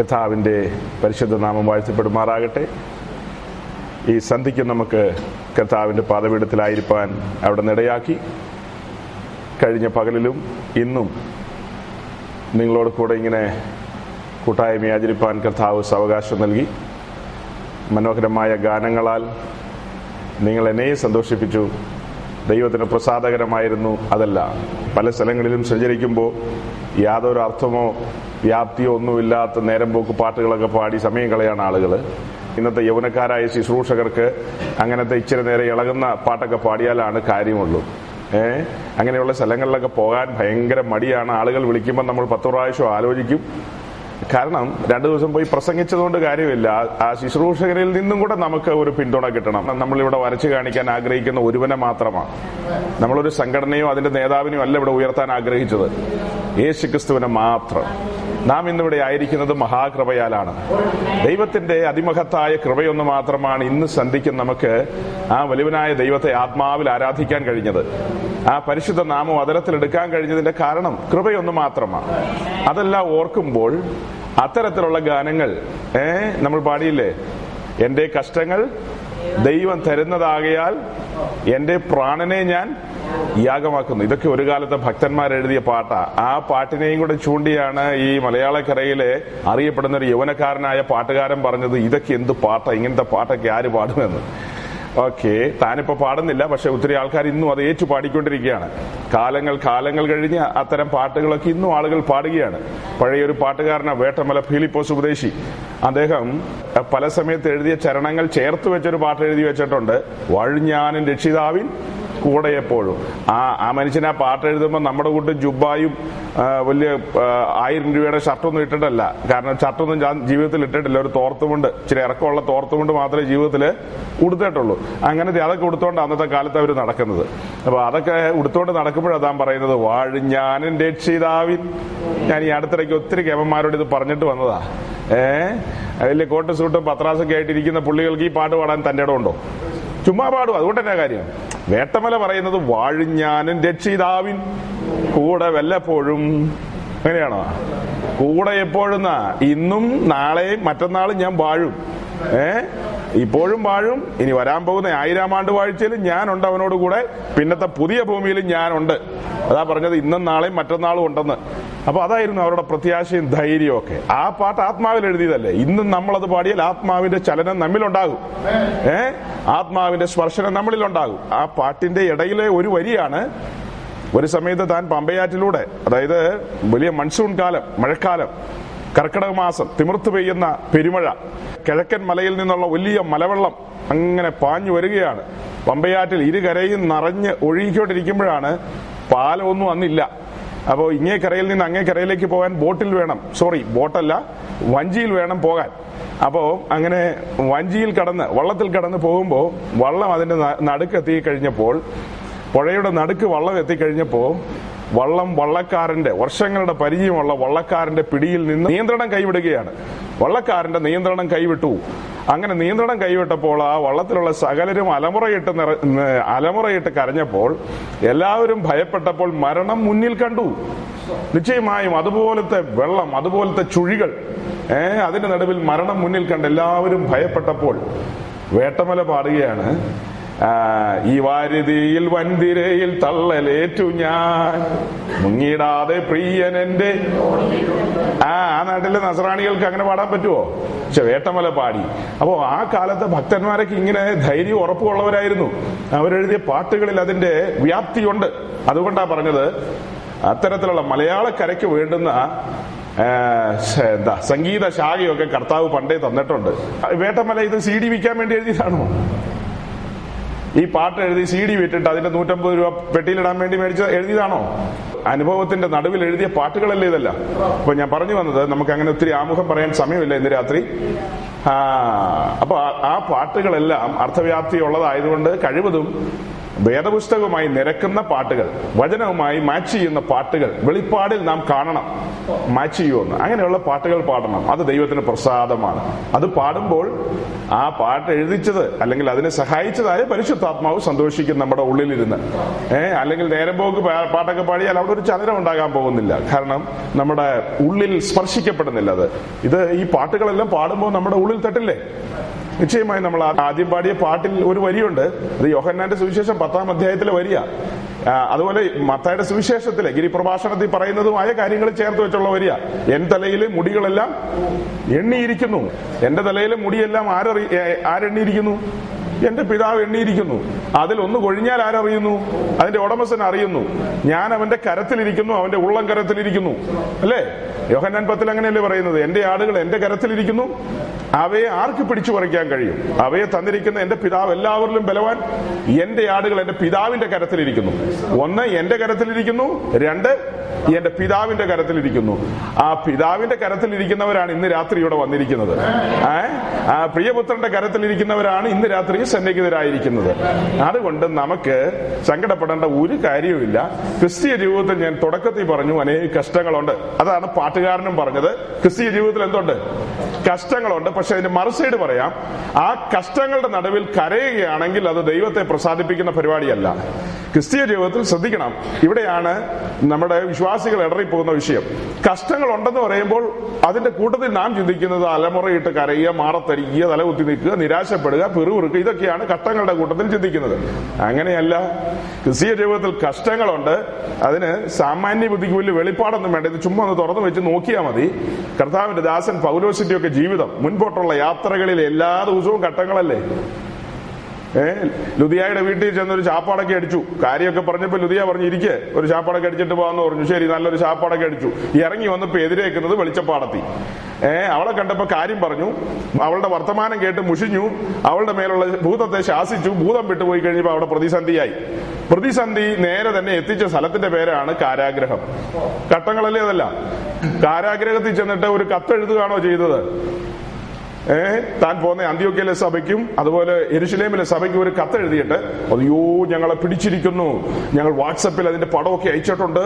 കഥാവിന്റെ പരിശുദ്ധ നാമം വാഴ്ത്തപ്പെടുമാറാകട്ടെ. ഈ സന്ധിക്ക് നമുക്ക് കർത്താവിന്റെ പാതപീഠത്തിലായിരിക്കാൻ അവിടെ നിടയാക്കി. കഴിഞ്ഞ പകലിലും ഇന്നും നിങ്ങളോട് കൂടെ ഇങ്ങനെ കൂട്ടായ്മ ആചരിപ്പാൻ കർത്താവ് സാവകാശം നൽകി. മനോഹരമായ ഗാനങ്ങളാൽ നിങ്ങൾ എന്നെയും സന്തോഷിപ്പിച്ചു. ദൈവത്തിന് പ്രസാദകരമായിരുന്നു അതല്ല. പല സ്ഥലങ്ങളിലും സഞ്ചരിക്കുമ്പോൾ യാതൊരു അർത്ഥമോ വ്യാപ്തിയോ ഒന്നുമില്ലാത്ത നേരം പോക്ക് പാട്ടുകളൊക്കെ പാടി സമയം കളയാണ് ആളുകൾ ഇന്നത്തെ യൗവനക്കാരായ ശുശ്രൂഷകർക്ക് അങ്ങനത്തെ ഇച്ചിരി നേരെ ഇളകുന്ന പാട്ടൊക്കെ പാടിയാലാണ് കാര്യമുള്ളൂ. ഏ? അങ്ങനെയുള്ള സ്ഥലങ്ങളിലൊക്കെ പോകാൻ ഭയങ്കര മടിയാണ്. ആളുകൾ വിളിക്കുമ്പോൾ നമ്മൾ പത്ത് പ്രാവശ്യം ആലോചിക്കും. കാരണം രണ്ടു ദിവസം പോയി പ്രസംഗിച്ചതുകൊണ്ട് കാര്യമില്ല. ആ ശുശ്രൂഷകരിൽ നിന്നും കൂടെ നമുക്ക് ഒരു പിന്തുണ കിട്ടണം. നമ്മളിവിടെ വരച്ചു കാണിക്കാൻ ആഗ്രഹിക്കുന്ന ഒരുവനെ മാത്രമാണ്. നമ്മളൊരു സംഘടനയോ അതിന്റെ നേതാവിനെയോ അല്ല ഇവിടെ ഉയർത്താൻ ആഗ്രഹിച്ചത്. യേശുക്രിസ്തുവിനെ മാത്രം. നാം ഇന്നിവിടെ ആയിരിക്കുന്നത് മഹാകൃപയാലാണ്. ദൈവത്തിന്റെ അതിമഹത്തായ കൃപയൊന്ന് മാത്രമാണ് ഇന്ന് സന്ധിക്കും നമുക്ക് ആ വലുവനായ ദൈവത്തെ ആത്മാവിൽ ആരാധിക്കാൻ കഴിഞ്ഞത്. ആ പരിശുദ്ധ നാമം അതരത്തിലെടുക്കാൻ കഴിഞ്ഞതിന്റെ കാരണം കൃപയൊന്ന് മാത്രമാണ്. അതെല്ലാം ഓർക്കുമ്പോൾ അത്തരത്തിലുള്ള ഗാനങ്ങൾ ഏ നമ്മൾ പാടിയില്ലേ? എന്റെ കഷ്ടങ്ങൾ ദൈവം തരുന്നതാകയാൽ എന്റെ പ്രാണനെ ഞാൻ യാഗമാക്കുന്നു. ഇതൊക്കെ ഒരു കാലത്തെ ഭക്തന്മാർ എഴുതിയ പാട്ടാ. ആ പാട്ടിനെയും കൂടെ ചൂണ്ടിയാണ് ഈ മലയാളക്കരയിലെ അറിയപ്പെടുന്ന ഒരു യൗവനക്കാരനായ പാട്ടുകാരൻ പറഞ്ഞത് ഇതൊക്കെ എന്ത് പാട്ടാ? ഇങ്ങനത്തെ പാട്ടൊക്കെ ആര് പാടുമെന്ന്? ഓക്കെ താനിപ്പോ പാടുന്നില്ല പക്ഷെ ഒത്തിരി ആൾക്കാർ ഇന്നും അത് ഏറ്റു പാടിക്കൊണ്ടിരിക്കുകയാണ്. കാലങ്ങൾ കാലങ്ങൾ കഴിഞ്ഞ് അത്തരം പാട്ടുകളൊക്കെ ഇന്നും ആളുകൾ പാടുകയാണ്. പഴയൊരു പാട്ടുകാരന വേട്ടമല ഫിലിപ്പോസ് ഉപദേശി. അദ്ദേഹം പല സമയത്ത് എഴുതിയ ചരണങ്ങൾ ചേർത്ത് വെച്ചൊരു പാട്ട് എഴുതി വെച്ചിട്ടുണ്ട്. വഴിഞ്ഞാനും രക്ഷിതാവിൻ കൂടെ എപ്പോഴും ആ ആ മനുഷ്യൻ ആ പാട്ട് എഴുതുമ്പോൾ നമ്മുടെ കൂട്ട് ജുബായും വലിയ ആയിരം രൂപയുടെ ഷർട്ടൊന്നും ഇട്ടിട്ടല്ല. കാരണം ഷർട്ടൊന്നും ഞാൻ ജീവിതത്തിൽ ഇട്ടിട്ടില്ല. ഒരു തോർത്തുമുണ്ട്. ഇച്ചിരി ഇറക്കമുള്ള തോർത്തുമുണ്ട് മാത്രമേ ജീവിതത്തിൽ ഉടുത്തിട്ടുള്ളൂ. അങ്ങനത്തെ അതൊക്കെ ഉടുത്തോണ്ട് അന്നത്തെ കാലത്ത് അവർ നടക്കുന്നത്. അപ്പൊ അതൊക്കെ ഉടുത്തോണ്ട് നടക്കുമ്പോഴതാൻ പറയുന്നത് വാഴിഞ്ഞാനും രക്ഷിതാവിൻ. ഞാൻ ഈ അടുത്തിടയ്ക്ക് ഒത്തിരി കേമന്മാരോട് ഇത് പറഞ്ഞിട്ട് വന്നതാ. ഏഹ് അതിൽ കോട്ട് സൂട്ടും പത്രാസൊക്കെ ആയിട്ടിരിക്കുന്ന പുള്ളികൾക്ക് ഈ പാട്ട് പാടാൻ തന്റെ ഇടം ഉണ്ടോ? ചുമ്മാ പാടും അതുകൊണ്ട് തന്നെ കാര്യം. വേട്ടമല പറയുന്നത് വാഴിഞ്ഞാനും രക്ഷിതാവിൻ കൂടെ വല്ലപ്പോഴും. അങ്ങനെയാണോ? കൂടെ എപ്പോഴും ഇന്നും നാളെയും മറ്റന്നാളും ഞാൻ വാഴും. ഏ? ഇപ്പോഴും വാഴും. ഇനി വരാൻ പോകുന്ന ആയിരം ആണ്ട് വാഴ്ചയിലും ഞാനുണ്ട് അവനോട് കൂടെ പിന്നത്തെ പുതിയ ഭൂമിയിലും ഞാനുണ്ട്. അതാ പറഞ്ഞത് ഇന്നും നാളെയും മറ്റന്നാളും ഉണ്ടെന്ന്. അപ്പൊ അതായിരുന്നു അവരുടെ പ്രത്യാശയും ധൈര്യവും ഒക്കെ. ആ പാട്ട് ആത്മാവിൽ എഴുതിയതല്ലേ? ഇന്നും നമ്മളത് പാടിയാൽ ആത്മാവിന്റെ ചലനം നമ്മിലുണ്ടാകും. ഏ? ആത്മാവിന്റെ സ്പർശനം നമ്മളിൽ ഉണ്ടാകും ആ പാട്ടിന്റെ ഇടയിലെ ഒരു വരിയാണ് ഒരു സമയത്ത് താൻ പമ്പയാറ്റിലൂടെ അതായത് വലിയ മൺസൂൺ കാലം മഴക്കാലം കർക്കിടക മാസം തിമിർത്ത് പെയ്യുന്ന പെരുമഴ കിഴക്കൻ മലയിൽ നിന്നുള്ള വലിയ മലവെള്ളം അങ്ങനെ പാഞ്ഞു വരികയാണ്. പമ്പയാറ്റിൽ ഇരുകരയും നിറഞ്ഞ് ഒഴുകിക്കൊണ്ടിരിക്കുമ്പോഴാണ് പാലമൊന്നും അന്നില്ല. അപ്പോൾ ഇങ്ങേ കരയിൽ നിന്ന് അങ്ങേ കരയിലേക്ക് പോകാൻ ബോട്ടിൽ വേണം. സോറി ബോട്ടല്ല വഞ്ചിയിൽ വേണം പോകാൻ. അപ്പോൾ അങ്ങനെ വഞ്ചിയിൽ കടന്ന് വള്ളത്തിൽ കടന്ന് പോകുമ്പോൾ വള്ളം അതിന്റെ നടുക്ക് എത്തിക്കഴിഞ്ഞപ്പോൾ കഴിഞ്ഞപ്പോൾ പുഴയുടെ നടുക്ക് വള്ളം എത്തിക്കഴിഞ്ഞപ്പോൾ വള്ളം വള്ളക്കാരന്റെ വർഷങ്ങളുടെ പരിചയമുള്ള വള്ളക്കാരന്റെ പിടിയിൽ നിന്ന് നിയന്ത്രണം കൈവിടുകയാണ്. വള്ളക്കാരന്റെ നിയന്ത്രണം കൈവിട്ടു. അങ്ങനെ നിയന്ത്രണം കൈവിട്ടപ്പോൾ ആ വള്ളത്തിലുള്ള സകലരും അലമുറയിട്ട് അലമുറയിട്ട് കരഞ്ഞപ്പോൾ എല്ലാവരും ഭയപ്പെട്ടപ്പോൾ മരണം മുന്നിൽ കണ്ടു. നിശ്ചയമായും അതുപോലത്തെ വെള്ളം അതുപോലത്തെ ചുഴികൾ ഏർ അതിന്റെ നടുവിൽ മരണം മുന്നിൽ കണ്ട് എല്ലാവരും ഭയപ്പെട്ടപ്പോൾ വേട്ടമല പാടുകയാണ്. ഈ വാരുതിയിൽ വൻതിരയിൽ തള്ളലേറ്റു ഞാൻ. മുങ്ങിടാതെ പ്രിയനെന്റെ ആ ആ നാട്ടിലെ നസറാണികൾക്ക് അങ്ങനെ പാടാൻ പറ്റുമോ പക്ഷെ വേട്ടമല പാടി. അപ്പോ ആ കാലത്തെ ഭക്തന്മാരൊക്കെ ഇങ്ങനെ ധൈര്യം ഉറപ്പുള്ളവരായിരുന്നു അവരെഴുതിയ പാട്ടുകളിൽ അതിന്റെ വ്യാപ്തിയുണ്ട്. അതുകൊണ്ടാ പറഞ്ഞത് അത്തരത്തിലുള്ള മലയാളക്കരയ്ക്ക് വേണ്ടുന്ന എന്താ സംഗീത ശാഖയൊക്കെ കർത്താവ് പണ്ടേ തന്നിട്ടുണ്ട്. വേട്ടമല ഇത് സി ഡി വിൽക്കാൻ വേണ്ടി എഴുതിയതാണോ? ഈ പാട്ട് എഴുതി സി ഡി വിറ്റിട്ട് അതിന്റെ നൂറ്റമ്പത് രൂപ പെട്ടിയിലിടാൻ വേണ്ടി മേടിച്ച എഴുതിയതാണോ? അനുഭവത്തിന്റെ നടുവിൽ എഴുതിയ പാട്ടുകളല്ലേ ഇതല്ല? അപ്പൊ ഞാൻ പറഞ്ഞു വന്നത് നമുക്ക് അങ്ങനെ ഒത്തിരി ആമുഖം പറയാൻ സമയമില്ല ഇന്ന് രാത്രി. അപ്പൊ ആ പാട്ടുകളെല്ലാം അർത്ഥവ്യാപ്തി ഉള്ളതായതുകൊണ്ട് കഴിവതും വേദപുസ്തകവുമായി നിരക്കുന്ന പാട്ടുകൾ വചനവുമായി മാച്ച് ചെയ്യുന്ന പാട്ടുകൾ വെളിപ്പാടിൽ നാം കാണണം. മാച്ച് ചെയ്യുമെന്ന് അങ്ങനെയുള്ള പാട്ടുകൾ പാടണം. അത് ദൈവത്തിന് പ്രസാദമാണ്. അത് പാടുമ്പോൾ ആ പാട്ട് എഴുതിച്ചത് അല്ലെങ്കിൽ അതിനെ സഹായിച്ചതായ പരിശുദ്ധാത്മാവ് സന്തോഷിക്കും നമ്മുടെ ഉള്ളിലിരുന്ന്. ഏഹ് അല്ലെങ്കിൽ നേരം പോക്ക് പാട്ടൊക്കെ പാടിയാൽ അവിടെ ഒരു ചലനം ഉണ്ടാകാൻ പോകുന്നില്ല. കാരണം നമ്മുടെ ഉള്ളിൽ സ്പർശിക്കപ്പെടുന്നില്ല അത്. ഇത് ഈ പാട്ടുകളെല്ലാം പാടുമ്പോൾ നമ്മുടെ ഉള്ളിൽ തട്ടില്ലേ? നിശ്ചയമായി നമ്മൾ ആദ്യം പാടിയ പാട്ടിൽ ഒരു വരിയുണ്ട്. അത് യോഹന്നാന്റെ സുവിശേഷം പത്താം അധ്യായത്തിലെ വരിയ. അതുപോലെ മത്തായുടെ സുവിശേഷത്തിലെ ഗിരിപ്രഭാഷണത്തിൽ പറയുന്നതുമായ കാര്യങ്ങൾ ചേർത്ത് വെച്ചുള്ള വരിക എൻ തലയിലെ മുടികളെല്ലാം എണ്ണിയിരിക്കുന്നു. എന്റെ തലയിലെ മുടിയെല്ലാം ആരറി ആരെണ്ണിയിരിക്കുന്നു? എന്റെ പിതാവ് എണ്ണിയിരിക്കുന്നു. അതിൽ ഒന്ന് കൊഴിഞ്ഞാൽ ആരറിയുന്നു? അതിന്റെ ഉടമസ്ഥൻ അറിയുന്നു. ഞാൻ അവന്റെ കരത്തിലിരിക്കുന്നു അവന്റെ ഉള്ളം കരത്തിലിരിക്കുന്നു. അല്ലേ? യോഹന്നാൻ പത്തിൽ അങ്ങനെയല്ലേ പറയുന്നത്? എന്റെ ആടുകൾ എന്റെ കരത്തിലിരിക്കുന്നു. അവയെ ആർക്ക് പിടിച്ചു പറിക്കാൻ കഴിയും? അവയെ തന്നിരിക്കുന്ന എന്റെ പിതാവ് എല്ലാവരിലും ബലവാൻ. എന്റെ ആടുകൾ എന്റെ പിതാവിന്റെ കരത്തിലിരിക്കുന്നു. ഒന്ന് എന്റെ കരത്തിലിരിക്കുന്നു രണ്ട് എന്റെ പിതാവിന്റെ കരത്തിലിരിക്കുന്നു. ആ പിതാവിന്റെ കരത്തിലിരിക്കുന്നവരാണ് ഇന്ന് രാത്രി ഇവിടെ വന്നിരിക്കുന്നത്. ഏ? ആ പ്രിയപുത്രന്റെ കരത്തിലിരിക്കുന്നവരാണ് ഇന്ന് രാത്രി സന്നിഹിതരായിരിക്കുന്നത്. അതുകൊണ്ട് നമുക്ക് സങ്കടപ്പെടേണ്ട ഒരു കാര്യവുമില്ല. ക്രിസ്തീയ ജീവിതത്തിൽ ഞാൻ തുടക്കത്തിൽ പറഞ്ഞു അനേക കഷ്ടങ്ങളുണ്ട്. അതാണ് പാട്ടുകാരനും പറഞ്ഞത്. ക്രിസ്തീയ ജീവിതത്തിൽ എന്തുണ്ട്? കഷ്ടങ്ങളുണ്ട്. പക്ഷെ അതിന്റെ മറുസൈഡ് പറയാം. ആ കഷ്ടങ്ങളുടെ നടുവിൽ കരയുകയാണെങ്കിൽ അത് ദൈവത്തെ പ്രസാദിപ്പിക്കുന്ന പരിപാടിയല്ല. ക്രിസ്തീയ ജീവിതത്തിൽ ശ്രദ്ധിക്കണം. ഇവിടെയാണ് നമ്മുടെ വിശ്വാസികൾ ഇടറിപ്പോകുന്ന വിഷയം. കഷ്ടങ്ങൾ ഉണ്ടെന്ന് പറയുമ്പോൾ അതിന്റെ കൂട്ടത്തിൽ നാം ചിന്തിക്കുന്നത് അലമുറയിട്ട് കരയുക മാറത്തരിക്കുക തലകുത്തി നിൽക്കുക നിരാശപ്പെടുക പിറുപിറുക്കുക ഇതൊക്കെയാണ് ഘട്ടങ്ങളുടെ കൂട്ടത്തിൽ ചിന്തിക്കുന്നത്. അങ്ങനെയല്ല ക്രിസ്തീയ ജീവിതത്തിൽ കഷ്ടങ്ങളുണ്ട്. അതിന് സാമാന്യ ബുദ്ധിക്ക് വലിയ വെളിപ്പാടൊന്നും വേണ്ട. ഇത് ചുമ്മാ ഒന്ന് തുറന്നു വെച്ച് നോക്കിയാൽ മതി. കർത്താവിന്റെ ദാസൻ പൗലോസിന്റെ ഒക്കെ ജീവിതം മുൻപോട്ടുള്ള യാത്രകളിലെ എല്ലാ ദിവസവും ഘട്ടങ്ങളല്ലേ? ഏ ലുതിയായുടെ വീട്ടിൽ ചെന്ന് ഒരു ചാപ്പാടൊക്കെ അടിച്ചു. കാര്യമൊക്കെ പറഞ്ഞപ്പോ ലുതിയ പറഞ്ഞു ഇരിക്കെ ഒരു ചാപ്പാടൊക്കെ അടിച്ചിട്ട് പോകാന്ന് പറഞ്ഞു. ശരി നല്ലൊരു ചാപ്പാടൊക്കെ അടിച്ചു. ഇറങ്ങി വന്നപ്പോ എതിരേക്കുന്നത് വെളിച്ചപ്പാടത്തി. ഏ അവളെ കണ്ടപ്പോ കാര്യം പറഞ്ഞു. അവളുടെ വർത്തമാനം കേട്ട് മുഷിഞ്ഞു. അവളുടെ മേലുള്ള ഭൂതത്തെ ശാസിച്ചു. ഭൂതം വിട്ടുപോയി കഴിഞ്ഞപ്പോ അവിടെ പ്രതിസന്ധിയായി. പ്രതിസന്ധി നേരെ തന്നെ എത്തിച്ച സ്ഥലത്തിന്റെ പേരാണ് കാരാഗ്രഹം. ഘട്ടങ്ങളല്ലേ അതല്ല? കാരാഗ്രഹത്തിൽ ചെന്നിട്ട് ഒരു കത്തെഴുതുകയാണോ ചെയ്തത്? ഏ താൻ പോകുന്ന അന്ത്യോക്യയിലെ സഭയ്ക്കും അതുപോലെ എരുഷലേമിലെ സഭയ്ക്കും ഒരു കത്ത് എഴുതിയിട്ട് അയ്യോ ഞങ്ങളെ പിടിച്ചിരിക്കുന്നു. ഞങ്ങൾ വാട്സപ്പിൽ അതിന്റെ പടമൊക്കെ അയച്ചിട്ടുണ്ട്.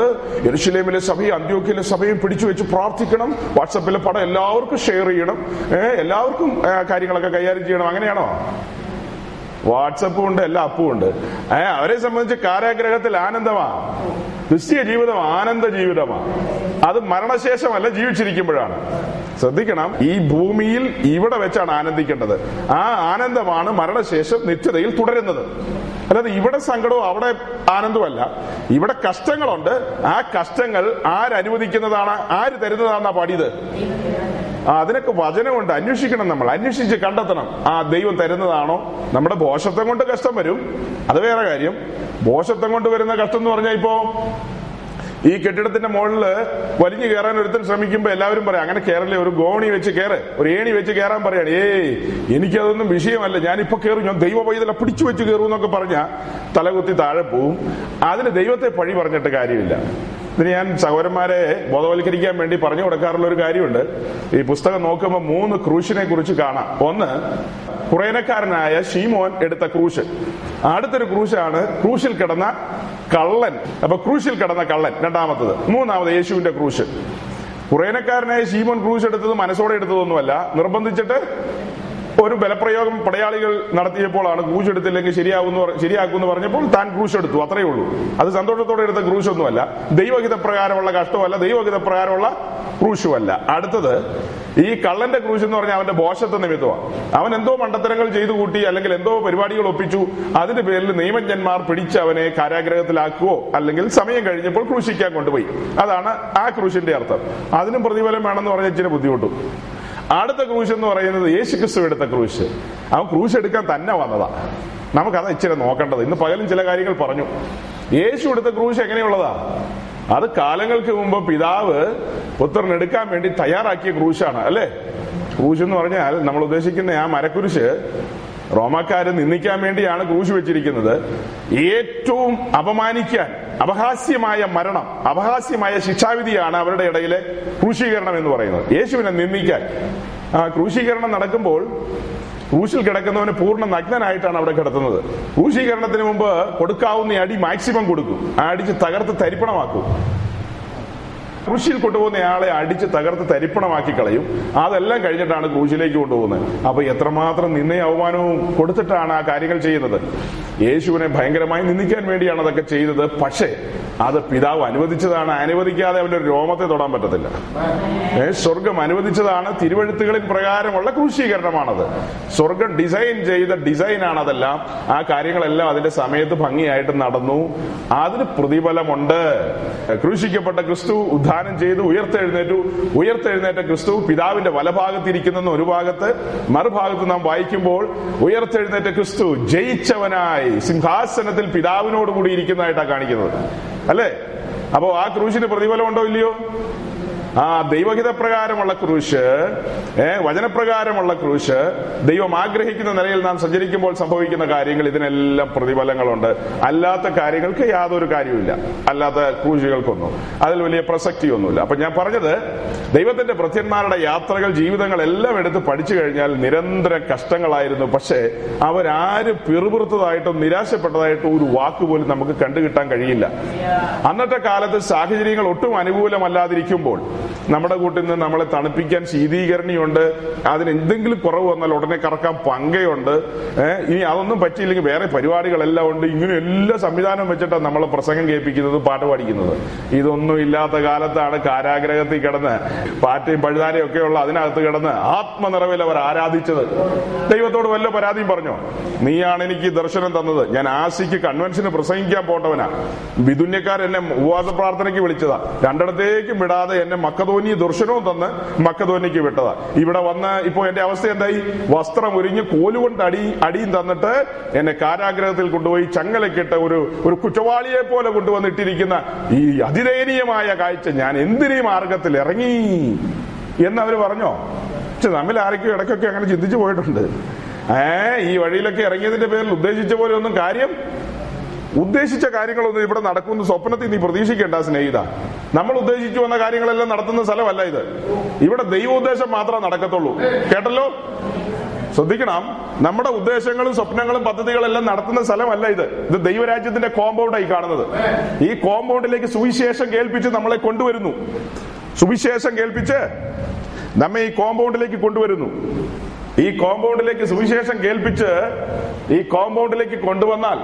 എരുഷലേമിലെ സഭയും അന്ത്യോക്യയിലെ സഭയും പിടിച്ചു വെച്ച് പ്രാർത്ഥിക്കണം. വാട്സപ്പിലെ പടം എല്ലാവർക്കും ഷെയർ ചെയ്യണം. ഏ എല്ലാവർക്കും കാര്യങ്ങളൊക്കെ കൈകാര്യം ചെയ്യണം. അങ്ങനെയാണോ? വാട്സപ്പും ഉണ്ട് എല്ലാ അപ്പും ഉണ്ട്. ഏ അവരെ സംബന്ധിച്ച് കാരാഗ്രഹത്തിൽ ആനന്ദമാ. ക്രിസ്തീയ ജീവിതം ആനന്ദ ജീവിതമാണ് അത് മരണശേഷമല്ല ജീവിച്ചിരിക്കുമ്പോഴാണ്. ശ്രദ്ധിക്കണം ഈ ഭൂമിയിൽ ഇവിടെ വെച്ചാണ് ആനന്ദിക്കേണ്ടത്. ആ ആനന്ദമാണ് മരണശേഷം നിത്യതയിൽ തുടരുന്നത്. അല്ലാതെ ഇവിടെ സങ്കടവും അവിടെ ആനന്ദമല്ല ഇവിടെ കഷ്ടങ്ങളുണ്ട്. ആ കഷ്ടങ്ങൾ ആരനുവദിക്കുന്നതാണ് ആര് തരുന്നതാണെന്നാ പാടിയത്? ആ അതിനൊക്കെ വചനമുണ്ട്. അന്വേഷിക്കണം നമ്മൾ. അന്വേഷിച്ച് കണ്ടെത്തണം. ആ ദൈവം തരുന്നതാണോ? നമ്മുടെ ബോഷത്വം കൊണ്ട് കഷ്ടം വരും. അത് വേറെ കാര്യം. ബോഷത്വം കൊണ്ട് വരുന്ന കഷ്ടം എന്ന് പറഞ്ഞാൽ ഇപ്പോ ഈ കെട്ടിടത്തിന്റെ മുകളിൽ വലിഞ്ഞു കയറാൻ ഒരുത്തൻ ശ്രമിക്കുമ്പോ എല്ലാവരും പറയാം അങ്ങനെ കയറല്ലേ ഒരു ഗോണി വെച്ച് കയറ് ഒരു ഏണി വെച്ച് കയറാൻ പറയാണ്. ഏയ് എനിക്കതൊന്നും വിഷയമല്ല. ഞാനിപ്പോ കയറും ഞാൻ ദൈവ പൈതല പിടിച്ചു വെച്ച് കയറും എന്നൊക്കെ പറഞ്ഞ തലകുത്തി താഴെ പോവും. അതിന് ദൈവത്തെ പഴി പറഞ്ഞിട്ട് കാര്യമില്ല. ഇതിന് ഞാൻ സഹോദരന്മാരെ ബോധവൽക്കരിക്കാൻ വേണ്ടി പറഞ്ഞു കൊടുക്കാറുള്ള ഒരു കാര്യമുണ്ട്. ഈ പുസ്തകം നോക്കുമ്പോൾ മൂന്ന് ക്രൂശിനെ കുറിച്ച് കാണാം. ഒന്ന് കുറേനക്കാരനായ ഷീമോൻ എടുത്ത ക്രൂശ്. അടുത്തൊരു ക്രൂശാണ് ക്രൂശിൽ കിടന്ന കള്ളൻ. അപ്പൊ ക്രൂശിൽ കിടന്ന കള്ളൻ രണ്ടാമത്തത്. മൂന്നാമത് യേശുവിന്റെ ക്രൂശ്. കുറേനക്കാരനായ ഷീമോൻ ക്രൂശ് എടുത്തത് മനസ്സോടെ എടുത്തതൊന്നുമല്ല. നിർബന്ധിച്ചിട്ട് ഒരു ബലപ്രയോഗം പടയാളികൾ നടത്തിയപ്പോഴാണ് ക്രൂശ് എടുത്തില്ലെങ്കിൽ ശരിയാകുന്നു ശരിയാക്കുമെന്ന് പറഞ്ഞപ്പോൾ താൻ ക്രൂശ് എടുത്തു അത്രയേ ഉള്ളൂ. അത് സന്തോഷത്തോടെ എടുത്ത ക്രൂശ് ഒന്നുമല്ല ദൈവഹിത പ്രകാരമുള്ള കഷ്ടമല്ല ദൈവഹിത പ്രകാരമുള്ള ക്രൂശുമല്ല. അടുത്തത് ഈ കള്ളന്റെ ക്രൂശ് എന്ന് പറഞ്ഞാൽ അവന്റെ ബോഷത്വ നിമിത്തമാണ്. അവൻ എന്തോ മണ്ടത്തരങ്ങൾ ചെയ്തു കൂട്ടി അല്ലെങ്കിൽ എന്തോ പരിപാടികൾ ഒപ്പിച്ചു അതിന്റെ പേരിൽ നിയമജ്ഞന്മാർ പിടിച്ച് അവനെ കാരാഗ്രഹത്തിലാക്കുകയോ അല്ലെങ്കിൽ സമയം കഴിഞ്ഞപ്പോൾ ക്രൂശിക്കാൻ കൊണ്ടുപോയി. അതാണ് ആ ക്രൂശിന്റെ അർത്ഥം. അതിനും പ്രതിഫലം വേണമെന്ന് പറഞ്ഞ ഇച്ചിരി ബുദ്ധിമുട്ടും. അടുത്ത ക്രൂശ് എന്ന് പറയുന്നത് യേശു ക്രിസ്തു എടുത്ത ക്രൂശ്. അവൻ ക്രൂശ് എടുക്കാൻ തന്നെ വന്നതാ. നമുക്കത് ഇച്ചിരി നോക്കേണ്ടത്. ഇന്ന് പകലും ചില കാര്യങ്ങൾ പറഞ്ഞു. യേശു എടുത്ത ക്രൂശ് എങ്ങനെയുള്ളതാ? അത് കാലങ്ങൾക്ക് മുമ്പ് പിതാവ് പുത്രൻ എടുക്കാൻ വേണ്ടി തയ്യാറാക്കിയ ക്രൂശാണ് അല്ലേ? ക്രൂശ് എന്ന് പറഞ്ഞാൽ നമ്മൾ ഉദ്ദേശിക്കുന്ന ആ മരക്കുരിശ് റോമാക്കാര് നിന്ദിക്കാൻ വേണ്ടിയാണ് ക്രൂശ് വെച്ചിരിക്കുന്നത്. ഏറ്റവും അപമാനിക്കാൻ അപഹാസ്യമായ മരണം അപഹാസ്യമായ ശിക്ഷാവിധിയാണ് അവരുടെ ഇടയിലെ ക്രൂശീകരണം എന്ന് പറയുന്നത്. യേശുവിനെ നിന്ദിക്കാൻ. ആ ക്രൂശീകരണം നടക്കുമ്പോൾ ക്രൂശിൽ കിടക്കുന്നവന് പൂർണ നഗ്നനായിട്ടാണ് അവിടെ കിടത്തുന്നത്. ക്രൂശീകരണത്തിന് മുമ്പ് കൊടുക്കാവുന്ന അടി മാക്സിമം കൊടുക്കും. ആ അടിച്ച് തകർത്ത് തരിപ്പണമാക്കും. ക്രൂശിൽ കൊണ്ടുപോകുന്ന ആളെ അടിച്ച് തകർത്ത് തരിപ്പണമാക്കി കളയും. അതെല്ലാം കഴിഞ്ഞിട്ടാണ് ക്രൂശിലേക്ക് കൊണ്ടുപോകുന്നത്. അപ്പൊ എത്രമാത്രം നിന്നയും അവമാനവും കൊടുത്തിട്ടാണ് ആ കാര്യങ്ങൾ ചെയ്യുന്നത്? യേശുവിനെ ഭയങ്കരമായി നിന്ദിക്കാൻ വേണ്ടിയാണ് അതൊക്കെ ചെയ്തത്. പക്ഷേ അത് പിതാവ് അനുവദിച്ചതാണ്. അനുവദിക്കാതെ അവന്റെ രോമത്തെ തൊടാൻ പറ്റത്തില്ല. സ്വർഗം അനുവദിച്ചതാണ്. തിരുവഴുത്തുകളിൻ പ്രകാരമുള്ള ക്രൂശീകരണമാണത്. സ്വർഗം ഡിസൈൻ ചെയ്ത ഡിസൈനാണ് അതെല്ലാം. ആ കാര്യങ്ങളെല്ലാം അതിന്റെ സമയത്ത് ഭംഗിയായിട്ട് നടന്നു. അതിന് പ്രതിഫലമുണ്ട്. ക്രൂശിക്കപ്പെട്ട ക്രിസ്തു ഉദ്ധാനം ചെയ്തു ഉയർത്തെഴുന്നേറ്റു. ഉയർത്തെഴുന്നേറ്റ ക്രിസ്തു പിതാവിന്റെ വലഭാഗത്തിരിക്കുന്ന ഒരു ഭാഗത്ത് മറുഭാഗത്ത് നാം വായിക്കുമ്പോൾ ഉയർത്തെഴുന്നേറ്റ ക്രിസ്തു ജയിച്ചവനായി സിംഹാസനത്തിൽ പിതാവിനോട് കൂടി ഇരിക്കുന്നതായിട്ടാണ് കാണിക്കുന്നത്. അല്ലേ? അപ്പോ ആ ക്രൂശിന് പ്രതിഫലം ഉണ്ടോ ഇല്ലയോ? ആ ദൈവഹിത പ്രകാരമുള്ള ക്രൂശ് ഏർ വചനപ്രകാരമുള്ള ക്രൂശ് ദൈവം ആഗ്രഹിക്കുന്ന നിലയിൽ നാം സഞ്ചരിക്കുമ്പോൾ സംഭവിക്കുന്ന കാര്യങ്ങൾ ഇതിനെല്ലാം പ്രതിഫലങ്ങളുണ്ട്. അല്ലാത്ത കാര്യങ്ങൾക്ക് യാതൊരു കാര്യവുമില്ല. അല്ലാത്ത ക്രൂശുകൾക്കൊന്നും. അതിൽ വലിയ പ്രസക്തിയൊന്നുമില്ല. അപ്പൊ ഞാൻ പറഞ്ഞത് ദൈവത്തിന്റെ ഭൃത്യന്മാരുടെ യാത്രകൾ ജീവിതങ്ങൾ എല്ലാം എടുത്ത് പഠിച്ചു കഴിഞ്ഞാൽ നിരന്തര കഷ്ടങ്ങളായിരുന്നു. പക്ഷേ അവരാരും പിറുപിറുത്തതായിട്ടും നിരാശപ്പെട്ടതായിട്ടോ ഒരു വാക്ക് പോലും നമുക്ക് കണ്ടുകിട്ടാൻ കഴിയില്ല. അന്നത്തെ കാലത്ത് സാഹചര്യങ്ങൾ ഒട്ടും അനുകൂലമല്ലാതിരിക്കുമ്പോൾ നമ്മുടെ കൂട്ടിൽ നിന്ന് നമ്മളെ തണുപ്പിക്കാൻ ശീതീകരണിയുണ്ട് അതിന് എന്തെങ്കിലും കുറവ് വന്നാൽ ഉടനെ കറക്കാൻ പങ്കയുണ്ട്. ഇനി അതൊന്നും പറ്റിയില്ലെങ്കിൽ വേറെ പരിപാടികളെല്ലാം ഉണ്ട്. ഇങ്ങനെ എല്ലാ സംവിധാനം വെച്ചിട്ടാണ് നമ്മളെ പ്രസംഗം കേൾപ്പിക്കുന്നത് പാട്ട് പാടിക്കുന്നത്. ഇതൊന്നും ഇല്ലാത്ത കാലത്താണ് കാരാഗ്രഹത്തിൽ കിടന്ന് പാറ്റയും പഴുതാരയും ഉള്ള അതിനകത്ത് കിടന്ന് ആത്മനിറവിൽ അവർ ആരാധിച്ചത്. ദൈവത്തോട് വല്ല പരാതിയും പറഞ്ഞോ? നീയാണ് എനിക്ക് ദർശനം തന്നത്. ഞാൻ ആശിക്ക് കൺവെൻഷന് പ്രസംഗിക്കാൻ പോട്ടവനാ. വിതുന്യക്കാരെന്നെ ഉപവാസ പ്രാർത്ഥനയ്ക്ക് വിളിച്ചതാ. രണ്ടിടത്തേക്കും വിടാതെ എന്നെ മക്കതോന്നി ദർശനവും തന്ന് മക്കതോന്നിക്ക് വിട്ടതാ. ഇവിടെ വന്ന് ഇപ്പോ എന്റെ അവസ്ഥ എന്തായി? വസ്ത്രം ഉരിഞ്ഞ് കോലുകൊണ്ട് അടി അടിയും തന്നിട്ട് എന്നെ കാരാഗ്രഹത്തിൽ കൊണ്ടുപോയി ചങ്ങലക്കിട്ട് ഒരു ഒരു കുറ്റവാളിയെ പോലെ കൊണ്ടുവന്നിട്ടിരിക്കുന്ന ഈ അതിദയനീയമായ കാഴ്ച ഞാൻ എന്തിനീ മാർഗത്തിൽ ഇറങ്ങി? എന്ന് അവർ പറഞ്ഞോ? പക്ഷെ തമ്മിൽ ആരൊക്കെയോ ഇടയ്ക്കൊക്കെ അങ്ങനെ ചിന്തിച്ചു പോയിട്ടുണ്ട്. ഏ ഈ വഴിയിലൊക്കെ ഇറങ്ങിയതിന്റെ പേരിൽ ഉദ്ദേശിച്ച പോലെ ഒന്നും കാര്യം ഉദ്ദേശിച്ച കാര്യങ്ങളൊന്നും ഇവിടെ നടക്കുമെന്ന് സ്വപ്നത്തിൽ നീ പ്രതീക്ഷിക്കേണ്ട സ്നേഹിത. നമ്മൾ ഉദ്ദേശിച്ചു വന്ന കാര്യങ്ങളെല്ലാം നടത്തുന്ന സ്ഥലമല്ല ഇത്. ഇവിടെ ദൈവ ഉദ്ദേശം മാത്രമേ നടക്കത്തുള്ളൂ. കേട്ടല്ലോ? ശ്രദ്ധിക്കണം. നമ്മുടെ ഉദ്ദേശങ്ങളും സ്വപ്നങ്ങളും പദ്ധതികളെല്ലാം നടത്തുന്ന സ്ഥലമല്ല ഇത്. ഇത് ദൈവരാജ്യത്തിന്റെ കോമ്പൗണ്ടായി കാണുന്നത്. ഈ കോമ്പൗണ്ടിലേക്ക് സുവിശേഷം കേൾപ്പിച്ച് നമ്മളെ കൊണ്ടുവരുന്നു. സുവിശേഷം കേൾപ്പിച്ച് നമ്മെ ഈ കോമ്പൗണ്ടിലേക്ക് കൊണ്ടുവരുന്നു. ഈ കോമ്പൗണ്ടിലേക്ക് സുവിശേഷം കേൾപ്പിച്ച് ഈ കോമ്പൗണ്ടിലേക്ക് കൊണ്ടുവന്നാൽ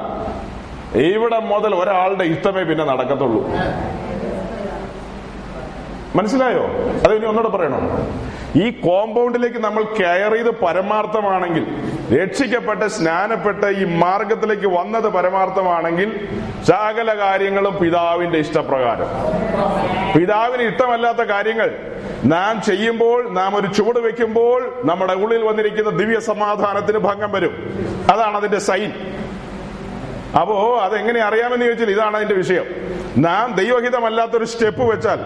ഇവിടെ മുതൽ ഒരാളുടെ ഇഷ്ടമേ പിന്നെ നടക്കത്തുള്ളൂ. മനസ്സിലായോ? അത് ഇനി ഒന്നുകൂടെ പറയണോ. ഈ കോമ്പൗണ്ടിലേക്ക് നമ്മൾ കെയർ ചെയ്ത് പരമാർത്ഥമാണെങ്കിൽ രക്ഷിക്കപ്പെട്ട് സ്നാനപ്പെട്ട് ഈ മാർഗത്തിലേക്ക് വന്നത് പരമാർത്ഥമാണെങ്കിൽ സകല കാര്യങ്ങളും പിതാവിന്റെ ഇഷ്ടപ്രകാരം. പിതാവിന് ഇഷ്ടമല്ലാത്ത കാര്യങ്ങൾ നാം ചെയ്യുമ്പോൾ നാം ഒരു ചുവട് വെക്കുമ്പോൾ നമ്മുടെ ഉള്ളിൽ വന്നിരിക്കുന്ന ദിവ്യ സമാധാനത്തിന് ഭംഗം വരും. അതാണ് അതിന്റെ സൈൻ. അപ്പോ അതെങ്ങനെ അറിയാമെന്ന് ചോദിച്ചാൽ ഇതാണ് അതിന്റെ വിഷയം. നാം ദൈവഹിതമല്ലാത്തൊരു സ്റ്റെപ്പ് വെച്ചാൽ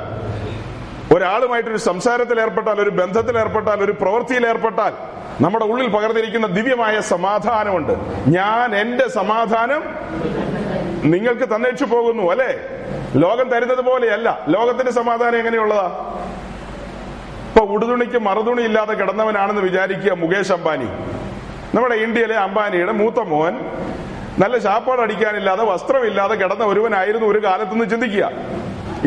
ഒരാളുമായിട്ടൊരു സംസാരത്തിൽ ഏർപ്പെട്ടാൽ ഒരു ബന്ധത്തിൽ ഏർപ്പെട്ടാൽ ഒരു പ്രവൃത്തിയിൽ ഏർപ്പെട്ടാൽ നമ്മുടെ ഉള്ളിൽ പകർന്നിരിക്കുന്ന ദിവ്യമായ സമാധാനമുണ്ട്. ഞാൻ എന്റെ സമാധാനം നിങ്ങൾക്ക് തന്നേച്ചു പോകുന്നു അല്ലെ? ലോകം തരുന്നത് പോലെയല്ല. ലോകത്തിന്റെ സമാധാനം എങ്ങനെയുള്ളതാ? ഇപ്പൊ ഉടുതുണിക്ക് മറുതുണി ഇല്ലാതെ കിടന്നവനാണെന്ന് വിചാരിക്കുക മുകേഷ് അംബാനി. നമ്മുടെ ഇന്ത്യയിലെ അംബാനിയുടെ മൂത്ത മോൻ നല്ല ശാപ്പാട് അടിക്കാനില്ലാതെ വസ്ത്രമില്ലാതെ കിടന്ന ഒരുവനായിരുന്നു ഒരു കാലത്തുനിന്ന് ചിന്തിക്കുക.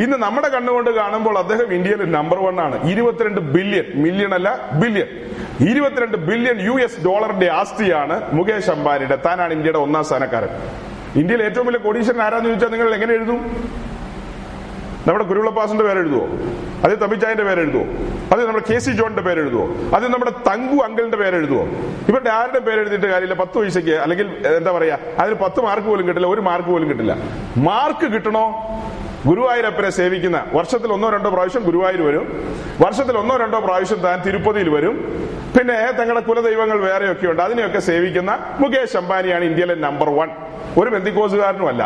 ഇന്ന് നമ്മുടെ കണ്ണുകൊണ്ട് കാണുമ്പോൾ അദ്ദേഹം ഇന്ത്യയിൽ നമ്പർ വൺ ആണ്. ഇരുപത്തിരണ്ട് ബില്യൺ മില്യൺ അല്ല ബില്യൺ ഇരുപത്തിരണ്ട് ബില്യൺ യു എസ് ഡോളറിന്റെ ആസ്തിയാണ് മുകേഷ് അംബാനിയുടെ. താനാണ് ഇന്ത്യയുടെ ഒന്നാം സ്ഥാനക്കാരൻ. ഇന്ത്യയിൽ ഏറ്റവും വലിയ കോടീശ്വരൻ ആരാന്ന് ചോദിച്ചാൽ നിങ്ങൾ എങ്ങനെ എഴുതും? നമ്മുടെ ഗുരുവിളപ്പാസിന്റെ പേര് എഴുതുവോ അതേ തമിച്ചായന്റെ പേര് എഴുതുവോ അത് നമ്മുടെ കെ സി ജോണിന്റെ പേര് എഴുതുവോ അത് നമ്മുടെ തങ്കു അങ്കിളിന്റെ പേര് എഴുതുവോ ഇവരുടെ ആരുടെ പേര് എഴുതിയിട്ട് കാര്യമില്ല. പത്ത് പൈസയ്ക്ക് അല്ലെങ്കിൽ എന്താ പറയാ അതിന് പത്ത് മാർക്ക് പോലും കിട്ടില്ല ഒരു മാർക്ക് പോലും കിട്ടില്ല. മാർക്ക് കിട്ടണോ? ഗുരുവായൂരപ്പനെ സേവിക്കുന്ന വർഷത്തിൽ ഒന്നോ രണ്ടോ പ്രാവശ്യം ഗുരുവായൂർ വരും. വർഷത്തിൽ ഒന്നോ രണ്ടോ പ്രാവശ്യം താൻ തിരുപ്പതിയിൽ വരും. പിന്നെ തങ്ങളുടെ കുലദൈവങ്ങൾ വേറെയൊക്കെ ഉണ്ട്. അതിനെയൊക്കെ സേവിക്കുന്ന മുകേഷ് അംബാനിയാണ് ഇന്ത്യയിലെ നമ്പർ വൺ ഒരു ബന്ധിക്കോസുകാരനും അല്ല.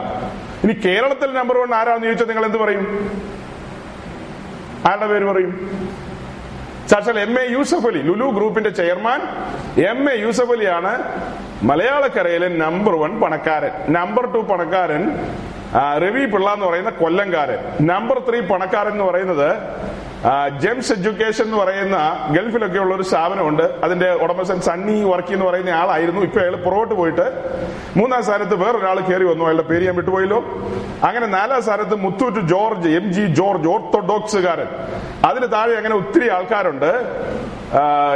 ഇനി കേരളത്തിൽ നമ്പർ വൺ ആരാന്ന് ചോദിച്ചാൽ നിങ്ങൾ എന്ത് പറയും? ആരുടെ പേര് പറയും? സാക്ഷാൽ എം എ യൂസഫ് അലി ലുലു ഗ്രൂപ്പിന്റെ ചെയർമാൻ. എം എ യൂസഫ് അലിയാണ് മലയാളക്കരയിലെ നമ്പർ വൺ പണക്കാരൻ. നമ്പർ ടു പണക്കാരൻ രവി പിള്ള എന്ന് പറയുന്ന കൊല്ലംകാരൻ. നമ്പർ ത്രീ പണക്കാരൻ എന്ന് പറയുന്നത് ജെംസ് എഡ്യൂക്കേഷൻ എന്ന് പറയുന്ന ഗൾഫിലൊക്കെ ഉള്ള ഒരു സ്ഥാപനമുണ്ട്. അതിന്റെ ഉടമസ്ഥൻ സണ്ണി വർക്കി എന്ന് പറയുന്ന ആളായിരുന്നു. ഇപ്പൊ അയാൾ പുറകോട്ട് പോയിട്ട് മൂന്നാം സ്ഥാനത്ത് വേറൊരാൾ കയറി വന്നു. അയാളുടെ പേര് ഞാൻ വിട്ടുപോയല്ലോ. അങ്ങനെ നാലാം സ്ഥാനത്ത് Muthoot George M G George ഓർത്തഡോക്സുകാരൻ. അതിന് താഴെ അങ്ങനെ ഒത്തിരി ആൾക്കാരുണ്ട്.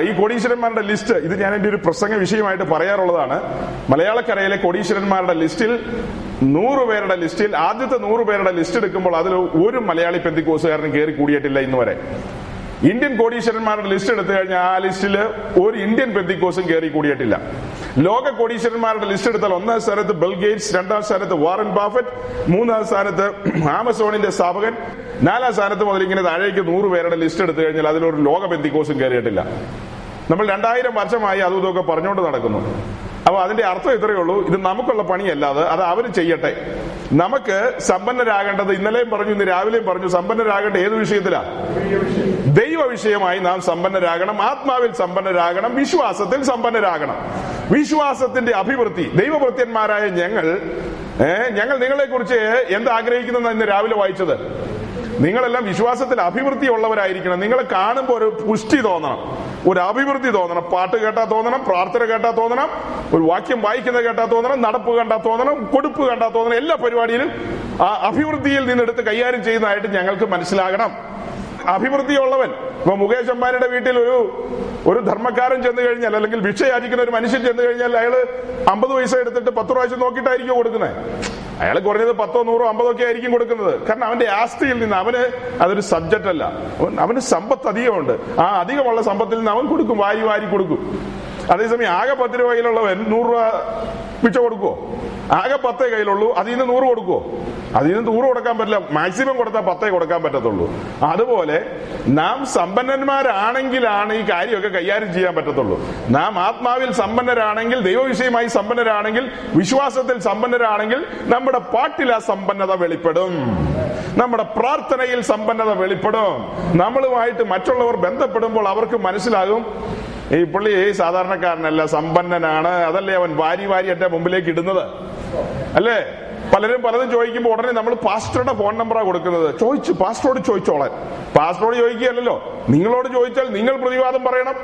ഈ കോടീശ്വരന്മാരുടെ ലിസ്റ്റ് ഇത് ഞാൻ എന്റെ ഒരു പ്രസംഗ വിഷയമായിട്ട് പറയാറുള്ളതാണ്. മലയാളക്കരയിലെ കോടീശ്വരന്മാരുടെ ലിസ്റ്റിൽ നൂറ് പേരുടെ ലിസ്റ്റിൽ ആദ്യത്തെ നൂറ് പേരുടെ ലിസ്റ്റ് എടുക്കുമ്പോൾ അതിൽ ഒരു മലയാളി പെന്തിക്കോസുകാരനും കയറി കൂടിയിട്ടില്ല ഇന്ന് വരെ ഇന്ത്യൻ കോടീശ്വരന്മാരുടെ ലിസ്റ്റ് എടുത്തു കഴിഞ്ഞാൽ ആ ലിസ്റ്റിൽ ഒരു ഇന്ത്യൻ പെന്തിക്കോസും കയറി കൂടിയിട്ടില്ല. ലോക കോടീശ്വരന്മാരുടെ ലിസ്റ്റ് എടുത്താൽ ഒന്നാം സ്ഥാനത്ത് ബിൽ ഗേറ്റ്സ് രണ്ടാം സ്ഥാനത്ത് വാറൻ ബാഫറ്റ് മൂന്നാം സ്ഥാനത്ത് ആമസോണിന്റെ സ്ഥാപകൻ നാലാം സ്ഥാനത്ത് മുതൽ ഇങ്ങനെ താഴേക്ക് നൂറ് പേരുടെ ലിസ്റ്റ് എടുത്തു കഴിഞ്ഞാൽ അതിലൊരു ലോക പെന്തിക്കോസും കയറിയിട്ടില്ല നമ്മൾ രണ്ടായിരം വർഷമായി അതും ഇതൊക്കെ പറഞ്ഞുകൊണ്ട് നടക്കുന്നു. അപ്പൊ അതിന്റെ അർത്ഥം ഇത്രയേ ഉള്ളൂ. ഇത് നമുക്കുള്ള പണിയല്ലാതെ അത് അവർ ചെയ്യട്ടെ. നമുക്ക് സമ്പന്നരാകേണ്ടത് ഇന്നലെയും പറഞ്ഞു ഇന്ന് രാവിലെയും പറഞ്ഞു സമ്പന്നരാകേണ്ട ഏത് വിഷയത്തിലാ? ദൈവ വിഷയമായി നാം സമ്പന്നരാകണം ആത്മാവിൽ സമ്പന്നരാകണം വിശ്വാസത്തിൽ സമ്പന്നരാകണം. വിശ്വാസത്തിന്റെ അഭിവൃദ്ധി ദൈവഭൃത്യന്മാരായ ഞങ്ങൾ ഞങ്ങൾ നിങ്ങളെ കുറിച്ച് എന്താഗ്രഹിക്കുന്ന ഇന്ന് രാവിലെ വായിച്ചത്? നിങ്ങളെല്ലാം വിശ്വാസത്തിൽ അഭിവൃദ്ധി ഉള്ളവരായിരിക്കണം നിങ്ങളെ കാണുമ്പോൾ ഒരു പുഷ്ടി തോന്നണം. ഒരു അഭിവൃദ്ധി തോന്നണം. പാട്ട് കേട്ടാ തോന്നണം പ്രാർത്ഥന കേട്ടാ തോന്നണം ഒരു വാക്യം വായിക്കുന്നത് കേട്ടാ തോന്നണം നടപ്പ് കണ്ടാ തോന്നണം കൊടുപ്പ് കണ്ടാ തോന്നണം. എല്ലാ പരിപാടിയിലും ആ അഭിവൃദ്ധിയിൽ നിന്നെടുത്ത് കൈകാര്യം ചെയ്യുന്നതായിട്ട് ഞങ്ങൾക്ക് മനസ്സിലാകണം. അഭിവൃദ്ധിയുള്ളവൻ. ഇപ്പൊ മുകേഷ് അംബാനിയുടെ വീട്ടിൽ ഒരു ഒരു ധർമ്മക്കാരൻ ചെന്ന് കഴിഞ്ഞാൽ അല്ലെങ്കിൽ ഭിക്ഷ ഒരു മനുഷ്യൻ ചെന്ന് കഴിഞ്ഞാൽ അയാൾ അമ്പത് പൈസ എടുത്തിട്ട് പത്ത് പ്രാവശ്യം നോക്കിയിട്ടായിരിക്കും കൊടുക്കുന്നത് അയാൾ കുറഞ്ഞത് പത്തോ നൂറോ അമ്പതോ ഒക്കെ ആയിരിക്കും കൊടുക്കുന്നത്. കാരണം അവന്റെ ആസ്തിയിൽ നിന്ന് അവന് അതൊരു സബ്ജക്റ്റ് അല്ല അവന് സമ്പത്ത് അധികമുണ്ട്. ആ അധികമുള്ള സമ്പത്തിൽ നിന്ന് അവൻ കൊടുക്കും വാരി വാരി കൊടുക്കും. അതേസമയം ആകെ പത്ത് രൂപ കയ്യിലുള്ളവൻ നൂറ് രൂപ പിച്ച കൊടുക്കുവോ? ആകെ പത്തേ കയ്യിലുള്ളൂ അതിൽ നിന്ന് നൂറ് കൊടുക്കുവോ? അതിൽ നിന്ന് നൂറ് കൊടുക്കാൻ പറ്റില്ല മാക്സിമം കൊടുത്താൽ പത്തേ കൊടുക്കാൻ പറ്റത്തുള്ളൂ. അതുപോലെ നാം സമ്പന്നന്മാരാണെങ്കിലാണ് ഈ കാര്യമൊക്കെ കൈകാര്യം ചെയ്യാൻ പറ്റത്തുള്ളൂ. നാം ആത്മാവിൽ സമ്പന്നരാണെങ്കിൽ ദൈവവിഷയമായി സമ്പന്നരാണെങ്കിൽ വിശ്വാസത്തിൽ സമ്പന്നരാണെങ്കിൽ നമ്മുടെ പാട്ടിൽ ആ സമ്പന്നത വെളിപ്പെടും. നമ്മുടെ പ്രാർത്ഥനയിൽ സമ്പന്നത വെളിപ്പെടും. നമ്മളുമായിട്ട് മറ്റുള്ളവർ ബന്ധപ്പെടുമ്പോൾ അവർക്ക് മനസ്സിലാകും ഈ പുള്ളി സാധാരണക്കാരനല്ല സമ്പന്നനാണ്. അതല്ലേ അവൻ വാരി വാരി എന്റെ മുമ്പിലേക്ക് ഇടുന്നത്? അല്ലേ? പലരും പലതും ചോദിക്കുമ്പോൾ ഉടനെ നമ്മൾ പാസ്റ്ററുടെ ഫോൺ നമ്പറാണ് കൊടുക്കുന്നത്. ചോദിച്ചു പാസ്റ്ററോട് ചോദിച്ചോളാൻ. പാസ്റ്ററോട് ചോദിക്കുകയല്ലോ നിങ്ങളോട് ചോദിച്ചാൽ നിങ്ങൾ പ്രതിവാദം പറയണം.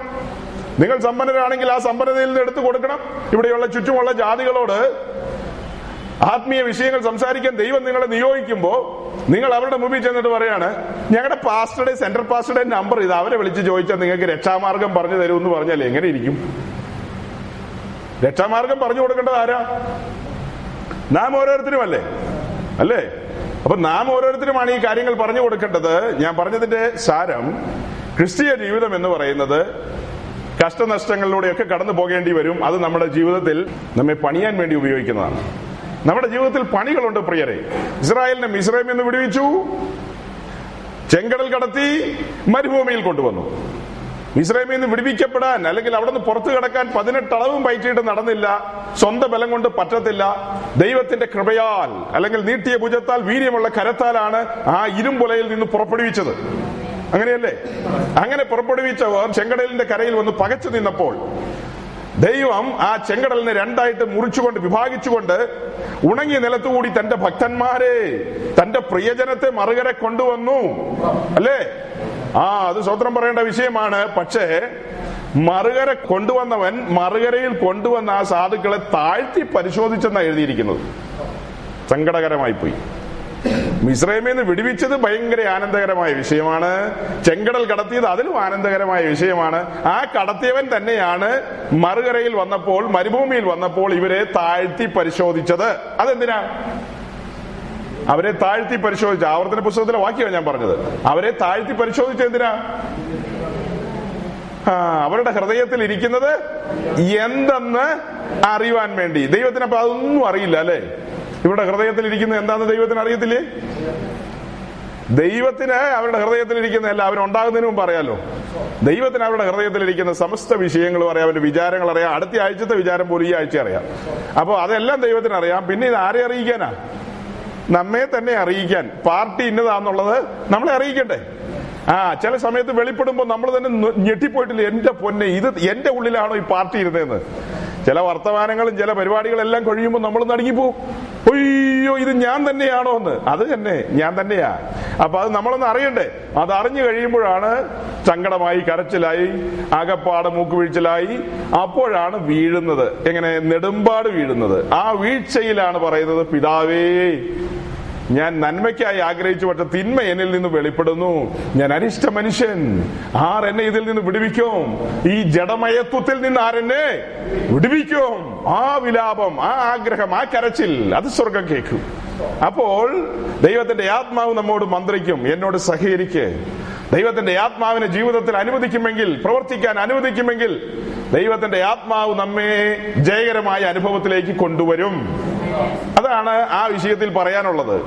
നിങ്ങൾ സമ്പന്നരാണെങ്കിൽ ആ സമ്പന്നതയിൽ നിന്ന് എടുത്തു കൊടുക്കണം. ഇവിടെയുള്ള ചുറ്റുമുള്ള ജാതികളോട് ആത്മീയ വിഷയങ്ങൾ സംസാരിക്കാൻ ദൈവം നിങ്ങളെ നിയോഗിക്കുമ്പോൾ നിങ്ങൾ അവരുടെ മുമ്പിൽ ചെന്നിട്ട് പറയാണ് ഞങ്ങളുടെ പാസ്റ്ററുടെ സെൻട്രൽ പാസ്റ്ററുടെ നമ്പർ ഇത് അവരെ വിളിച്ച് ചോദിച്ചാൽ നിങ്ങൾക്ക് രക്ഷാമാർഗം പറഞ്ഞു തരും എന്ന് പറഞ്ഞാൽ എങ്ങനെ ഇരിക്കും? രക്ഷാമാർഗം പറഞ്ഞു കൊടുക്കേണ്ടത് ആരാ? നാം ഓരോരുത്തരും അല്ലേ? അല്ലേ അപ്പൊ നാം ഓരോരുത്തരുമാണ് ഈ കാര്യങ്ങൾ പറഞ്ഞു കൊടുക്കേണ്ടത്. ഞാൻ പറഞ്ഞതിന്റെ സാരം ക്രിസ്തീയ ജീവിതം എന്ന് പറയുന്നത് കഷ്ടനഷ്ടങ്ങളിലൂടെയൊക്കെ കടന്നു പോകേണ്ടി വരും. അത് നമ്മുടെ ജീവിതത്തിൽ നമ്മെ പണിയാൻ വേണ്ടി ഉപയോഗിക്കുന്നതാണ്. നമ്മുടെ ജീവിതത്തിൽ പണികളുണ്ട് പ്രിയരെ. ഇസ്രായേലിനെ മിസ്രൈമിൽ നിന്ന് വിടുവിച്ചു. ചെങ്കടൽ കടത്തി മരുഭൂമിയിൽ കൊണ്ടുവന്നു. ഇസ്രായേമിൽ നിന്ന് വിടുവിക്കപ്പെടാൻ അല്ലെങ്കിൽ അവിടെ നിന്ന് പുറത്തു കിടക്കാൻ പതിനെട്ടളവും പയറ്റിയിട്ട് നടന്നില്ല. സ്വന്തം ബലം കൊണ്ട് പറ്റത്തില്ല. ദൈവത്തിന്റെ കൃപയാൽ അല്ലെങ്കിൽ നീട്ടിയ ഭുജത്താൽ വീര്യമുള്ള കരത്താലാണ് ആ ഇരുമ്പുലയിൽ നിന്ന് പുറപ്പെടുവിച്ചത്. അങ്ങനെയല്ലേ? അങ്ങനെ പുറപ്പെടുവിച്ചവർ ചെങ്കടലിന്റെ കരയിൽ വന്ന് പകച്ചു നിന്നപ്പോൾ ദൈവം ആ ചെങ്കടലിനെ രണ്ടായിട്ട് മുറിച്ചുകൊണ്ട് വിഭാഗിച്ചുകൊണ്ട് ഉണങ്ങിയ നിലത്തുകൂടി തന്റെ ഭക്തന്മാരെ തന്റെ പ്രിയജനത്തെ മറുകര കൊണ്ടുവന്നു. അല്ലേ? ആ അത് സ്വത്രം പറയേണ്ട വിഷയമാണ്. പക്ഷേ മറുകര കൊണ്ടുവന്നവൻ മറുകരയിൽ കൊണ്ടുവന്ന ആ സാധുക്കളെ താഴ്ത്തി പരിശോധിച്ചെന്നാണ് എഴുതിയിരിക്കുന്നത്. സങ്കടകരമായി പോയി മിശ്രമിൽ നിന്ന് വിടുവിച്ചത് ഭയങ്കര ആനന്ദകരമായ വിഷയമാണ്. ചെങ്കടൽ കടത്തിയത് അതിലും ആനന്ദകരമായ വിഷയമാണ്. ആ കടത്തിയവൻ തന്നെയാണ് മറുകരയിൽ വന്നപ്പോൾ മരുഭൂമിയിൽ വന്നപ്പോൾ ഇവരെ താഴ്ത്തി പരിശോധിച്ചത്. അതെന്തിനാ? അവരെ താഴ്ത്തി പരിശോധിച്ച ആവർത്തന പുസ്തകത്തിലെ വാക്യമാണ് ഞാൻ പറഞ്ഞത്. അവരെ താഴ്ത്തി പരിശോധിച്ച എന്തിനാ? അവരുടെ ഹൃദയത്തിൽ ഇരിക്കുന്നത് എന്തെന്ന് അറിയുവാൻ വേണ്ടി. ദൈവത്തിന് അതൊന്നും അറിയില്ല അല്ലെ? ഹൃദയത്തിൽ ഇരിക്കുന്ന എന്താണെന്ന് ദൈവത്തിന് അറിയത്തില്ലേ? ദൈവത്തിന് അവരുടെ ഹൃദയത്തിൽ ഇരിക്കുന്ന എല്ലാം അവരുണ്ടാകുന്നതിന് മുമ്പ് അറിയാലോ. ദൈവത്തിന് അവരുടെ ഹൃദയത്തിൽ ഇരിക്കുന്ന സമസ്ത വിഷയങ്ങളും അറിയാം അവരുടെ വിചാരങ്ങൾ അറിയാം അടുത്ത ആഴ്ചത്തെ വിചാരം പോലും ഈ ആഴ്ച അറിയാം. അപ്പോൾ അതെല്ലാം ദൈവത്തിന് അറിയാം പിന്നെ ഇത് ആരെ അറിയിക്കാനാ? നമ്മെ തന്നെ അറിയിക്കാൻ. പാർട്ടി ഇന്നതാന്നുള്ളത് നമ്മളെ അറിയിക്കട്ടെ ആ ചില സമയത്ത് വെളിപ്പെടുമ്പോൾ നമ്മൾ തന്നെ ഞെട്ടിപ്പോയിട്ടില്ല എന്റെ പൊന്നെ ഇത് എന്റെ ഉള്ളിലാണോ ഈ പാർട്ടി ഇരുന്നതെന്ന് ചില വർത്തമാനങ്ങളും ചില പരിപാടികളെല്ലാം കഴിയുമ്പോൾ നമ്മൾ നടുങ്ങിപ്പോവും അയ്യോ ഇത് ഞാൻ തന്നെയാണോ എന്ന്. അത് തന്നെ ഞാൻ തന്നെയാ. അപ്പൊ അത് നമ്മളൊന്ന് അറിയണ്ടേ. അത് അറിഞ്ഞു കഴിയുമ്പോഴാണ് സങ്കടമായി കരച്ചിലായി ആകപ്പാട് മൂക്കുവീഴ്ചലായി. അപ്പോഴാണ് വീഴുന്നത്. എങ്ങനെ? നെടുമ്പാട് വീഴുന്നത്. ആ വീഴ്ചയിലാണ് പറയുന്നത് പിതാവേ ഞാൻ നന്മയ്ക്കായി ആഗ്രഹിച്ചു പക്ഷെ തിന്മ എന്നിൽ നിന്ന് വെളിപ്പെടുന്നു. ഞാൻ അരിഷ്ട മനുഷ്യൻ. ആർ എന്നെ ഇതിൽ നിന്ന് വിടുവിക്കും? ഈ ജഡമയത്വത്തിൽ നിന്ന് ആരെന്നെ വിടുവിക്കും? ആ വിലാപം ആ ആഗ്രഹം ആ കരച്ചിൽ അത് സ്വർഗം കേൾക്കും. അപ്പോൾ ദൈവത്തിന്റെ ആത്മാവ് നമ്മോട് മന്ത്രിക്കും എന്നോട് സഹകരിക്ക്. ദൈവത്തിന്റെ ആത്മാവിനെ ജീവിതത്തിൽ അനുവദിക്കുമെങ്കിൽ പ്രവർത്തിക്കാൻ അനുവദിക്കുമെങ്കിൽ ദൈവത്തിന്റെ ആത്മാവ് നമ്മെ ജയകരമായ അനുഭവത്തിലേക്ക് കൊണ്ടുവരും. അതാണ് ആ വിഷയത്തിൽ പറയാനുള്ളത്.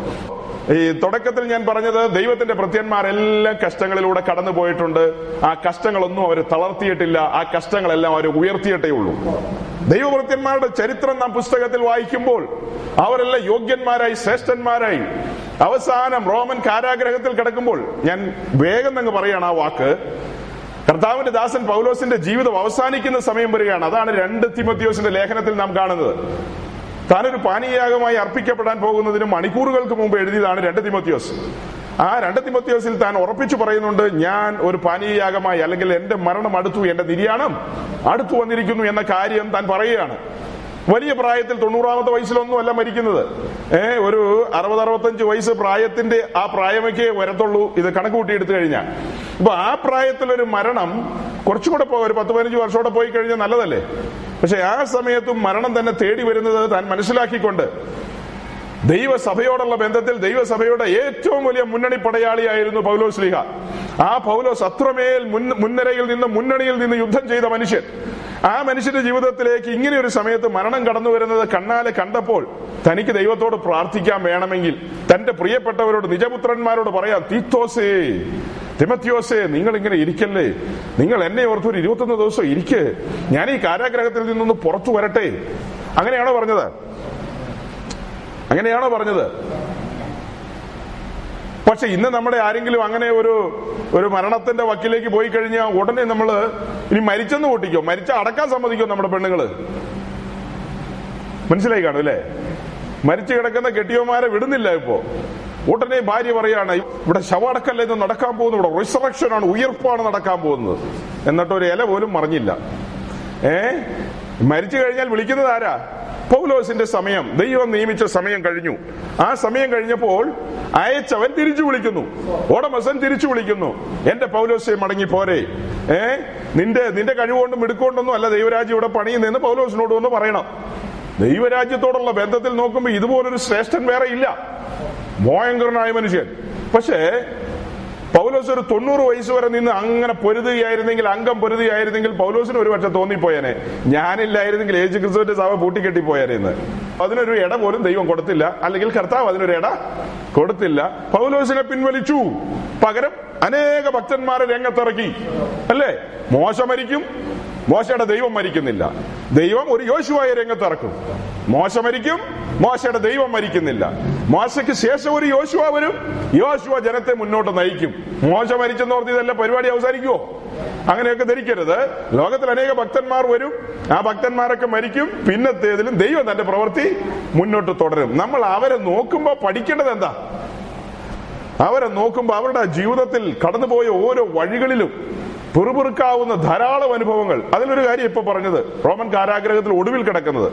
ഈ തുടക്കത്തിൽ ഞാൻ പറഞ്ഞത് ദൈവത്തിന്റെ ഭൃത്യന്മാരെല്ലാം കഷ്ടങ്ങളിലൂടെ കടന്നു പോയിട്ടുണ്ട്. ആ കഷ്ടങ്ങളൊന്നും അവർ തളർത്തിയിട്ടില്ല. ആ കഷ്ടങ്ങളെല്ലാം അവർ ഉയർത്തിയിട്ടേ ഉള്ളൂ. ദൈവഭൃത്യന്മാരുടെ ചരിത്രം നാം പുസ്തകത്തിൽ വായിക്കുമ്പോൾ അവരെല്ലാം യോഗ്യന്മാരായി ശ്രേഷ്ഠന്മാരായി. അവസാനം റോമൻ കാരാഗ്രഹത്തിൽ കിടക്കുമ്പോൾ ഞാൻ വേഗം അങ്ങ് പറയാണ് ആ വാക്ക്. കർത്താവിന്റെ ദാസൻ പൗലോസിന്റെ ജീവിതം അവസാനിക്കുന്ന സമയം വരികയാണ് അതാണ് രണ്ട് തിമത്യോസിന്റെ ലേഖനത്തിൽ നാം കാണുന്നത്. താനൊരു പാനീയാഗമായി അർപ്പിക്കപ്പെടാൻ പോകുന്നതിന് മണിക്കൂറുകൾക്ക് മുമ്പ് എഴുതിയതാണ് രണ്ട് തിമത്യോസ്. ആ രണ്ട് തിമത്യോസിൽ താൻ ഉറപ്പിച്ചു പറയുന്നുണ്ട് ഞാൻ ഒരു പാനീയാഗമായി അല്ലെങ്കിൽ എന്റെ മരണം അടുത്തു എന്റെ നിര്യാണം അടുത്തു വന്നിരിക്കുന്നു എന്ന കാര്യം താൻ പറയുകയാണ്. വലിയ പ്രായത്തിൽ തൊണ്ണൂറാമത്തെ വയസ്സിലൊന്നും അല്ല മരിക്കുന്നത്. ഏ ഒരു അറുപത് അറുപത്തഞ്ച് വയസ്സ് പ്രായത്തിന്റെ ആ പ്രായമൊക്കെ വരത്തുള്ളൂ. ഇത് കണക്ക് കൂട്ടിയെടുത്തു കഴിഞ്ഞാൽ അപ്പൊ ആ പ്രായത്തിലൊരു മരണം കുറച്ചുകൂടെ ഒരു പത്ത് പതിനഞ്ച് വർഷത്തോടെ പോയി കഴിഞ്ഞാൽ നല്ലതല്ലേ? പക്ഷെ ആ സമയത്തും മരണം തന്നെ തേടി വരുന്നത് താൻ മനസ്സിലാക്കിക്കൊണ്ട് ദൈവസഭയോടുള്ള ബന്ധത്തിൽ ദൈവസഭയുടെ ഏറ്റവും വലിയ മുന്നണി പടയാളിയായിരുന്നു പൗലോസ് ലീഹ ആ പൗലോസ് അത്രമേൽ മുൻ- മുൻനിരയിൽ നിന്ന് മുന്നണിയിൽ നിന്ന് യുദ്ധം ചെയ്ത മനുഷ്യൻ. ആ മനുഷ്യന്റെ ജീവിതത്തിലേക്ക് ഇങ്ങനെ ഒരു സമയത്ത് മരണം കടന്നു വരുന്നത് കണ്ണാലെ കണ്ടപ്പോൾ തനിക്ക് ദൈവത്തോട് പ്രാർത്ഥിക്കാൻ വേണമെങ്കിൽ തന്റെ പ്രിയപ്പെട്ടവരോട് നിജപുത്രന്മാരോട് പറയാം തീത്തോസേ തിമത്യോസേ നിങ്ങൾ ഇങ്ങനെ ഇരിക്കല്ലേ? നിങ്ങൾ എന്നെ ഓർത്ത് ഒരു ഇരുപത്തൊന്ന് ദിവസം ഇരിക്കേ. ഞാൻ ഈ കാരാഗ്രഹത്തിൽ നിന്നൊന്ന് പുറത്തു വരട്ടെ. അങ്ങനെയാണോ പറഞ്ഞത്? അങ്ങനെയാണോ പറഞ്ഞത്? പക്ഷെ ഇന്ന് നമ്മുടെ ആരെങ്കിലും അങ്ങനെ ഒരു ഒരു മരണത്തിന്റെ വക്കിലേക്ക് പോയി കഴിഞ്ഞാൽ ഉടനെ നമ്മൾ ഇനി മരിച്ചെന്ന് കൂട്ടിക്കോ മരിച്ച അടക്കാൻ സമ്മതിക്കോ നമ്മുടെ പെണ്ണുങ്ങൾ? മനസ്സിലായി കാണും അല്ലേ? മരിച്ചു കിടക്കുന്ന കെട്ടിയോമാരെ വിടുന്നില്ല ഇപ്പോ. ഉടനെ ഭാര്യ പറയാണ് ഇവിടെ ശവടക്കല്ല ഇത് നടക്കാൻ പോകുന്നു ഇവിടെ റിസറക്ഷൻ ആണ് ഉയർപ്പാണ് നടക്കാൻ പോകുന്നത്. എന്നിട്ട് ഒരു ഇല പോലും മറിഞ്ഞില്ല. ഏ? മരിച്ചു കഴിഞ്ഞാൽ വിളിക്കുന്നത് ആരാ? പൗലോസിന്റെ സമയം ദൈവം നിയമിച്ച സമയം കഴിഞ്ഞു. ആ സമയം കഴിഞ്ഞപ്പോൾ അയച്ചവൻ തിരിച്ചു വിളിക്കുന്നു. ഓടമസൻ തിരിച്ചു വിളിക്കുന്നു. എന്റെ പൗലോസെ മടങ്ങി പോരെ. ഏ? നിന്റെ നിന്റെ കഴിവുകൊണ്ടും എടുക്കൊണ്ടൊന്നും അല്ല ദൈവരാജ്യം ഇവിടെ പണിയുന്നതെന്ന് പൗലോസിനോട് ഒന്ന് പറയണം. ദൈവരാജ്യത്തോടുള്ള ബന്ധത്തിൽ നോക്കുമ്പോൾ ഇതുപോലൊരു ശ്രേഷ്ഠൻ വേറെ ഇല്ല. ഭയങ്കരനായ മനുഷ്യൻ. പക്ഷേ പൗലോസ് ഒരു തൊണ്ണൂറ് വയസ്സ് വരെ നിന്ന് അങ്ങനെ പൊരുതുകയായിരുന്നെങ്കിൽ അംഗം പൊരുതുകയായിരുന്നെങ്കിൽ പൗലോസിന് ഒരു പക്ഷെ തോന്നിപ്പോയനെ. ഞാനില്ലായിരുന്നെങ്കിൽ യേശു ക്രിസ്തുവിന്റെ സഭ പൂട്ടിക്കെട്ടി എന്ന് അതിനൊരു ഇട പോലും ദൈവം കൊടുത്തില്ല. അല്ലെങ്കിൽ കർത്താവ് അതിനൊരു ഇട കൊടുത്തില്ല. പൗലോസിനെ പിൻവലിച്ചു. പകരം അനേക ഭക്തന്മാരെ രംഗത്തിറക്കി. അല്ലേ? മോശ മരിക്കും. മോശയുടെ ദൈവം മരിക്കുന്നില്ല. ദൈവം ഒരു യോശുവായ രംഗത്ത് ഇറക്കും മോശ മരിക്കും മോശയുടെ ദൈവം മരിക്കുന്നില്ല. മോശയ്ക്ക് ശേഷം ഒരു യോശുവ വരും യോശുവ ജനത്തെ മുന്നോട്ട് നയിക്കും. മോശ മരിച്ചെന്ന് ഓർത്ത് ഇതെല്ലാം പരിപാടി അവസാനിക്കുമോ അങ്ങനെയൊക്കെ ധരിക്കരുത്. ലോകത്തിൽ അനേക ഭക്തന്മാർ വരും ആ ഭക്തന്മാരൊക്കെ മരിക്കും പിന്നത്തേതിലും ദൈവം തന്റെ പ്രവൃത്തി മുന്നോട്ട് തുടരും. നമ്മൾ അവരെ നോക്കുമ്പോൾ പഠിക്കേണ്ടത് എന്താ? അവരെ നോക്കുമ്പോൾ അവരുടെ ജീവിതത്തിൽ കടന്നുപോയ ഓരോ വഴികളിലും പിറുപിറുക്കാവുന്ന ധാരാളം അനുഭവങ്ങൾ. അതിലൊരു കാര്യം ഇപ്പൊ പറഞ്ഞത് റോമൻ കാരാഗ്രഹത്തിൽ ഒടുവിൽ കിടക്കുന്നത്.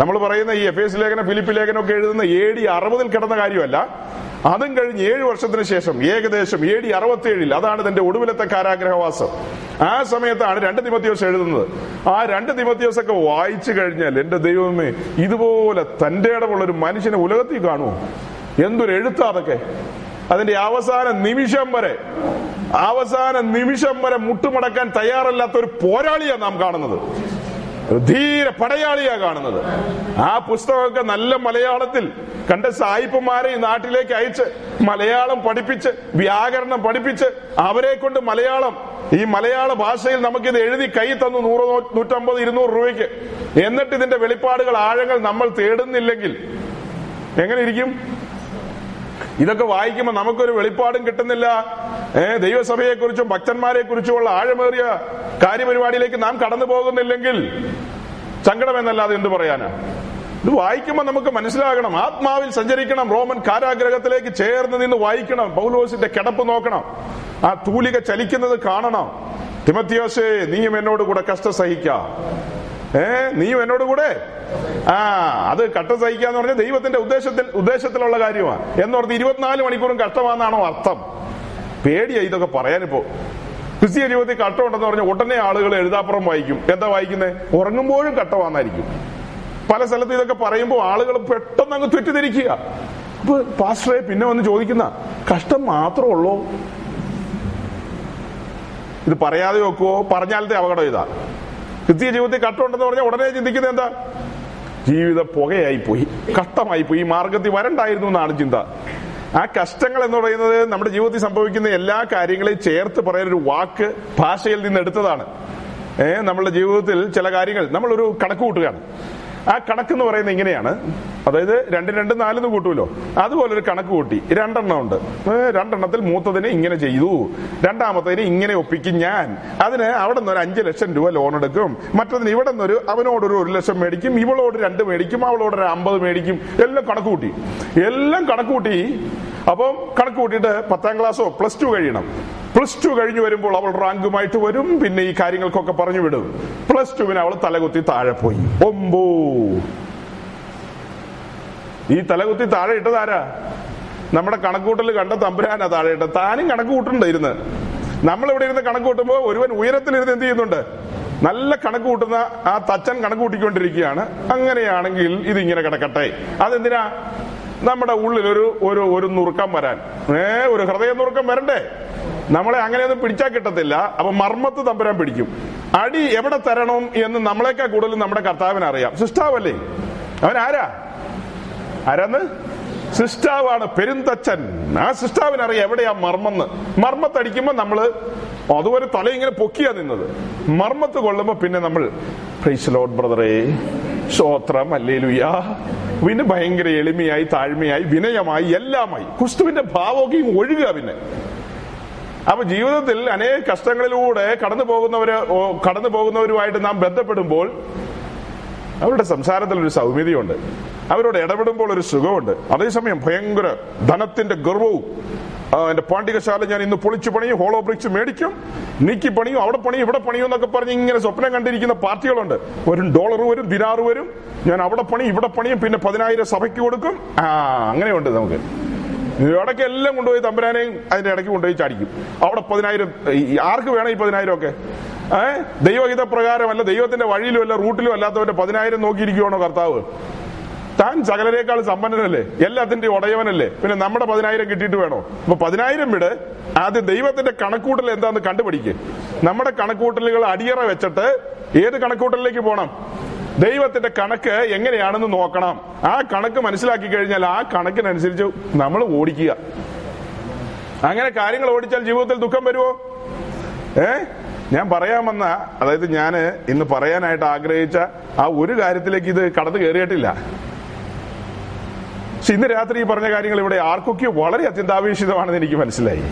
നമ്മൾ പറയുന്ന ഈ എഫ് എസ് ലേഖനം ഫിലിപ്പ് ലേഖനം ഒക്കെ എഴുതുന്ന എ ഡി അറുപതിൽ കിടന്ന കാര്യമല്ല. അതും കഴിഞ്ഞ് ഏഴ് വർഷത്തിന് ശേഷം ഏകദേശം എ ഡി അറുപത്തിയേഴിൽ അതാണ് തന്റെ ഒടുവിലത്തെ കാരാഗ്രഹവാസം. ആ സമയത്താണ് രണ്ട് തിമത്യോസ് എഴുതുന്നത്. ആ രണ്ട് തിമത്യോസ് ഒക്കെ വായിച്ചു കഴിഞ്ഞാൽ എന്റെ ദൈവമേ ഇതുപോലെ തന്റെ ഇടമുള്ള ഒരു മനുഷ്യനെ ഉലകത്തിൽ കാണുമോ എന്തൊരു എഴുത്താ അതൊക്കെ. അതിന്റെ അവസാന നിമിഷം വരെ അവസാന നിമിഷം വരെ മുട്ടുമടക്കാൻ തയ്യാറല്ലാത്ത ഒരു പോരാളിയാണ് നാം കാണുന്നത്. ധീര പടയാളിയാ കാണുന്നത്. ആ പുസ്തകമൊക്കെ നല്ല മലയാളത്തിൽ കണ്ട സായിപ്പന്മാരെ ഈ നാട്ടിലേക്ക് അയച്ച് മലയാളം പഠിപ്പിച്ച് വ്യാകരണം പഠിപ്പിച്ച് അവരെ കൊണ്ട് മലയാളം ഈ മലയാള ഭാഷയിൽ നമുക്കിത് എഴുതി കൈ തന്നു നൂറ് നൂറ്റമ്പത് ഇരുന്നൂറ് രൂപയ്ക്ക്. എന്നിട്ട് ഇതിന്റെ വെളിപ്പാടുകൾ ആഴങ്ങൾ നമ്മൾ തേടുന്നില്ലെങ്കിൽ എങ്ങനെ ഇരിക്കും? ഇതൊക്കെ വായിക്കുമ്പോൾ നമുക്കൊരു വെളിപ്പാടും കിട്ടുന്നില്ല. ഏർ ദൈവസഭയെ കുറിച്ചും ഭക്തന്മാരെ കുറിച്ചുമുള്ള ആഴമേറിയ കാര്യപരിപാടിയിലേക്ക് നാം കടന്നു പോകുന്നില്ലെങ്കിൽ സങ്കടം എന്നല്ലാതെ എന്ത് പറയാനാ? ഇത് വായിക്കുമ്പോൾ നമുക്ക് മനസ്സിലാകണം. ആത്മാവിൽ സഞ്ചരിക്കണം. റോമൻ കാരാഗ്രഹത്തിലേക്ക് ചേർന്ന് നിന്ന് വായിക്കണം. പൗലോസിന്റെ കിടപ്പ് നോക്കണം. ആ തൂലിക ചലിക്കുന്നത് കാണണം. തിമത്തിയോസേ നീയും എന്നോട് കൂടെ കഷ്ട സഹിക്ക ഏ നീയും എന്നോട് കൂടെ? ആ അത് കട്ട സഹിക്കുക എന്ന് പറഞ്ഞാൽ ദൈവത്തിന്റെ ഉദ്ദേശത്തിൽ ഉദ്ദേശത്തിലുള്ള കാര്യമാണ് എന്നോർത്ത് ഇരുപത്തിനാല് മണിക്കൂറും കഷ്ടമാണെന്നാണോ അർത്ഥം. പേടിയാ ഇതൊക്കെ പറയാനിപ്പോ ക്രിസ്തീയ ജീവിതത്തിൽ കട്ടമുണ്ടെന്ന് പറഞ്ഞ ഉടനെ ആളുകൾ എഴുതാപ്പുറം വായിക്കും. എന്താ വായിക്കുന്നത് ഉറങ്ങുമ്പോഴും കട്ടമാന്നായിരിക്കും. പല സ്ഥലത്ത് ഇതൊക്കെ പറയുമ്പോൾ ആളുകൾ പെട്ടെന്ന് അങ്ങ് തെറ്റിദ്ധരിക്കുക. അപ്പൊ പാസ്റ്ററെ പിന്നെ വന്ന് ചോദിക്കുന്ന കഷ്ടം മാത്രമേ ഉള്ളൂ? ഇത് പറയാതെ വെക്കുവോ? പറഞ്ഞാലത്തെ അപകടം ഇതാ. ക്രിസ്തീയ ജീവിതത്തിൽ കട്ടുണ്ടെന്ന് പറഞ്ഞാൽ ഉടനെ ചിന്തിക്കുന്നത് എന്താ? ജീവിത പുകയായി പോയി കഷ്ടമായി പോയി മാർഗത്തിൽ വരണ്ടായിരുന്നു എന്നാണ് ചിന്ത. ആ കഷ്ടങ്ങൾ എന്ന് പറയുന്നത് നമ്മുടെ ജീവിതത്തിൽ സംഭവിക്കുന്ന എല്ലാ കാര്യങ്ങളെയും ചേർത്ത് പറയുന്ന ഒരു വാക്ക് ഭാഷയിൽ നിന്ന് എടുത്തതാണ്. ഏഹ് നമ്മളുടെ ജീവിതത്തിൽ ചില കാര്യങ്ങൾ നമ്മളൊരു കണക്ക് കൂട്ടുകയാണ്. ആ കണക്ക് എന്ന് പറയുന്നത് ഇങ്ങനെയാണ്. അതായത് രണ്ട് രണ്ട് നാലെന്ന് കൂട്ടുമല്ലോ. അതുപോലെ ഒരു കണക്ക് കൂട്ടി. രണ്ടെണ്ണം ഉണ്ട്. രണ്ടെണ്ണത്തിൽ മൂത്തതിനെ ഇങ്ങനെ ചെയ്തു. രണ്ടാമത്തതിനെ ഇങ്ങനെ ഒപ്പിക്കും ഞാൻ. അതിന് അവിടെ നിന്ന് ഒരു അഞ്ച് ലക്ഷം രൂപ ലോൺ എടുക്കും. മറ്റതിന് ഇവിടെ നിന്നൊരു അവനോടൊരു ഒരു ലക്ഷം മേടിക്കും. ഇവളോട് രണ്ട് മേടിക്കും. അവളോട് ഒരു അമ്പത് മേടിക്കും. എല്ലാം കണക്ക് കൂട്ടി. എല്ലാം കണക്ക് കൂട്ടി. അപ്പം കണക്ക് കൂട്ടിയിട്ട് പത്താം ക്ലാസ്സോ പ്ലസ് ടു കഴിയണം. പ്ലസ് ടു കഴിഞ്ഞു വരുമ്പോൾ അവൾ റാങ്കുമായിട്ട് വരും. പിന്നെ ഈ കാര്യങ്ങൾക്കൊക്കെ പറഞ്ഞു വിടും. പ്ലസ് ടുവിന് അവൾ തലകുത്തി താഴെ പോയി. ഒമ്പോ. ഈ തലകുത്തി താഴെ ഇട്ടതാരാ നമ്മുടെ കണക്കൂട്ടൽ കണ്ട തമ്പുരാനാ താഴെ ഇട്ട താനും കണക്ക് നമ്മൾ ഇവിടെ ഇരുന്ന് കണക്ക് കൂട്ടുമ്പോൾ ഒരുവൻ ഉയരത്തിലിരുന്ന് എന്ത് ചെയ്യുന്നുണ്ട്? നല്ല കണക്ക് കൂട്ടുന്ന ആ തച്ചൻ കണക്ക് കൂട്ടിക്കൊണ്ടിരിക്കുകയാണ്. അങ്ങനെയാണെങ്കിൽ ഇതിങ്ങനെ കിടക്കട്ടെ. അതെന്തിനാ? നമ്മുടെ ഉള്ളിൽ ഒരു ഒരു ഒരു നുറുക്കം വരാൻ. ഏ ഒരു ഹൃദയ നുറുക്കം വരണ്ടേ? നമ്മളെ അങ്ങനെയൊന്നും പിടിച്ചാൽ കിട്ടത്തില്ല. അപ്പൊ മർമ്മത്ത് തമ്പുരാൻ പിടിക്കും. അടി എവിടെ തരണം എന്ന് നമ്മളെക്കാൾ കൂടുതൽ നമ്മുടെ കർത്താവിനറിയാം. സിസ്റ്റാവല്ലേ അവൻ ആരാ ആരാന്ന്? സിസ്റ്റാവാണ് പെരുന്തച്ചൻ. ആ സിസ്റ്റാവിനറിയാം എവിടെയാ മർമ്മന്ന് മർമ്മത്തടിക്കുമ്പോ നമ്മൾ അതുവരെ തല ഇങ്ങനെ പൊക്കിയാ നിന്നത്. മർമ്മത്ത് കൊള്ളുമ്പോ പിന്നെ നമ്മൾ പ്രൈസ് ലോഡ് ബ്രദറേ ശ്രോത്രം അല്ലേലുയാ പിന്നെ ഭയങ്കര എളിമയായി താഴ്മയായി വിനയമായി എല്ലാമായി. ക്രിസ്തുവിന്റെ ഭാവമൊക്കെ ഒഴുകുക പിന്നെ. അപ്പൊ ജീവിതത്തിൽ അനേക കഷ്ടങ്ങളിലൂടെ കടന്നു പോകുന്നവര് കടന്നു പോകുന്നവരുമായിട്ട് നാം ബന്ധപ്പെടുമ്പോൾ അവരുടെ സംസാരത്തിൽ ഒരു സൗമ്യതയുണ്ട്. അവരോട് ഇടപെടുമ്പോൾ ഒരു സുഖമുണ്ട് അതേസമയം ഭയങ്കര ധനത്തിന്റെ ഗർവവും എന്റെ പാണ്ഡികശാല ഞാൻ ഇന്ന് പൊളിച്ചു പണിയും ഹോളോ ബ്രിക്സ് മേടിക്കും നീക്കി പണിയും അവിടെ പണിയും ഇവിടെ പണിയും എന്നൊക്കെ പറഞ്ഞ് ഇങ്ങനെ സ്വപ്നം കണ്ടിരിക്കുന്ന പാർട്ടികളുണ്ട്. ഒരു ഡോളർ വരും ദിനാറ് വരും. ഞാൻ അവിടെ പണിയും ഇവിടെ പണിയും പിന്നെ പതിനായിരം സഭയ്ക്ക് കൊടുക്കും. ആ അങ്ങനെയുണ്ട് നമുക്ക്. ഇടയ്ക്ക് എല്ലാം കൊണ്ടുപോയി തമ്പുരാനെയും അതിന്റെ ഇടയ്ക്ക് കൊണ്ടുപോയി ചാടിക്കും. അവിടെ പതിനായിരം ആർക്ക് വേണം ഈ പതിനായിരം ഒക്കെ ഏഹ് ദൈവഹിത പ്രകാരമല്ല ദൈവത്തിന്റെ വഴിയിലും അല്ല റൂട്ടിലും അല്ലാത്തവന്റെ പതിനായിരം നോക്കിയിരിക്കുവാണോ കർത്താവ്? താൻ സകലരേക്കാൾ സമ്പന്നനല്ലേ? എല്ലാത്തിന്റെ ഉടയവനല്ലേ? പിന്നെ നമ്മുടെ പതിനായിരം കിട്ടിയിട്ട് വേണോ? അപ്പൊ പതിനായിരം വിട് ആദ്യം ദൈവത്തിന്റെ കണക്കൂട്ടൽ എന്താന്ന് കണ്ടുപിടിക്ക്. നമ്മുടെ കണക്കൂട്ടലുകൾ അടിയറ വെച്ചിട്ട് ഏത് കണക്കൂട്ടലിലേക്ക് പോകണം ദൈവത്തിന്റെ കണക്ക് എങ്ങനെയാണെന്ന് നോക്കണം. ആ കണക്ക് മനസ്സിലാക്കി കഴിഞ്ഞാൽ ആ കണക്കിനനുസരിച്ച് നമ്മൾ ഓടിക്കുക. അങ്ങനെ കാര്യങ്ങൾ ഓടിച്ചാൽ ജീവിതത്തിൽ ദുഃഖം വരുമോ ഏ? ഞാൻ പറയാൻ വന്ന അതായത് ഞാൻ ഇന്ന് പറയാനായിട്ട് ആഗ്രഹിച്ച ആ ഒരു കാര്യത്തിലേക്ക് ഇത് കടന്നു കയറിയിട്ടില്ല. പക്ഷെ ഇന്ന് രാത്രി ഈ പറഞ്ഞ കാര്യങ്ങൾ ഇവിടെ ആർക്കൊക്കെ വളരെ അത്യന്താപേക്ഷിതമാണെന്ന് എനിക്ക് മനസ്സിലായി.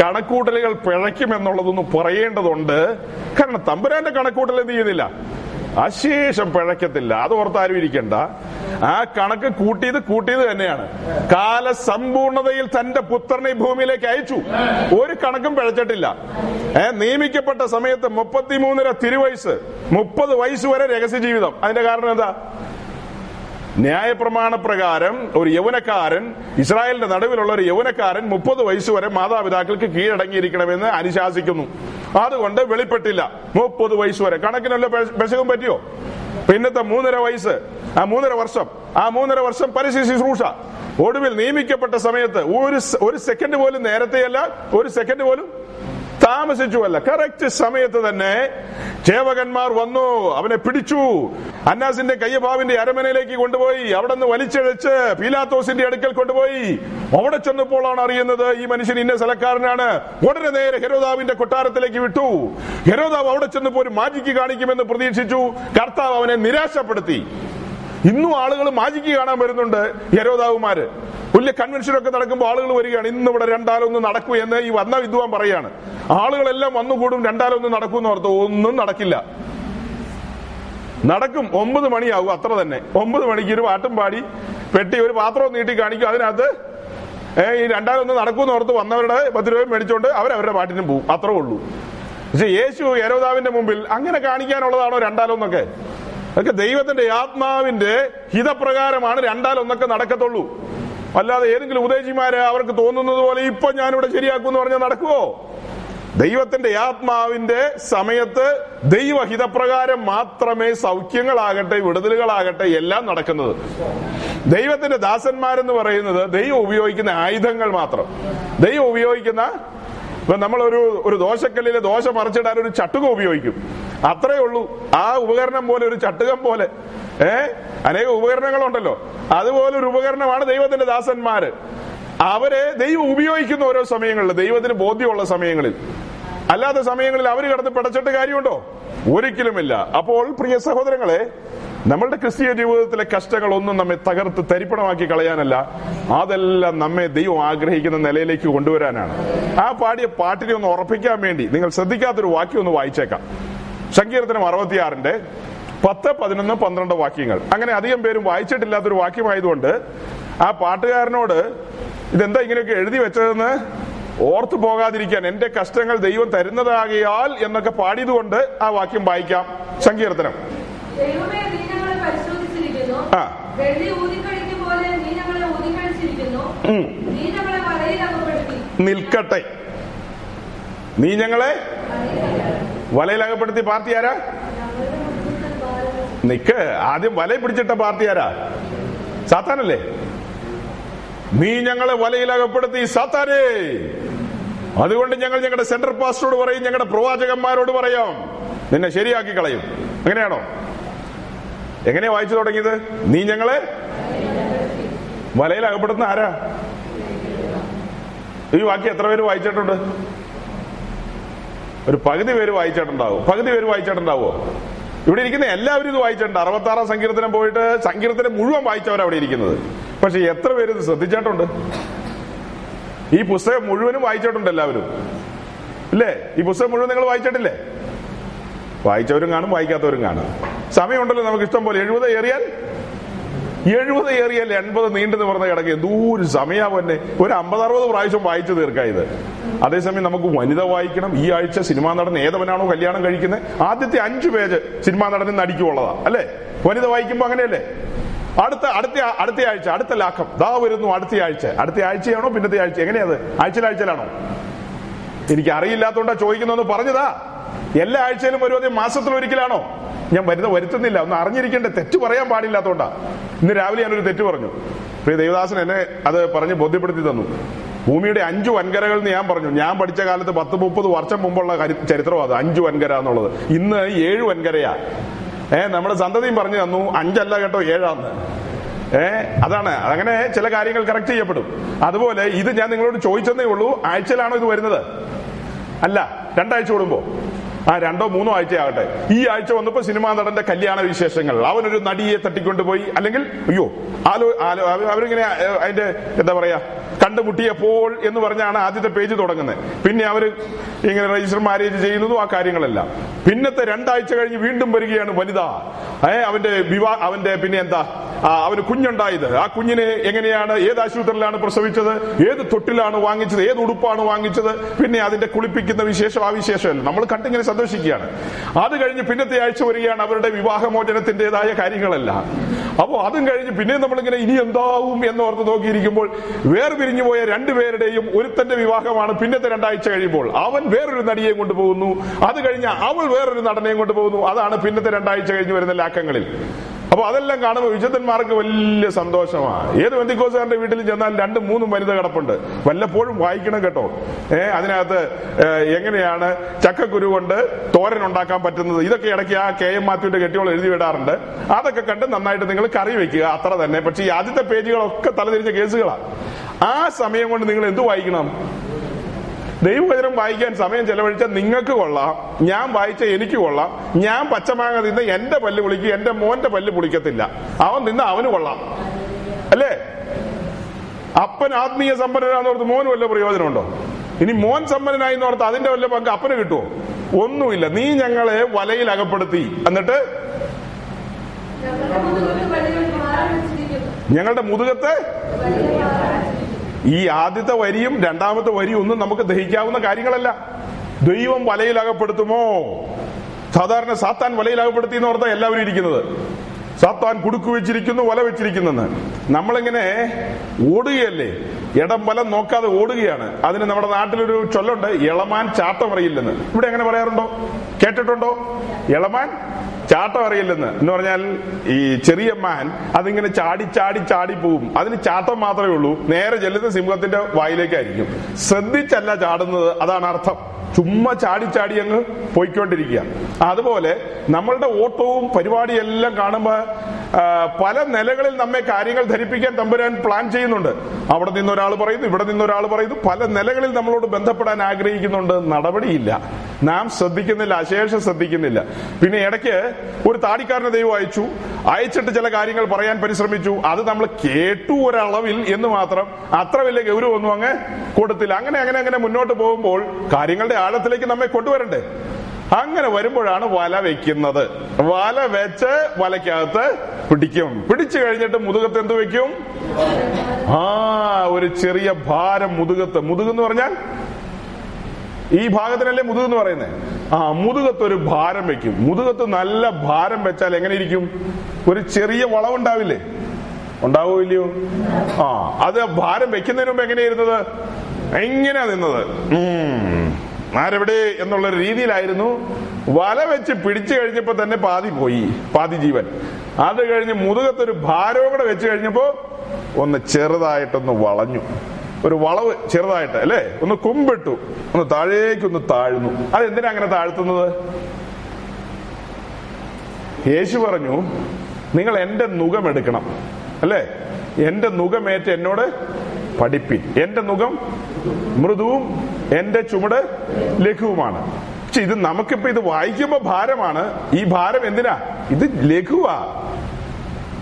കണക്കൂട്ടലുകൾ പിഴയ്ക്കുമെന്നുള്ളതൊന്ന് പറയേണ്ടതുണ്ട്. കാരണം തമ്പുരാന്റെ കണക്കൂട്ടൽ എന്ത് ചെയ്യുന്നില്ല? അശേഷം പിഴയ്ക്കത്തില്ല. അത് ഓർത്താരും ഇരിക്കണ്ട. ആ കണക്ക് കൂട്ടിയത് കൂട്ടിയത് തന്നെയാണ്. കാല സമ്പൂർണതയിൽ തന്റെ പുത്രനെ ഭൂമിയിലേക്ക് അയച്ചു. ഒരു കണക്കും പിഴച്ചിട്ടില്ല. ഏ നിയമിക്കപ്പെട്ട സമയത്ത് മുപ്പത്തിമൂന്നര തിരുവയസ് മുപ്പത് വയസ്സ് വരെ രഹസ്യ ജീവിതം അതിന്റെ കാരണം എന്താ? ന്യായപ്രമാണ പ്രകാരം ഒരു യൗവനക്കാരൻ ഇസ്രായേലിന്റെ നടുവിലുള്ള ഒരു യൗവനക്കാരൻ മുപ്പത് വയസ്സ് വരെ മാതാപിതാക്കൾക്ക് കീഴടങ്ങിയിരിക്കണമെന്ന് അനുശാസിക്കുന്നു. അതുകൊണ്ട് വെളിപ്പെട്ടില്ല. മുപ്പത് വയസ്സ് വരെ കണക്കിനല്ല ബശകം പറ്റിയോ? പിന്നത്തെ മൂന്നര വയസ്സ്. ആ മൂന്നര വർഷം. ആ മൂന്നര വർഷം പരിശീ ശുശ്രൂഷ. ഒടുവിൽ നിയമിക്കപ്പെട്ട സമയത്ത് ഒരു ഒരു സെക്കൻഡ് പോലും നേരത്തെയല്ല ഒരു സെക്കൻഡ് പോലും താമസിച്ചുവല്ല. കറക്റ്റ് സമയത്ത് തന്നെ ചേവകന്മാർ വന്നു. അവനെ പിടിച്ചു. അന്നാസിന്റെ കയ്യഭാവിന്റെ അരമനയിലേക്ക് കൊണ്ടുപോയി. അവിടെ നിന്ന് വലിച്ചഴച്ച് പീലാത്തോസിന്റെ അടുക്കൽ കൊണ്ടുപോയി. അവിടെ ചെന്നപ്പോഴാണ് അറിയുന്നത് ഈ മനുഷ്യൻ ഇന്ന സ്ഥലക്കാരനാണ്. ഉടനെ നേരെ ഹെരോദാവിന്റെ കൊട്ടാരത്തിലേക്ക് വിട്ടു. ഹെരോദാവ് അവിടെ ചെന്നപ്പോ ഒരു മാജിക്ക് കാണിക്കുമെന്ന് പ്രതീക്ഷിച്ചു. കർത്താവ് അവനെ നിരാശപ്പെടുത്തി. ഇന്നും ആളുകൾ മാജിക്ക് കാണാൻ വരുന്നുണ്ട് യരോദാവുമാര്. വലിയ കൺവെൻഷനൊക്കെ നടക്കുമ്പോൾ ആളുകൾ വരികയാണ് ഇന്ന് ഇവിടെ രണ്ടാലൊന്ന് നടക്കൂ എന്ന് ഈ വന്ന വിദ്വാൻ പറയാണ്. ആളുകളെല്ലാം വന്നുകൂടും രണ്ടാലൊന്ന് നടക്കൂന്ന് ഓർത്ത് ഒന്നും നടക്കില്ല. നടക്കും ഒമ്പത് മണിയാവും അത്ര തന്നെ. ഒമ്പത് മണിക്ക് ഒരു പാട്ടും പാടി പെട്ടി ഒരു പാത്രവും നീട്ടി കാണിക്കും. അതിനകത്ത് ഈ രണ്ടാലൊന്ന് നടക്കൂന്ന് ഓർത്ത് വന്നവരുടെ പത്ത് രൂപയും മേടിച്ചോണ്ട് അവരവരുടെ പാട്ടിനും പോവും. അത്രേ ഉള്ളൂ. പക്ഷെ യേശു യരോദാവിന്റെ മുമ്പിൽ അങ്ങനെ കാണിക്കാനുള്ളതാണോ രണ്ടാലൊന്നൊക്കെ? അതൊക്കെ ദൈവത്തിന്റെ ആത്മാവിന്റെ ഹിതപ്രകാരമാണ് രണ്ടാലൊന്നൊക്കെ നടക്കത്തുള്ളൂ. അല്ലാതെ ഏതെങ്കിലും ഉപദേശിമാര് അവർക്ക് തോന്നുന്നത് പോലെ ഇപ്പൊ ഞാനിവിടെ ശരിയാക്കും എന്ന് പറഞ്ഞാൽ നടക്കുവോ? ദൈവത്തിന്റെ ആത്മാവിന്റെ സമയത്ത് ദൈവഹിതപ്രകാരം മാത്രമേ സൗഖ്യങ്ങളാകട്ടെ വിടുതലുകളാകട്ടെ എല്ലാം നടക്കുന്നത്. ദൈവത്തിന്റെ ദാസന്മാരെന്ന് പറയുന്നത് ദൈവം ഉപയോഗിക്കുന്ന ആയുധങ്ങൾ മാത്രം. ദൈവം ഉപയോഗിക്കുന്ന ഇപ്പൊ നമ്മളൊരു ഒരു ദോശക്കല്ലിലെ ദോശ മറിച്ചിടാൻ ഒരു ചട്ടുകം ഉപയോഗിക്കും. അത്രേ ഉള്ളൂ. ആ ഉപകരണം പോലെ ഒരു ചട്ടുകം പോലെ. ഏ? അനേക ഉപകരണങ്ങളുണ്ടല്ലോ. അതുപോലെ ഒരു ഉപകരണമാണ് ദൈവത്തിന്റെ ദാസന്മാര്. അവരെ ദൈവം ഉപയോഗിക്കുന്ന ഓരോ സമയങ്ങളിൽ ദൈവത്തിന് ബോധ്യമുള്ള സമയങ്ങളിൽ. അല്ലാത്ത സമയങ്ങളിൽ അവർ കടന്ന് പിടച്ചിട്ട് കാര്യമുണ്ടോ? ഒരിക്കലുമില്ല. അപ്പോൾ പ്രിയ സഹോദരങ്ങളെ നമ്മളുടെ ക്രിസ്തീയ ജീവിതത്തിലെ കഷ്ടങ്ങൾ ഒന്നും നമ്മെ തകർത്ത് തരിപ്പണമാക്കി കളയാനല്ല. അതെല്ലാം നമ്മെ ദൈവം ആഗ്രഹിക്കുന്ന നിലയിലേക്ക് കൊണ്ടുവരാനാണ്. ആ പാടിയ പാട്ടിനെ ഒന്ന് ഉറപ്പിക്കാൻ വേണ്ടി നിങ്ങൾ ശ്രദ്ധിക്കാത്തൊരു വാക്യം ഒന്ന് വായിച്ചേക്കാം. സങ്കീർത്തനം അറുപത്തിയാറിന്റെ പത്ത് പതിനൊന്ന് പന്ത്രണ്ട് വാക്യങ്ങൾ. അങ്ങനെ അധികം പേരും വായിച്ചിട്ടില്ലാത്തൊരു വാക്യമായതുകൊണ്ട് ആ പാട്ടുകാരനോട് ഇതെന്താ ഇങ്ങനെയൊക്കെ എഴുതി വെച്ചതെന്ന്? ഓർത്തു പോകാതിരിക്കാൻ എന്റെ കഷ്ടങ്ങൾ ദൈവം തരുന്നതാകിയാൽ എന്നൊക്കെ പാടിയതുകൊണ്ട് ആ വാക്യം വായിക്കാം. സങ്കീർത്തനം. ആ. നിൽക്കട്ടെ. നീ ഞങ്ങളെ വലയിലകപ്പെടുത്തി പാർട്ടി ആരാ? നിക്ക്. ആദ്യം വല പിടിച്ചിട്ട പാർട്ടി ആരാ? സാത്താനല്ലേ? നീ ഞങ്ങളെ വലയിൽ അകപ്പെടുത്തി സാത്താനേ. അതുകൊണ്ട് ഞങ്ങൾ ഞങ്ങളുടെ സെൻട്രൽ പാസ്റ്ററോട് പറയും ഞങ്ങളുടെ പ്രവാചകന്മാരോട് പറയാം നിന്നെ ശരിയാക്കി കളയും. അങ്ങനെയാണോ എങ്ങനെയാ വായിച്ചു തുടങ്ങിയത്? നീ ഞങ്ങളെ വലയിൽ അകപ്പെടുന്ന ആരാ? ഈ വാക്യം എത്ര പേര് വായിച്ചിട്ടുണ്ട്? ഒരു പകുതി പേര് വായിച്ചിട്ടുണ്ടാവും. പകുതി പേര് വായിച്ചിട്ടുണ്ടാവോ ഇവിടെ ഇരിക്കുന്ന എല്ലാവരും ഇത് വായിച്ചിട്ടുണ്ട്. അറുപത്തി ആറാം സങ്കീർത്തനം പോയിട്ട് സങ്കീർത്തനം മുഴുവൻ വായിച്ചവരാണ് അവിടെ ഇരിക്കുന്നത്. പക്ഷെ എത്ര പേര് ഇത് ശ്രദ്ധിച്ചിട്ടുണ്ട്? ഈ പുസ്തകം മുഴുവനും വായിച്ചിട്ടുണ്ട് എല്ലാവരും. ഇല്ലേ? ഈ പുസ്തകം മുഴുവൻ നിങ്ങൾ വായിച്ചിട്ടില്ലേ? വായിച്ചവരും കാണും വായിക്കാത്തവരും കാണും. സമയമുണ്ടല്ലോ നമുക്ക് ഇഷ്ടം പോലെ. എഴുപത് ഏറിയാൽ? എഴുപത് ഏറിയാൽ എൺപത് നീണ്ടു പറഞ്ഞ കിടക്കുക എന്തോരു സമയം തന്നെ ഒരു അമ്പത് അറുപത് പ്രാവശ്യം വായിച്ചു തീർക്കാം ഇത്. അതേസമയം നമുക്ക് വനിത വായിക്കണം. ഈ ആഴ്ച സിനിമാ നടൻ ഏതവനാണോ കല്യാണം കഴിക്കുന്നത്? ആദ്യത്തെ അഞ്ചു പേജ് സിനിമാ നടന് നടിക്കുള്ളതാ അല്ലേ? വനിത വായിക്കുമ്പോ അങ്ങനെയല്ലേ? അടുത്ത അടുത്ത അടുത്ത ആഴ്ച അടുത്ത ലാഖം ദാ വരുന്നു അടുത്ത ആഴ്ച. അടുത്ത ആഴ്ചയാണോ പിന്നത്തെ ആഴ്ച? എങ്ങനെയാത്? ആഴ്ചയിലാഴ്ചയിലാണോ എനിക്ക് അറിയില്ലാത്തോണ്ടാ ചോദിക്കുന്നൊന്ന് പറഞ്ഞതാ. എല്ലാ ആഴ്ചയിലും ഒരു അധികം മാസത്തിൽ ഒരിക്കലാണോ? ഞാൻ വരുന്ന വരുത്തുന്നില്ല. ഒന്ന് അറിഞ്ഞിരിക്കേണ്ട. തെറ്റ് പറയാൻ പാടില്ലാത്തോണ്ടാ. ഇന്ന് രാവിലെ ഞാനൊരു തെറ്റ് പറഞ്ഞു. പ്രിയ ദേവദാസൻ എന്നെ അത് പറഞ്ഞ് ബോധ്യപ്പെടുത്തി തന്നു. ഭൂമിയുടെ അഞ്ചു വൻകരകൾ എന്ന് ഞാൻ പറഞ്ഞു. ഞാൻ പഠിച്ച കാലത്ത് പത്ത് മുപ്പത് വർഷം മുമ്പുള്ള ചരിത്രം അത്. അഞ്ചു വൻകര എന്നുള്ളത്. ഇന്ന് ഏഴ് വൻകരയാ. ഏ നമ്മുടെ സന്തതിയും പറഞ്ഞു തന്നു അഞ്ചല്ല കേട്ടോ ഏഴാന്ന്. ഏ അതാണ് അങ്ങനെ ചില കാര്യങ്ങൾ കറക്റ്റ് ചെയ്യപ്പെടും. അതുപോലെ ഇത് ഞാൻ നിങ്ങളോട് ചോദിച്ചതേ ഉള്ളൂ ആഴ്ചയിലാണോ ഇത് വരുന്നത്? അല്ല രണ്ടാഴ്ച കൂടുമ്പോ. ആ രണ്ടോ മൂന്നോ ആഴ്ചയാകട്ടെ. ഈ ആഴ്ച വന്നപ്പോ സിനിമാ നടന്റെ കല്യാണ വിശേഷങ്ങൾ. അവനൊരു നടിയെ തട്ടിക്കൊണ്ടുപോയി അല്ലെങ്കിൽ അയ്യോ ആലോ ആലോ അവ- അവരിങ്ങനെ അതിന്റെ എന്താ പറയാ കണ്ടുമുട്ടിയപ്പോൾ എന്ന് പറഞ്ഞാണ് ആദ്യത്തെ പേജ് തുടങ്ങുന്നത്. പിന്നെ അവർ ഇങ്ങനെ രജിസ്റ്റർ മാരേജ് ചെയ്യുന്നതും ആ കാര്യങ്ങളെല്ലാം. പിന്നത്തെ രണ്ടാഴ്ച കഴിഞ്ഞ് വീണ്ടും വരികയാണ് വനിത. ഏ അവന്റെ വിവാഹ അവന്റെ പിന്നെ എന്താ അവന് കുഞ്ഞുണ്ടായത്. ആ കുഞ്ഞിനെ എങ്ങനെയാണ് ഏത് ആശുപത്രിയിലാണ് പ്രസവിച്ചത് ഏത് തൊട്ടിലാണ് വാങ്ങിച്ചത് ഏത് ഉടുപ്പാണ് വാങ്ങിച്ചത് പിന്നെ അതിന്റെ കുളിപ്പിക്കുന്ന വിശേഷം ആ നമ്മൾ കണ്ടിങ്ങനെ സന്തോഷിക്കുകയാണ് അത് കഴിഞ്ഞ് പിന്നത്തെ ആഴ്ച വരികയാണ് അവരുടെ വിവാഹമോചനത്തിന്റേതായ കാര്യങ്ങളെല്ലാം. അപ്പോ അതും കഴിഞ്ഞ് പിന്നെ നമ്മളിങ്ങനെ ഇനി എന്താവും എന്ന് ഓർത്ത് നോക്കിയിരിക്കുമ്പോൾ വേർപിരിഞ്ഞു പോയ രണ്ടുപേരുടെയും ഒരുത്തന്റെ വിവാഹമാണ് പിന്നത്തെ രണ്ടാഴ്ച കഴിയുമ്പോൾ. അവൻ വേറൊരു നടിയെയും കൊണ്ടുപോകുന്നു. അത് കഴിഞ്ഞ് അവൾ വേറൊരു നടനെയും കൊണ്ടുപോകുന്നു. അതാണ് പിന്നത്തെ രണ്ടാഴ്ച കഴിഞ്ഞ് വരുന്ന ലാക്കങ്ങളിൽ. അപ്പൊ അതെല്ലാം കാണുമ്പോൾ വിശുദ്ധന്മാർക്ക് വലിയ സന്തോഷമാണ് ഏത് വെന്തിക്കോസുകാരന്റെ വീട്ടിൽ ചെന്നാൽ രണ്ടും മൂന്നും വനിത കിടപ്പുണ്ട്. വല്ലപ്പോഴും വായിക്കണം കേട്ടോ. ഏർ അതിനകത്ത് എങ്ങനെയാണ് ചക്കക്കുരു കൊണ്ട് തോരൻ ഉണ്ടാക്കാൻ പറ്റുന്നത്? ഇതൊക്കെ ഇടയ്ക്ക് ആ കെ എം മാത്യുവിന്റെ കെട്ടിയോൾ എഴുതി വിടാറുണ്ട്. അതൊക്കെ കണ്ട് നന്നായിട്ട് നിങ്ങൾ കറി വെക്കുക അത്ര തന്നെ. പക്ഷെ ഈ ആദ്യത്തെ പേജുകളൊക്കെ തലതിരിഞ്ഞ കേസുകളാണ് ആ സമയം കൊണ്ട് നിങ്ങൾ എന്ത് വായിക്കണം? ദൈവവചനം വായിക്കാൻ സമയം ചെലവഴിച്ചാൽ നിങ്ങൾക്ക് കൊള്ളാം. ഞാൻ വായിച്ച എനിക്ക് കൊള്ളാം. ഞാൻ പച്ചമാങ്ങ തിന്ന് എന്റെ പല്ല് പുളിക്കും എന്റെ മോന്റെ പല്ല് പുളിക്കത്തില്ല. അവൻ തിന്ന് അവന് കൊള്ളാം. അല്ലേ? അപ്പൻ ആത്മീയ സമ്പന്നനാന്ന് ഓർത്ത് മോന് വല്ല പ്രയോജനമുണ്ടോ? ഇനി മോൻ സമ്പന്നനായി എന്ന് ഓർത്ത് അതിന്റെ വല്ല പങ്ക് അപ്പന് കിട്ടുമോ ഒന്നുമില്ല. നീ ഞങ്ങളെ വലയിൽ അകപ്പെടുത്തി. എന്നിട്ട്? ഞങ്ങളുടെ മുതുകത്ത്? ഈ ആദ്യത്തെ വരിയും രണ്ടാമത്തെ വരിയും ഒന്നും നമുക്ക് ദഹിക്കാവുന്ന കാര്യങ്ങളല്ല. ദൈവം വലയിലകപ്പെടുത്തുമോ സാധാരണ സാത്താൻ വലയിലകപ്പെടുത്തി എന്ന് ഓർത്താ എല്ലാവരും ഇരിക്കുന്നത്. സാത്താൻ കുടുക്കു വെച്ചിരിക്കുന്നു വല വെച്ചിരിക്കുന്നെന്ന്. നമ്മളിങ്ങനെ ഓടുകയല്ലേ? ഇടം വലം നോക്കാതെ ഓടുകയാണ്. അതിന് നമ്മുടെ നാട്ടിലൊരു ചൊല്ലുണ്ട് ഇളമാൻ ചാട്ടം അറിയില്ലെന്ന്. ഇവിടെ എങ്ങനെ പറയാറുണ്ടോ? കേട്ടിട്ടുണ്ടോ? ഇളമാൻ ചാട്ടം അറിയില്ലെന്ന്. എന്ന് പറഞ്ഞാൽ ഈ ചെറിയ മാൻ അതിങ്ങനെ ചാടി ചാടി ചാടി പോവും. അതിന് ചാട്ടം മാത്രമേ ഉള്ളൂ. നേരെ ചെല്ലുന്ന സിംഹത്തിന്റെ വായിലേക്കായിരിക്കും. ശ്രദ്ധിച്ചല്ല ചാടുന്നത്. അതാണ് അർത്ഥം. ചുമ്മാ ചാടി ചാടി അങ്ങ് പോയിക്കൊണ്ടിരിക്കുക. അതുപോലെ നമ്മളുടെ ഓട്ടവും പരിപാടിയെല്ലാം കാണുമ്പോൾ പല നിലകളിൽ നമ്മെ കാര്യങ്ങൾ ധരിപ്പിക്കാൻ തമ്പുരാൻ പ്ലാൻ ചെയ്യുന്നുണ്ട്. അവിടെ നിന്ന് ഒരാൾ പറയുന്നു ഇവിടെ നിന്ന് ഒരാൾ പറയുന്നു. പല നിലകളിൽ നമ്മളോട് ബന്ധപ്പെടാൻ ആഗ്രഹിക്കുന്നുണ്ട്. നടപടിയില്ല. നാം ശ്രദ്ധിക്കുന്നില്ല അശേഷം ശ്രദ്ധിക്കുന്നില്ല. പിന്നെ ഇടയ്ക്ക് ഒരു താടിക്കാരനെ ദൈവം അയച്ചു. അയച്ചിട്ട് ചില കാര്യങ്ങൾ പറയാൻ പരിശ്രമിച്ചു. അത് നമ്മൾ കേട്ടു ഒരളവിൽ എന്ന് മാത്രം. അത്ര വലിയ ഗൗരവമൊന്നും അങ്ങ് കൊടുത്തില്ല. അങ്ങനെ അങ്ങനെ അങ്ങനെ മുന്നോട്ട് പോകുമ്പോൾ കാര്യങ്ങളുടെ ആഴത്തിലേക്ക് നമ്മെ കൊണ്ടുവരണ്ടേ? അങ്ങനെ വരുമ്പോഴാണ് വല വെക്കുന്നത്. വല വെച്ച് വലയ്ക്കകത്ത് പിടിക്കും. പിടിച്ചു കഴിഞ്ഞിട്ട് മുതുകത്ത് എന്ത് വെക്കും? ആ ഒരു ചെറിയ ഭാരം മുതുകത്ത്. മുതുകെന്ന് പറഞ്ഞാൽ ഈ ഭാഗത്തിനല്ലേ മുതുക് എന്ന് പറയുന്നത് ആ മുതുകത്ത് ഒരു ഭാരം വെക്കും. മുതുകത്ത് നല്ല ഭാരം വെച്ചാൽ എങ്ങനെ ഇരിക്കും? ഒരു ചെറിയ വളവുണ്ടാവില്ലേ? ഉണ്ടാവോ ഇല്ലയോ? ആ അത് ഭാരം വെക്കുന്നതിന് മുമ്പ് എങ്ങനെയായിരുന്നത് എങ്ങനെയാ നിന്നത്. ആരെവിടെ എന്നുള്ള രീതിയിലായിരുന്നു. വല വെച്ച് പിടിച്ചു കഴിഞ്ഞപ്പോ തന്നെ പാതി പോയി പാതി ജീവൻ. അത് കഴിഞ്ഞ് മുതുകത്തൊരു ഭാരവും കൂടെ വെച്ച് കഴിഞ്ഞപ്പോ ഒന്ന് ചെറുതായിട്ടൊന്ന് വളഞ്ഞു. ഒരു വളവ് ചെറുതായിട്ട് അല്ലേ? ഒന്ന് കുമ്പിട്ടു ഒന്ന് താഴേക്കൊന്ന് താഴ്ന്നു. അത് എന്തിനാ അങ്ങനെ താഴ്ത്തുന്നത്? യേശു പറഞ്ഞു നിങ്ങൾ എന്റെ നുഖം എടുക്കണം അല്ലേ? എന്റെ നുഖമേറ്റ് എന്നോട് പഠിപ്പിൻ. എന്റെ നുഖം മൃദുവും എന്റെ ചുമട് ലഘുവുമാണ്. പക്ഷെ ഇത് നമുക്കിപ്പോ ഇത് വായിക്കുമ്പോ ഭാരമാണ്. ഈ ഭാരം എന്തിനാ? ഇത് ലഘുവാ.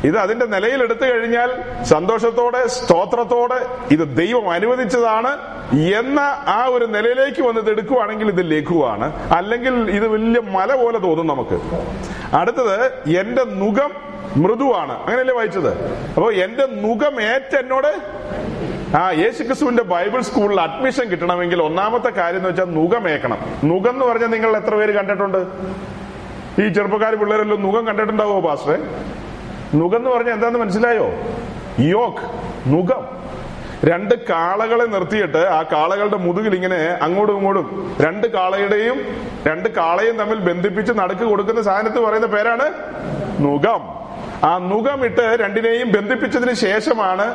ഇത് അതിന്റെ നിലയിൽ എടുത്തു കഴിഞ്ഞാൽ സന്തോഷത്തോടെ സ്തോത്രത്തോടെ ഇത് ദൈവം അനുവദിച്ചതാണ് എന്ന ആ ഒരു നിലയിലേക്ക് വന്നത് എടുക്കുവാണെങ്കിൽ ഇത് ലഘുവാണ്. അല്ലെങ്കിൽ ഇത് വലിയ മല പോലെ തോന്നും നമുക്ക്. അടുത്തത് എന്റെ മുഖം മൃദുവാണ്. അങ്ങനെയല്ലേ വായിച്ചത്? അപ്പോ എന്റെ നുകം ഏറ്റെന്നോട് ആ യേശുക്രിസ്തുവിന്റെ ബൈബിൾ സ്കൂളിൽ അഡ്മിഷൻ കിട്ടണമെങ്കിൽ ഒന്നാമത്തെ കാര്യം എന്ന് വെച്ചാൽ നുഖമേക്കണം നുഖം എന്ന് പറഞ്ഞാൽ നിങ്ങൾ എത്ര പേര് കണ്ടിട്ടുണ്ട്? ഈ ചെറുപ്പക്കാർ പിള്ളേരെല്ലാം നുഖം കണ്ടിട്ടുണ്ടാവോ പാസ്റ്ററെ? നുകം എന്ന് പറഞ്ഞാൽ എന്താന്ന് മനസ്സിലായോ? യോക്ക് നുകം രണ്ട് കാളകളെ നിർത്തിയിട്ട് ആ കാളകളുടെ മുതുകിൽ ഇങ്ങനെ അങ്ങോട്ടും ഇങ്ങോട്ടും രണ്ട് കാളയുടെയും രണ്ട് കാളയും തമ്മിൽ ബന്ധിപ്പിച്ച് നടുക്ക് കൊടുക്കുന്ന സാധനത്ത് പറയുന്ന പേരാണ് നുകം ആ നുഖം ഇട്ട് രണ്ടിനെയും ബന്ധിപ്പിച്ചതിന് ശേഷമാണ്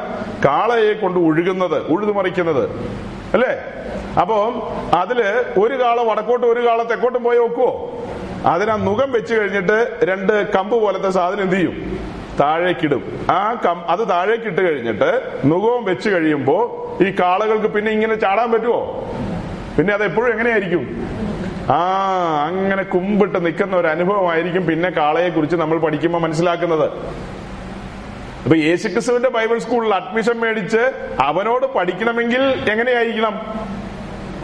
കാളയെ കൊണ്ട് ഒഴുകുന്നത് ഉഴുതുമറിക്കുന്നത്. അല്ലേ? അപ്പോ അതിൽ ഒരു കാള വടക്കോട്ടും ഒരു കാള തെക്കോട്ടും പോയി നോക്കുവോ? അതിനാ നുഖം വെച്ച് കഴിഞ്ഞിട്ട് രണ്ട് കമ്പ് പോലത്തെ സാധനം എന്ത് ചെയ്യും? താഴേക്കിടും. ആ കം അത് താഴേക്കിട്ട് കഴിഞ്ഞിട്ട് നുഖവും വെച്ച് കഴിയുമ്പോ ഈ കാളകൾക്ക് പിന്നെ ഇങ്ങനെ ചാടാൻ പറ്റുമോ പിന്നെ അത് എപ്പോഴും എങ്ങനെയായിരിക്കും? ആ അങ്ങനെ കുമ്പിട്ട് നിൽക്കുന്ന ഒരു അനുഭവമായിരിക്കും പിന്നെ കാളയെ കുറിച്ച് നമ്മൾ പഠിക്കുമ്പോൾ മനസ്സിലാക്കുന്നത്. അപ്പൊ യേശുക്രിസ്തുവിന്റെ ബൈബിൾ സ്കൂളിൽ അഡ്മിഷൻ മേടിച്ച് അവനോട് പഠിക്കണമെങ്കിൽ എങ്ങനെയായിരിക്കണം?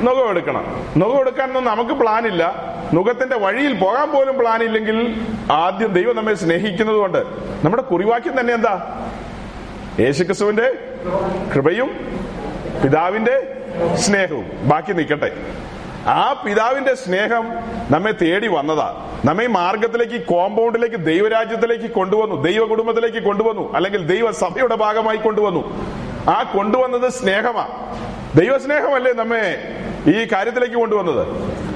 നുകം എടുക്കണം. നുകം എടുക്കാനൊന്നും നമുക്ക് പ്ലാൻ ഇല്ല. നുഖത്തിന്റെ വഴിയിൽ പോകാൻ പോലും പ്ലാൻ ഇല്ലെങ്കിൽ ആദ്യം ദൈവം നമ്മെ സ്നേഹിക്കുന്നത് കൊണ്ട്. നമ്മുടെ കുറിവാക്യം തന്നെ എന്താ? യേശുക്രിസ്തുവിന്റെ കൃപയും പിതാവിന്റെ സ്നേഹവും. ബാക്കി നിൽക്കട്ടെ. ആ പിതാവിന്റെ സ്നേഹം നമ്മെ തേടി വന്നതാ. നമ്മെ മാർഗത്തിലേക്ക് കോമ്പൗണ്ടിലേക്ക് ദൈവരാജ്യത്തിലേക്ക് കൊണ്ടുവന്നു. ദൈവ കുടുംബത്തിലേക്ക് കൊണ്ടുവന്നു. അല്ലെങ്കിൽ ദൈവ സഭയുടെ ഭാഗമായി കൊണ്ടുവന്നു. ആ കൊണ്ടുവന്നത് സ്നേഹമാ. ദൈവസ്നേഹമല്ലേ നമ്മെ ഈ കാര്യത്തിലേക്ക് കൊണ്ടുവന്നത്?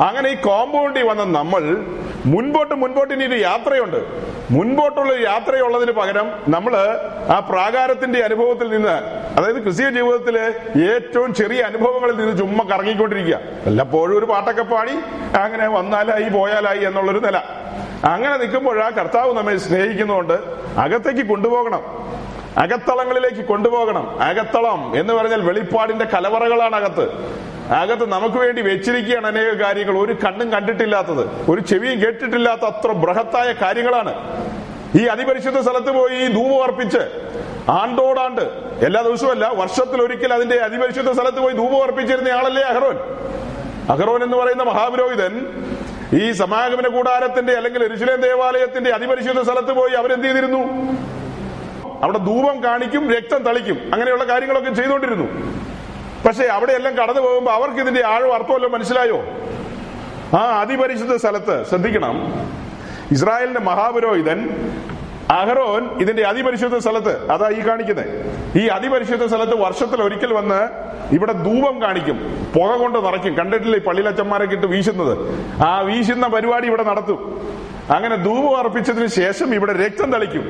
അങ്ങനെ ഈ കോമ്പൗണ്ടിൽ വന്ന നമ്മൾ മുൻപോട്ട് മുൻപോട്ട് ഇനി ഒരു യാത്രയുണ്ട്. മുൻപോട്ടുള്ള യാത്രയുള്ളതിന് പകരം നമ്മൾ ആ പ്രാകാരത്തിന്റെ അനുഭവത്തിൽ നിന്ന് അതായത് ക്രിസ്തീയ ജീവിതത്തിലെ ഏറ്റവും ചെറിയ അനുഭവങ്ങളിൽ നിന്ന് ചുമ്മാ കറങ്ങിക്കൊണ്ടിരിക്കുക. വല്ലപ്പോഴും ഒരു പാട്ടൊക്കെ പാടി അങ്ങനെ വന്നാലായി പോയാലായി എന്നുള്ളൊരു നില. അങ്ങനെ നിൽക്കുമ്പോഴാ കർത്താവ് നമ്മെ സ്നേഹിക്കുന്നതുകൊണ്ട് അകത്തേക്ക് കൊണ്ടുപോകണം. അകത്തളങ്ങളിലേക്ക് കൊണ്ടുപോകണം. അകത്തളം എന്ന് പറഞ്ഞാൽ വെളിപ്പാടിന്റെ കലവറകളാണ് അകത്ത്. അകത്ത് നമുക്ക് വേണ്ടി വെച്ചിരിക്കുകയാണ് അനേക കാര്യങ്ങൾ. ഒരു കണ്ണും കണ്ടിട്ടില്ലാത്തത് ഒരു ചെവിയും കേട്ടിട്ടില്ലാത്ത അത്ര ബൃഹത്തായ കാര്യങ്ങളാണ്. ഈ അതിപരിശുദ്ധ സ്ഥലത്ത് പോയി ഈ ധൂപം അർപ്പിച്ച് ആണ്ടോടാണ്ട് എല്ലാ ദിവസവുമല്ല വർഷത്തിൽ ഒരിക്കൽ അതിന്റെ അതിപരിശുദ്ധ സ്ഥലത്ത് പോയി ധൂപം അർപ്പിച്ചിരുന്ന ആളല്ലേ അഹ്റോൻ അഹ്റോൻ എന്ന് പറയുന്ന മഹാപുരോഹിതൻ ഈ സമാഗമന കൂടാരത്തിന്റെ അല്ലെങ്കിൽ എരുശലേം ദേവാലയത്തിന്റെ അതിപരിശുദ്ധ സ്ഥലത്ത് പോയി അവരെന്ത് ചെയ്തിരുന്നു? അവിടെ ധൂപം കാണിക്കും രക്തം തളിക്കും. അങ്ങനെയുള്ള കാര്യങ്ങളൊക്കെ ചെയ്തുകൊണ്ടിരുന്നു. പക്ഷെ അവിടെയെല്ലാം കടന്നു പോകുമ്പോൾ അവർക്ക് ഇതിന്റെ ആഴം അർത്ഥമല്ലോ മനസ്സിലായോ? ആ അതിപരിശുദ്ധ സ്ഥലത്ത് ശ്രദ്ധിക്കണം. ഇസ്രായേലിന്റെ മഹാപുരോഹിതൻ അഹറോൻ ഇതിന്റെ അതിപരിശുദ്ധ സ്ഥലത്ത് അതാ ഈ കാണിക്കുന്നത് ഈ അതിപരിശുദ്ധ സ്ഥലത്ത് വർഷത്തിൽ ഒരിക്കൽ വന്ന് ഇവിടെ ധൂപം കാണിക്കും പുക കൊണ്ട് നിറയ്ക്കും. കണ്ടിട്ടില്ല ഈ പള്ളിയിലച്ചന്മാരെ ഇട്ട് വീശുന്നത്? ആ വീശുന്ന പരിപാടി ഇവിടെ നടത്തും. അങ്ങനെ ധൂപം അർപ്പിച്ചതിന് ശേഷം ഇവിടെ രക്തം തളിക്കും.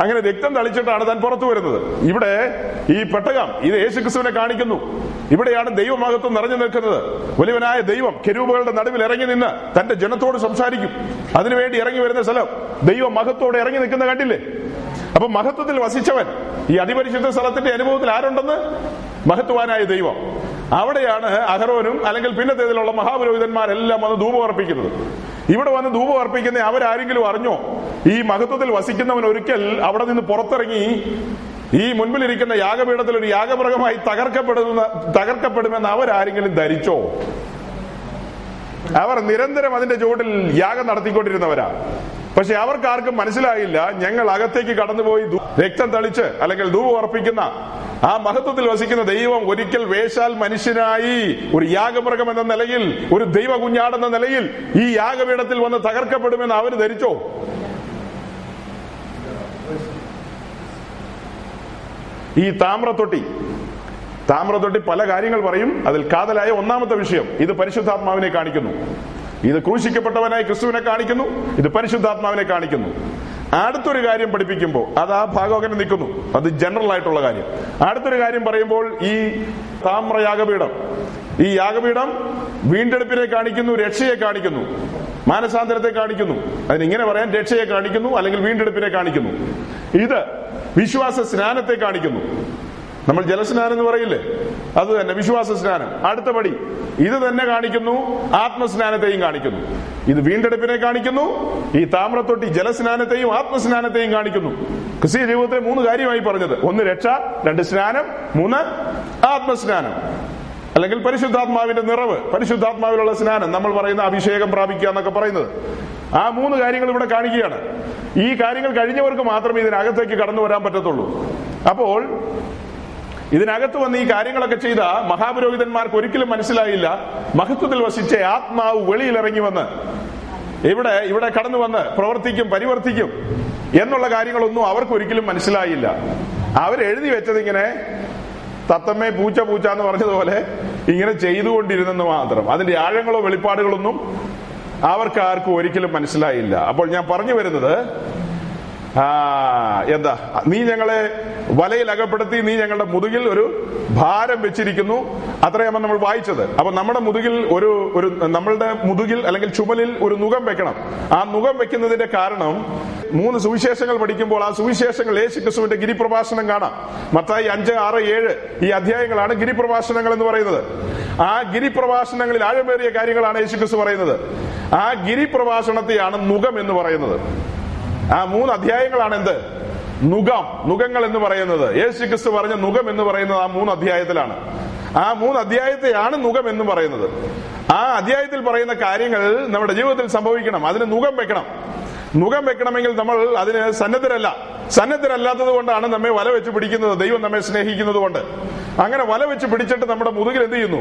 അങ്ങനെ രക്തം തളിച്ചിട്ടാണ് താൻ പുറത്തു വരുന്നത്. ഇവിടെ ഈ പെട്ടകം ഇത് യേശുക്രിസ്തുവിനെ കാണിക്കുന്നു. ഇവിടെയാണ് ദൈവമഹത്വം നിറഞ്ഞു നിൽക്കുന്നത്. വലിയവനായ ദൈവം കെരൂബുകളുടെ നടുവിൽ ഇറങ്ങി നിന്ന് തന്റെ ജനത്തോട് സംസാരിക്കും. അതിനുവേണ്ടി ഇറങ്ങി വരുന്ന സ്ഥലം ദൈവ ഇറങ്ങി നിൽക്കുന്ന കണ്ടില്ലേ? അപ്പൊ മഹത്വത്തിൽ വസിച്ചവൻ ഈ അതിപരിശുദ്ധ സ്ഥലത്തിന്റെ അനുഭവത്തിൽ ആരുണ്ടെന്ന്? മഹത്വാനായ ദൈവം. അവിടെയാണ് അഹരോനും അല്ലെങ്കിൽ പിന്നത്തേതിലുള്ള മഹാപുരോഹിതന്മാരെല്ലാം വന്ന് ധൂപം അർപ്പിക്കുന്നത്. ഇവിടെ വന്ന് ധൂപം അർപ്പിക്കുന്ന അവരാരെങ്കിലും അറിഞ്ഞോ? ഈ മഹത്വത്തിൽ വസിക്കുന്നവൻ ഒരിക്കൽ അവിടെ നിന്ന് പുറത്തിറങ്ങി ഈ മുൻപിലിരിക്കുന്ന യാഗപീഠത്തിൽ ഒരു യാഗമൃഗമായി തകർക്കപ്പെടുന്ന തകർക്കപ്പെടുമെന്ന് അവരാരെങ്കിലും ധരിച്ചോ? അവർ നിരന്തരം അതിന്റെ ചുവട്ടിൽ യാഗം നടത്തിക്കൊണ്ടിരുന്നവരാ. പക്ഷെ അവർക്ക് ആർക്കും മനസ്സിലായില്ല ഞങ്ങൾ അകത്തേക്ക് കടന്നുപോയി രക്തം തളിച്ച് അല്ലെങ്കിൽ ധൂവ് ആ മഹത്വത്തിൽ വസിക്കുന്ന ദൈവം ഒരിക്കൽ വേഷാൽ മനുഷ്യനായി ഒരു യാഗമൃഗം എന്ന നിലയിൽ ഒരു ദൈവ കുഞ്ഞാടെന്ന നിലയിൽ ഈ യാഗപീഠത്തിൽ വന്ന് തകർക്കപ്പെടുമെന്ന് അവർ ധരിച്ചോ? ഈ താമ്രത്തൊട്ടി താമ്രത്തൊട്ടി പല കാര്യങ്ങൾ പറയും. അതിൽ കാതലായ ഒന്നാമത്തെ വിഷയം ഇത് പരിശുദ്ധാത്മാവിനെ കാണിക്കുന്നു. ഇത് ക്രൂശിക്കപ്പെട്ടവനായി ക്രിസ്തുവിനെ കാണിക്കുന്നു ഇത് പരിശുദ്ധാത്മാവിനെ കാണിക്കുന്നു. അടുത്തൊരു കാര്യം പഠിപ്പിക്കുമ്പോൾ അത് ആ ഭാഗം അങ്ങനെ നിൽക്കുന്നു. അത് ജനറൽ ആയിട്ടുള്ള കാര്യം. അടുത്തൊരു കാര്യം പറയുമ്പോൾ ഈ താമ്ര യാഗപീഠം ഈ യാഗപീഠം വീണ്ടെടുപ്പിനെ കാണിക്കുന്നു രക്ഷയെ കാണിക്കുന്നു മാനസാന്തരത്തെ കാണിക്കുന്നു. അതിനിങ്ങനെ പറയാൻ രക്ഷയെ കാണിക്കുന്നു അല്ലെങ്കിൽ വീണ്ടെടുപ്പിനെ കാണിക്കുന്നു. ഇത് വിശ്വാസ സ്നാനത്തെ കാണിക്കുന്നു. നമ്മൾ ജലസ്നാനം എന്ന് പറയില്ലേ? അത് തന്നെ വിശ്വാസ സ്നാനം അടുത്ത പടി. ഇത് തന്നെ കാണിക്കുന്നു ആത്മസ്നാനത്തെയും കാണിക്കുന്നു. ഇത് വീണ്ടെടുപ്പിനെ കാണിക്കുന്നു ഈ താമ്രത്തൊട്ടി ജലസ്നാനത്തെയും ആത്മസ്നാനത്തെയും കാണിക്കുന്നു. ക്രിസ്തീയ ജീവിതത്തെ മൂന്ന് കാര്യമായി പറഞ്ഞത്. ഒന്ന് രക്ഷ രണ്ട് സ്നാനം മൂന്ന് ആത്മസ്നാനം. അല്ലെങ്കിൽ പരിശുദ്ധാത്മാവിന്റെ നിറവ് പരിശുദ്ധാത്മാവിലുള്ള സ്നാനം. നമ്മൾ പറയുന്ന അഭിഷേകം പ്രാപിക്കുക എന്നൊക്കെ പറയുന്നത്. ആ മൂന്ന് കാര്യങ്ങൾ ഇവിടെ കാണിക്കുകയാണ്. ഈ കാര്യങ്ങൾ കഴിഞ്ഞവർക്ക് മാത്രമേ ഇതിനകത്തേക്ക് കടന്നു വരാൻ പറ്റത്തുള്ളൂ. അപ്പോൾ ഇതിനകത്ത് വന്ന് ഈ കാര്യങ്ങളൊക്കെ ചെയ്ത മഹാപുരോഹിതന്മാർക്ക് ഒരിക്കലും മനസ്സിലായില്ല. മഹത്വത്തിൽ വസിച്ച ആത്മാവ് വെളിയിലിറങ്ങി വന്ന്. ഇവിടെ ഇവിടെ കടന്നു വന്ന്. പ്രവർത്തിക്കും പരിവർത്തിക്കും. എന്നുള്ള കാര്യങ്ങളൊന്നും അവർക്ക് ഒരിക്കലും മനസ്സിലായില്ല. അവരെഴുതി വെച്ചത് ഇങ്ങനെ തത്തമ്മേ പൂച്ച പൂച്ച എന്ന് പറഞ്ഞതുപോലെ ഇങ്ങനെ ചെയ്തുകൊണ്ടിരുന്നെന്ന് മാത്രം. അതിന്റെ ആഴങ്ങളോ വെളിപ്പാടുകളൊന്നും അവർക്ക് ആർക്കും ഒരിക്കലും മനസ്സിലായില്ല. അപ്പോൾ ഞാൻ പറഞ്ഞു വരുന്നത് ആ എന്താ? നീ ഞങ്ങളെ വലയിൽ അകപ്പെടുത്തി നീ ഞങ്ങളുടെ മുതുകിൽ ഒരു ഭാരം വെച്ചിരിക്കുന്നു. അത്രയാണ് നമ്മൾ വായിച്ചത്. അപ്പൊ നമ്മുടെ മുതുകിൽ ഒരു ഒരു നമ്മളുടെ മുതുകിൽ അല്ലെങ്കിൽ ചുമലിൽ ഒരു നുഖം വെക്കണം. ആ നുഖം വെക്കുന്നതിന്റെ കാരണം മൂന്ന് സുവിശേഷങ്ങൾ പഠിക്കുമ്പോൾ ആ സുവിശേഷങ്ങൾ യേശു ക്രിസ്തുവിന്റെ ഗിരിപ്രഭാഷണം കാണാം. മത്തായി അഞ്ച് ആറ് ഏഴ് ഈ അധ്യായങ്ങളാണ് ഗിരിപ്രഭാഷണങ്ങൾ എന്ന് പറയുന്നത്. ആ ഗിരിപ്രഭാഷണങ്ങളിൽ ആഴമേറിയ കാര്യങ്ങളാണ് യേശു ക്രിസ്തു പറയുന്നത്. ആ ഗിരിപ്രഭാഷണത്തെയാണ് മുഖം എന്ന് പറയുന്നത്. ആ മൂന്ന് അധ്യായങ്ങളാണ് എന്ത്? നുകം നുകങ്ങൾ എന്ന് പറയുന്നത്. യേശു ക്രിസ്തു പറഞ്ഞ നുഖം എന്ന് പറയുന്നത് ആ മൂന്ന് അധ്യായത്തിലാണ്. ആ മൂന്ന് അധ്യായത്തെയാണ് നുഖം എന്ന് പറയുന്നത്. ആ അധ്യായത്തിൽ പറയുന്ന കാര്യങ്ങൾ നമ്മുടെ ജീവിതത്തിൽ സംഭവിക്കണം. അതിന് നുഖം വെക്കണം. നുകം വെക്കണമെങ്കിൽ നമ്മൾ അതിന് സന്നദ്ധരല്ല. സന്നദ്ധരല്ലാത്തത് കൊണ്ടാണ് നമ്മെ വല വെച്ച് പിടിക്കുന്നത്. ദൈവം നമ്മെ സ്നേഹിക്കുന്നത് കൊണ്ട്. അങ്ങനെ വല വെച്ച് പിടിച്ചിട്ട് നമ്മുടെ മുതുകിൽ എന്ത് ചെയ്യുന്നു?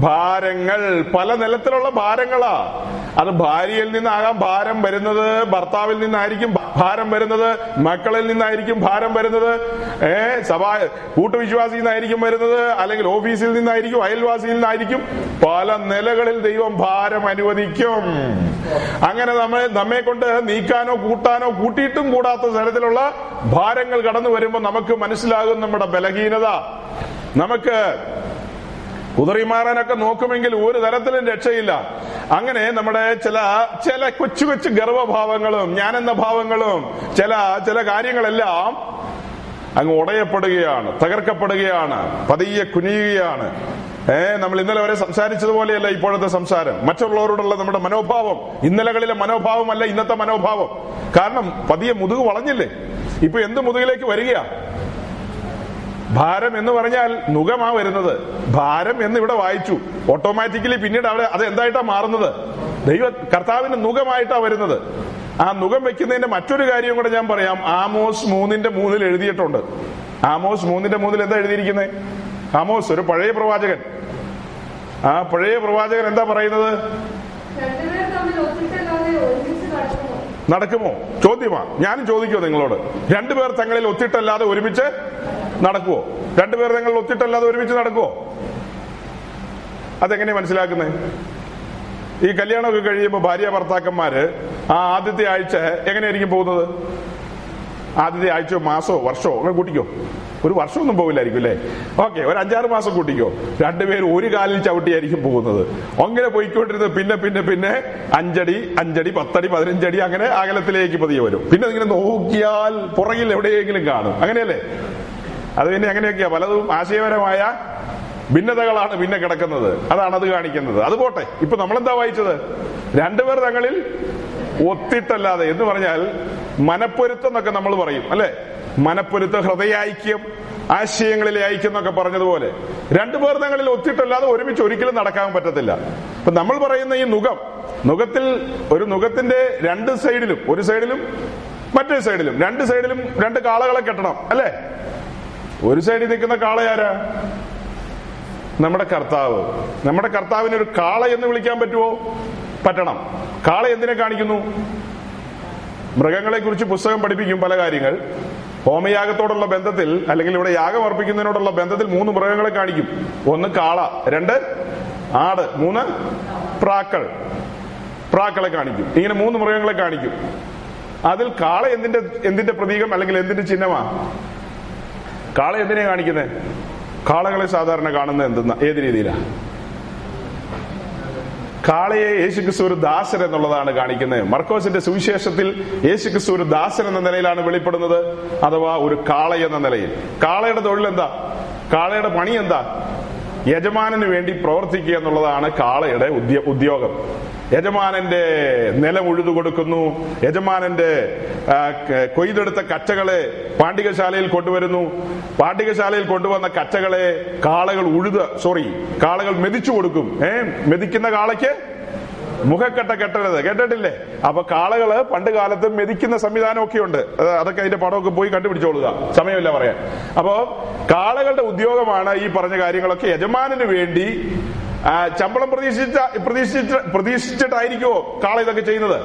ഭാരങ്ങൾ പല നിലത്തിലുള്ള ഭാരങ്ങളാ. അത് ഭാര്യയിൽ നിന്നാകാം ഭാരം വരുന്നത് ഭർത്താവിൽ നിന്നായിരിക്കും ഭാരം വരുന്നത് മക്കളിൽ നിന്നായിരിക്കും ഭാരം വരുന്നത് ഏ സഭാ കൂട്ടുവിശ്വാസിയിൽ നിന്നായിരിക്കും വരുന്നത് അല്ലെങ്കിൽ ഓഫീസിൽ നിന്നായിരിക്കും അയൽവാസിയിൽ നിന്നായിരിക്കും. പല നിലകളിൽ ദൈവം ഭാരം അനുവദിക്കും. അങ്ങനെ നമ്മൾ നമ്മെ കൊണ്ട് നീക്കാനോ കൂട്ടാനോ കൂട്ടിയിട്ടും കൂടാത്ത തരത്തിലുള്ള ഭാരങ്ങൾ കടന്നു വരുമ്പോൾ നമുക്ക് മനസ്സിലാകും നമ്മുടെ ബലഹീനത. നമുക്ക് കുതിറിമാറാനൊക്കെ നോക്കുമെങ്കിൽ ഒരു തരത്തിലും രക്ഷയില്ല. അങ്ങനെ നമ്മുടെ ചില ചില കൊച്ചു കൊച്ചു ഗർവഭാവങ്ങളും ഞാനെന്ന ഭാവങ്ങളും ചില ചില കാര്യങ്ങളെല്ലാം അങ്ങ് ഉടയപ്പെടുകയാണ് തകർക്കപ്പെടുകയാണ് പതിയെ കുനിയുകയാണ്. ഏ നമ്മൾ ഇന്നലെ വരെ സംസാരിച്ചതുപോലെയല്ല ഇപ്പോഴത്തെ സംസാരം. മറ്റുള്ളവരോടുള്ള നമ്മുടെ മനോഭാവം ഇന്നലകളിലെ മനോഭാവമല്ല ഇന്നത്തെ മനോഭാവം. കാരണം പതിയെ മുതുക് വളഞ്ഞില്ലേ? ഇപ്പൊ എന്ത് മുതുകിലേക്ക് വരികയാ? ഭാരം എന്ന് പറഞ്ഞാൽ നുകമാ വരുന്നത്. ഭാരം എന്ന് ഇവിടെ വായിച്ചു. ഓട്ടോമാറ്റിക്കലി പിന്നീട് അവിടെ അത് എന്തായിട്ടാ മാറുന്നത്? ദൈവ കർത്താവിന്റെ നുഖമായിട്ടാ വരുന്നത്. ആ നുഖം വെക്കുന്നതിന്റെ മറ്റൊരു കാര്യം കൂടെ ഞാൻ പറയാം. ആമോസ് മൂന്നിന്റെ മൂന്നിൽ എഴുതിയിട്ടുണ്ട്. ആമോസ് മൂന്നിന്റെ മൂന്നിൽ എന്താ എഴുതിയിരിക്കുന്നത് ആമോസ് ഒരു പഴയ പ്രവാചകൻ. ആ പഴയ പ്രവാചകൻ എന്താ പറയുന്നത്? നടക്കുമോ? നടക്കുമോ ചോദ്യമാ ഞാനും ചോദിക്കുമോ നിങ്ങളോട്. രണ്ടുപേർ തങ്ങളിൽ ഒത്തിട്ടല്ലാതെ ഒരുമിച്ച് നടക്കുവോ? രണ്ടുപേർ തങ്ങളിൽ ഒത്തിട്ടല്ലാതെ ഒരുമിച്ച് നടക്കുവോ? അതെങ്ങനെ മനസ്സിലാക്കുന്നത് ഈ കല്യാണമൊക്കെ കഴിയുമ്പോൾ ഭാര്യ ഭർത്താക്കന്മാര് ആ ആദ്യത്തെ ആഴ്ച എങ്ങനെയായിരിക്കും പോകുന്നത്? ആദ്യത്തെ ആഴ്ചയോ മാസോ വർഷമോ? അങ്ങനെ കൂട്ടിക്കോ. ഒരു വർഷമൊന്നും പോകില്ലായിരിക്കും അല്ലേ? ഓക്കെ ഒരു അഞ്ചാറ് മാസം കൂട്ടിക്കോ. രണ്ടുപേരും ഒരു കാലിൽ ചവിട്ടിയായിരിക്കും പോകുന്നത്. അങ്ങനെ പോയിക്കൊണ്ടിരുന്നത് പിന്നെ പിന്നെ പിന്നെ അഞ്ചടി അഞ്ചടി പത്തടി പതിനഞ്ചടി അങ്ങനെ അകലത്തിലേക്ക് പതിയെ വരും. പിന്നെ ഇങ്ങനെ നോക്കിയാൽ പുറകിൽ എവിടെയെങ്കിലും കാണും. അങ്ങനെയല്ലേ? അത് പിന്നെ അങ്ങനെയൊക്കെയാ പലതും ആശയപരമായ ഭിന്നതകളാണ് പിന്നെ കിടക്കുന്നത്. അതാണ് അത് കാണിക്കുന്നത്. അത് പോട്ടെ. ഇപ്പൊ നമ്മളെന്താ വായിച്ചത്? രണ്ടുപേർ തങ്ങളിൽ ഒത്തിട്ടല്ലാതെ എന്ന് പറഞ്ഞാൽ മനപ്പൊരുത്തം എന്നൊക്കെ നമ്മൾ പറയും അല്ലെ? മനപ്പൊരുത്തം ഹൃദയൈക്യം ആശയങ്ങളിലെ ഐക്യം എന്നൊക്കെ പറഞ്ഞതുപോലെ. രണ്ടു പേർ തങ്ങളിൽ ഒത്തിട്ടല്ലാതെ ഒരുമിച്ച് ഒരിക്കലും നടക്കാൻ പറ്റത്തില്ല. ഇപ്പൊ നമ്മൾ പറയുന്ന ഈ നുഖം നുഖത്തിൽ ഒരു നുഖത്തിന്റെ രണ്ട് സൈഡിലും ഒരു സൈഡിലും മറ്റൊരു സൈഡിലും രണ്ട് സൈഡിലും രണ്ട് കാളകളെ കെട്ടണം അല്ലേ? ഒരു സൈഡിൽ നിൽക്കുന്ന കാളയാരാ നമ്മുടെ കർത്താവ്. നമ്മുടെ കർത്താവിനെ ഒരു കാള എന്ന് വിളിക്കാൻ പറ്റുമോ പറ്റണം. കാള എന്തിനെ കാണിക്കുന്നു? മൃഗങ്ങളെ കുറിച്ച് പുസ്തകം പഠിപ്പിക്കും പല കാര്യങ്ങൾ. ഹോമയാഗത്തോടുള്ള ബന്ധത്തിൽ അല്ലെങ്കിൽ ഇവിടെ യാഗം അർപ്പിക്കുന്നതിനോടുള്ള ബന്ധത്തിൽ മൂന്ന് മൃഗങ്ങളെ കാണിക്കും. ഒന്ന് കാള രണ്ട് ആട് മൂന്ന് പ്രാക്കൾ. പ്രാക്കളെ കാണിക്കും. ഇങ്ങനെ മൂന്ന് മൃഗങ്ങളെ കാണിക്കും. അതിൽ കാള എന്തിന്റെ എന്തിന്റെ പ്രതീകം അല്ലെങ്കിൽ എന്തിന്റെ ചിഹ്നമാ? കാള എന്തിനെ കാണിക്കുന്നത് കാളകളെ സാധാരണ കാണുന്നത് എന്തെന്ന? ഏത് രീതിയിലാ? കാളയെ യേശുക്രിസ്തു ഒരു ദാസൻ എന്നുള്ളതാണ് കാണിക്കുന്നത്. മർക്കോസിന്റെ സുവിശേഷത്തിൽ യേശുക്രിസ്തു ഒരു ദാസൻ എന്ന നിലയിലാണ് വെളിപ്പെടുന്നത് അഥവാ ഒരു കാള എന്ന നിലയിൽ. കാളയുടെ തൊഴിൽ എന്താ? കാളയുടെ പണി എന്താ? യജമാനന് വേണ്ടി പ്രവർത്തിക്കുക എന്നുള്ളതാണ് കാളയുടെ ഉദ്യോഗം. യജമാനന്റെ നിലം ഉഴുതു കൊടുക്കുന്നു. യജമാനന്റെ കൊയ്തെടുത്ത കച്ചകളെ പാണ്ഡികശാലയിൽ കൊണ്ടുവരുന്നു. പാണ്ഡികശാലയിൽ കൊണ്ടുവന്ന കച്ചകളെ കാളകൾ ഉഴുത സോറി കാളകൾ മെതിച്ചു കൊടുക്കും. ഏ മെതിക്കുന്ന കാളയ്ക്ക് മുഖക്കെട്ട കെട്ടരുത്. കേട്ടിട്ടില്ലേ? അപ്പൊ കാളകൾ പണ്ട് കാലത്ത് മെതിക്കുന്ന സംവിധാനമൊക്കെ ഉണ്ട്. അതൊക്കെ അതിന്റെ പടമൊക്കെ പോയി കണ്ടുപിടിച്ചോളുക. സമയമില്ല പറയാൻ. അപ്പോ കാളകളുടെ ഉദ്യോഗമാണ് ഈ പറഞ്ഞ കാര്യങ്ങളൊക്കെ യജമാനന് വേണ്ടി ശമ്പളം പ്രതീക്ഷിച്ച പ്രതീക്ഷിച്ച പ്രതീക്ഷിച്ചിട്ടായിരിക്കുമോ കാള ഇതൊക്കെ ചെയ്യുന്നത്?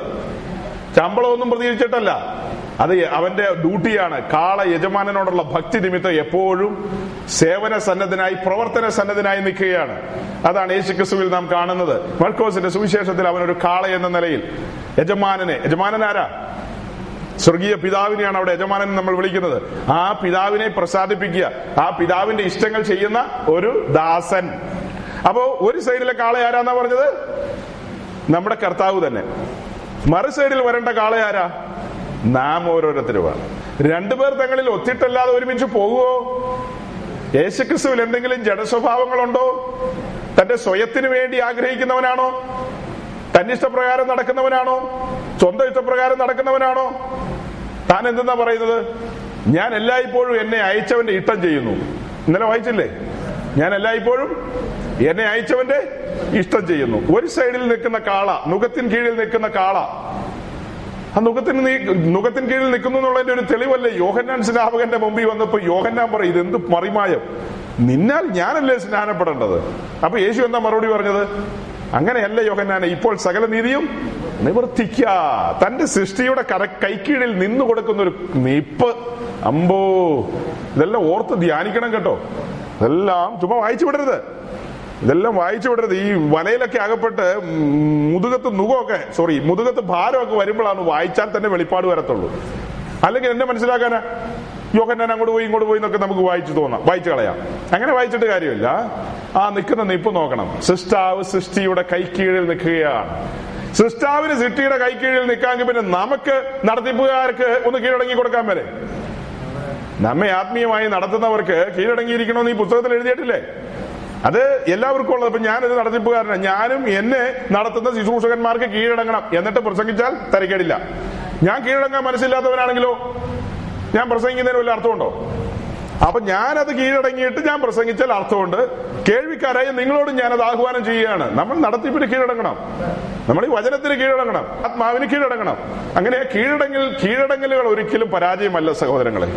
ശമ്പളമൊന്നും പ്രതീക്ഷിച്ചിട്ടല്ല. അത് അവന്റെ ഡ്യൂട്ടിയാണ്. കാള യജമാനനോടുള്ള ഭക്തി നിമിത്തം എപ്പോഴും സേവന സന്നദ്ധനായി പ്രവർത്തന സന്നദ്ധനായി നിൽക്കുകയാണ്. അതാണ് യേശുക്രിസ്തുവിൽ നാം കാണുന്നത്. മർക്കോസിന്റെ സുവിശേഷത്തിൽ അവനൊരു കാള എന്ന നിലയിൽ. യജമാനനെ യജമാനൻ ആരാ സ്വർഗീയ പിതാവിനെയാണ് അവിടെ യജമാനൻ നമ്മൾ വിളിക്കുന്നത്. ആ പിതാവിനെ പ്രസാദിപ്പിക്കുക. ആ പിതാവിന്റെ ഇഷ്ടങ്ങൾ ചെയ്യുന്ന ഒരു ദാസൻ. അപ്പോ ഒരു സൈഡിലെ കാള ആരാന്നാ പറഞ്ഞത്? നമ്മുടെ കർത്താവ് തന്നെ. മറു സൈഡിൽ വരേണ്ട കാള ആരാ? നാം ഓരോരുത്തരുമാണ് രണ്ടുപേർ തങ്ങളിൽ ഒത്തിട്ടല്ലാതെ ഒരുമിച്ച് പോകുമോ യേശുക്രിസ്തുവിൽ എന്തെങ്കിലും ജഡസ്വഭാവങ്ങളുണ്ടോ? തന്റെ സ്വയത്തിന് വേണ്ടി ആഗ്രഹിക്കുന്നവനാണോ? തന്നിഷ്ടപ്രകാരം നടക്കുന്നവനാണോ? സ്വന്തം ഇഷ്ടപ്രകാരം നടക്കുന്നവനാണോ? താൻ എന്തെന്നാ പറയുന്നത്? ഞാൻ എല്ലായ്പ്പോഴും എന്നെ അയച്ചവന്റെ ഇഷ്ടം ചെയ്യുന്നു. ഇന്നലെ വായിച്ചില്ലേ? ഞാൻ എല്ലായ്പ്പോഴും എന്നെ അയച്ചവന്റെ ഇഷ്ടം ചെയ്യുന്നു. ഒരു സൈഡിൽ നിൽക്കുന്ന കാള മുഖത്തിൻ കീഴിൽ നിൽക്കുന്ന കാള. ആ നുഖത്തിന് നീ നുഖത്തിൻ കീഴിൽ നിൽക്കുന്നു എന്നുള്ളതിന്റെ ഒരു തെളിവല്ലേ? യോഹന്നാൻ സ്നാപകന്റെ മുമ്പിൽ വന്നപ്പോ യോഹന്നാൻ പറയും ഇതെന്ത് മറിമായം? നിന്നാൽ ഞാനല്ലേ സ്നാനപ്പെടേണ്ടത്? അപ്പൊ യേശു എന്താ മറുപടി പറഞ്ഞത്? അങ്ങനെയല്ല യോഹന്നാനെ ഇപ്പോൾ സകല നീതിയും നിവർത്തിക്ക. തന്റെ സൃഷ്ടിയുടെ കര കൈക്കീഴിൽ നിന്നു കൊടുക്കുന്ന ഒരു നീപ്പ്. അമ്പോ ഇതെല്ലാം ഓർത്ത് ധ്യാനിക്കണം കേട്ടോ. ഇതെല്ലാം ചുമ്മാ വായിച്ചു വിടരുത്. ഇതെല്ലാം വായിച്ചു വിടരുത്. ഈ വലയിലൊക്കെ അകപ്പെട്ട് മുതുകത്ത് നുഖമൊക്കെ സോറി മുതുകത്ത് ഭാരമൊക്കെ വരുമ്പോഴാണ് വായിച്ചാൽ തന്നെ വെളിപ്പാട് വരത്തുള്ളൂ. അല്ലെങ്കിൽ എന്നെ മനസ്സിലാക്കാനാ? യോഹന്നാൻ അങ്ങോട്ട് പോയി ഇങ്ങോട്ട് പോയി എന്നൊക്കെ നമുക്ക് വായിച്ചു തോന്നാം. വായിച്ചു കളയാം. അങ്ങനെ വായിച്ചിട്ട് കാര്യമില്ല. ആ നിൽക്കുന്ന നിപ്പ് നോക്കണം. സൃഷ്ടാവ് സൃഷ്ടിയുടെ കൈക്കീഴിൽ നിൽക്കുകയാണ്. സൃഷ്ടാവിന് സൃഷ്ടിയുടെ കൈക്കീഴിൽ നിൽക്കാമെങ്കിൽ പിന്നെ നമുക്ക് നടത്തിപ്പുകാർക്ക് ഒന്ന് കീഴടങ്ങി കൊടുക്കാൻ വരെ നമ്മെ ആത്മീയമായി നടത്തുന്നവർക്ക് കീഴടങ്ങിയിരിക്കണമെന്ന് ഈ പുസ്തകത്തിൽ എഴുതിയിട്ടില്ലേ? അത് എല്ലാവർക്കും ഉള്ളത്. ഇപ്പൊ ഞാനൊരു നടത്തിപ്പുകാരനാണ് ഞാനും എന്നെ നടത്തുന്ന ശുശ്രൂഷകന്മാർക്ക് കീഴടങ്ങണം. എന്നിട്ട് പ്രസംഗിച്ചാൽ തരക്കേടില്ല ഞാൻ കീഴടങ്ങാൻ മനസ്സില്ലാത്തവനാണെങ്കിലോ? ഞാൻ പ്രസംഗിക്കുന്നതിന് വല്ല അർത്ഥമുണ്ടോ? അപ്പൊ ഞാനത് കീഴടങ്ങിയിട്ട് ഞാൻ പ്രസംഗിച്ചാൽ അർത്ഥമുണ്ട്. കേൾവിക്കാരായ നിങ്ങളോടും ഞാനത് ആഹ്വാനം ചെയ്യുകയാണ്. നമ്മൾ നടത്തിപ്പിന് കീഴടങ്ങണം. നമ്മൾ ഈ വചനത്തിന് കീഴടങ്ങണം. ആത്മാവിന് കീഴടങ്ങണം. അങ്ങനെ കീഴടങ്ങൽ കീഴടങ്ങലുകൾ ഒരിക്കലും പരാജയമല്ല സഹോദരങ്ങളെ.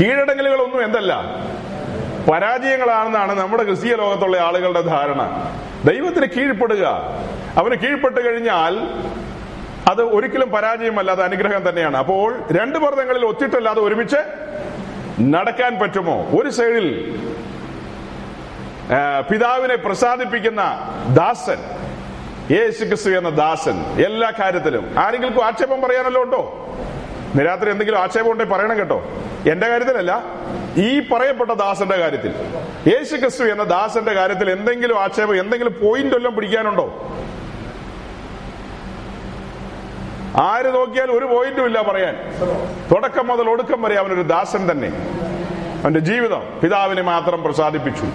കീഴടങ്ങലുകളൊന്നും എന്തല്ല? പരാജയങ്ങളാണെന്നാണ് നമ്മുടെ ക്രിസ്തീയ ലോകത്തുള്ള ആളുകളുടെ ധാരണ. ദൈവത്തിന് കീഴ്പ്പെടുക. അവന് കീഴ്പ്പെട്ട് കഴിഞ്ഞാൽ അത് ഒരിക്കലും പരാജയമല്ല അത് അനുഗ്രഹം തന്നെയാണ്. അപ്പോൾ രണ്ട് പർദ്ദങ്ങളിൽ ഒത്തിട്ടല്ലാതെ ഒരുമിച്ച് നടക്കാൻ പറ്റുമോ? ഒരു സൈഡിൽ പിതാവിനെ പ്രസാദിപ്പിക്കുന്ന ദാസൻ യേശു ക്രിസ്തു എന്ന ദാസൻ എല്ലാ കാര്യത്തിലും. ആരെങ്കിലും ആക്ഷേപം പറയാനല്ലോ ഉണ്ടോ? ഇന്ന് രാത്രി എന്തെങ്കിലും ആക്ഷേപം ഉണ്ടെങ്കിൽ പറയണം കേട്ടോ. എന്റെ കാര്യത്തിലല്ല ഈ പറയപ്പെട്ട ദാസന്റെ കാര്യത്തിൽ. യേശു ക്രിസ്തു എന്ന ദാസന്റെ കാര്യത്തിൽ എന്തെങ്കിലും ആക്ഷേപം എന്തെങ്കിലും പോയിന്റ് എല്ലാം പിടിക്കാനുണ്ടോ? ആര് നോക്കിയാൽ ഒരു പോയിന്റും ഇല്ല പറയാൻ. തുടക്കം മുതൽ ഒടുക്കം വരെ അവനൊരു ദാസൻ തന്നെ. അവന്റെ ജീവിതം പിതാവിനെ മാത്രം പ്രസാദിപ്പിച്ചു.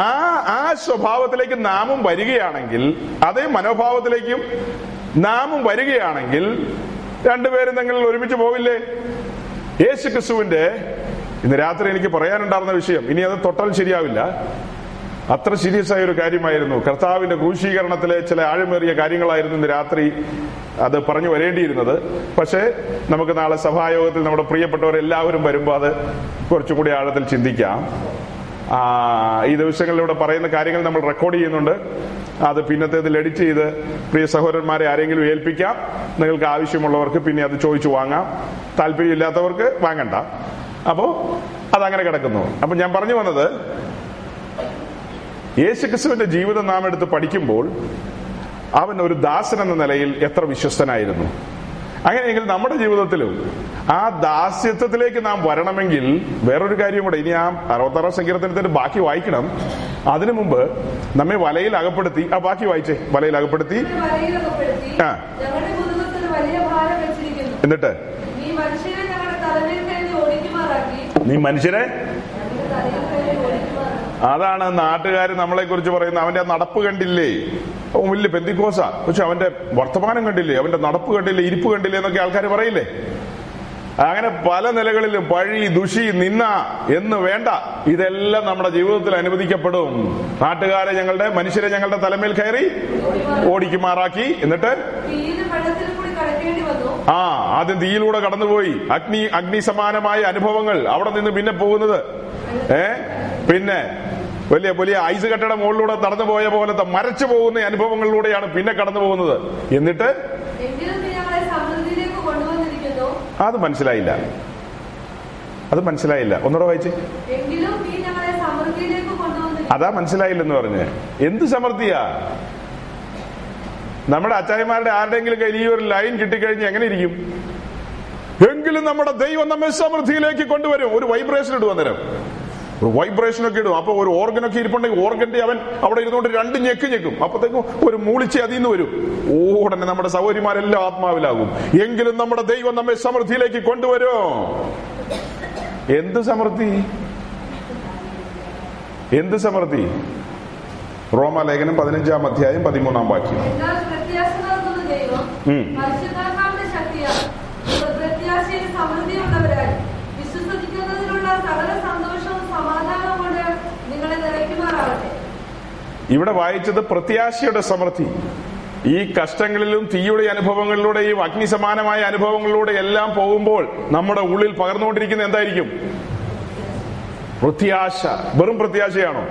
ആ ആ സ്വഭാവത്തിലേക്ക് നാമും വരികയാണെങ്കിൽ അതേ മനോഭാവത്തിലേക്കും നാമും വരികയാണെങ്കിൽ രണ്ടുപേരും നിങ്ങൾ ഒരുമിച്ച് പോവില്ലേ? യേശു ക്രിസ്തുവിന്റെ ഇന്ന് രാത്രി എനിക്ക് പറയാനുണ്ടായിരുന്ന വിഷയം. ഇനി അത് തൊട്ടാൽ ശരിയാവില്ല. അത്ര സീരിയസ് ആയ ഒരു കാര്യമായിരുന്നു. കർത്താവിന്റെ ക്രൂശീകരണത്തിലെ ചില ആഴമേറിയ കാര്യങ്ങളായിരുന്നു ഇന്ന് രാത്രി അത് പറഞ്ഞു വരേണ്ടിയിരുന്നത്. പക്ഷേ നമുക്ക് നാളെ സഭായോഗത്തിൽ നമ്മുടെ പ്രിയപ്പെട്ടവരെല്ലാവരും വരുമ്പോൾ അത് കുറച്ചുകൂടി ആഴത്തിൽ ചിന്തിക്കാം. ഈ ദിവസങ്ങളിലൂടെ പറയുന്ന കാര്യങ്ങൾ നമ്മൾ റെക്കോർഡ് ചെയ്യുന്നുണ്ട്. അത് പിന്നത്തേതിൽ എഡിറ്റ് ചെയ്ത് പ്രിയ സഹോദരന്മാരെ ആരെങ്കിലും ഏൽപ്പിക്കാം. നിങ്ങൾക്ക് ആവശ്യമുള്ളവർക്ക് പിന്നെ അത് ചോദിച്ചു വാങ്ങാം. താല്പര്യമില്ലാത്തവർക്ക് വാങ്ങണ്ട. അപ്പോ അതങ്ങനെ കിടക്കുന്നു. അപ്പൊ ഞാൻ പറഞ്ഞു വന്നത് യേശുക്രിസ്തുവിന്റെ ജീവിതം നാം എടുത്ത് പഠിക്കുമ്പോൾ അവൻ ഒരു ദാസൻ എന്ന നിലയിൽ എത്ര വിശ്വസ്തനായിരുന്നു. അങ്ങനെയെങ്കിൽ നമ്മുടെ ജീവിതത്തിലും ആ ദാസ്യത്വത്തിലേക്ക് നാം വരണമെങ്കിൽ വേറൊരു കാര്യം കൂടെ. ഇനി ആ അറുപത്താറാം സങ്കീർത്തനത്തിന്റെ ബാക്കി വായിക്കണം. അതിനു മുമ്പ് നമ്മെ വലയിൽ അകപ്പെടുത്തി. ആ ബാക്കി വായിച്ചേ. വലയിൽ അകപ്പെടുത്തി. ആ. എന്നിട്ട്? നീ മനുഷ്യരെ അതാണ് നാട്ടുകാർ നമ്മളെ കുറിച്ച് പറയുന്ന അവന്റെ നടപ്പ് കണ്ടില്ലേ? വലിയ പെന്തിക്കോസ പക്ഷെ അവന്റെ വർത്തമാനം കണ്ടില്ലേ? അവന്റെ നടപ്പ് കണ്ടില്ലേ? ഇരിപ്പ് കണ്ടില്ലേ എന്നൊക്കെ ആൾക്കാർ പറയില്ലേ? അങ്ങനെ പല നിലകളിലും പഴി ദുഷി നിന്ന എന്ന് വേണ്ട. ഇതെല്ലാം നമ്മുടെ ജീവിതത്തിൽ അനുവദിക്കപ്പെടും. നാട്ടുകാരെ ഞങ്ങളുടെ മനുഷ്യരെ ഞങ്ങളുടെ തലമേൽ കയറി ഓടിക്കുമാറാക്കി. എന്നിട്ട്? ആ ആദ്യം തീയിലൂടെ കടന്നുപോയി. അഗ്നി അഗ്നി സമാനമായ അനുഭവങ്ങൾ അവിടെ നിന്ന് പിന്നെ പോകുന്നത്. ഏ? പിന്നെ വലിയ വലിയ ഐസ് കട്ടയുടെ മുകളിലൂടെ നടന്നു പോയ പോലത്തെ മരച്ചു പോകുന്ന അനുഭവങ്ങളിലൂടെയാണ് പിന്നെ കടന്നു പോകുന്നത്. എന്നിട്ട്? അത് മനസ്സിലായില്ല. അത് മനസ്സിലായില്ല. ഒന്നുകൂടെ വായിച്ച്. അതാ മനസ്സിലായില്ലെന്ന് പറഞ്ഞ്. എന്ത് സമൃദ്ധിയാ? നമ്മുടെ അച്ചായന്മാരുടെ ആരുടെങ്കിലും കയ്യിൽ ഈ ഒരു ലൈൻ കിട്ടിക്കഴിഞ്ഞ് എങ്ങനെ ഇരിക്കും? എങ്കിലും നമ്മുടെ ദൈവം നമ്മെ സമൃദ്ധിയിലേക്ക് കൊണ്ടുവരും. ഒരു വൈബ്രേഷൻ ഇടുവാൻ ഒരു വൈബ്രേഷൻ ഒക്കെ ഇടും. അപ്പൊ ഒരു ഓർഗൻ ഓർഗനൊക്കെ ഇരിപ്പുണ്ടെങ്കിൽ ഓർഗന്റെ അവൻ അവിടെ ഇരുന്നുകൊണ്ട് രണ്ട് ഞെക്ക് ഞെക്കും. അപ്പത്തേക്കും ഒരു മൂളിച്ച് അതിൽ നിന്ന് വരും. ഓടനെ നമ്മുടെ സൗകര്യമാരെല്ലാം ആത്മാവിലാകും. എങ്കിലും നമ്മുടെ ദൈവം നമ്മെ സമൃദ്ധിയിലേക്ക് കൊണ്ടുവരും. എന്ത് സമൃദ്ധി? എന്ത് സമൃദ്ധി? റോമാലേഖനം പതിനഞ്ചാം അധ്യായം പതിമൂന്നാം വാക്യം. സമൃദ്ധിയുള്ളവരായി. വിശ്വസിക്കുന്നതിനുള്ള സകല സന്തോഷവും ഇവിടെ വായിച്ചത് പ്രത്യാശയുടെ സമൃദ്ധി. ഈ കഷ്ടങ്ങളിലും തീയുടെ അനുഭവങ്ങളിലൂടെയും അഗ്നിസമാനമായ അനുഭവങ്ങളിലൂടെ എല്ലാം പോകുമ്പോൾ നമ്മുടെ ഉള്ളിൽ പകർന്നുകൊണ്ടിരിക്കുന്ന എന്തായിരിക്കും? പ്രത്യാശ. വെറും പ്രത്യാശയാണോ?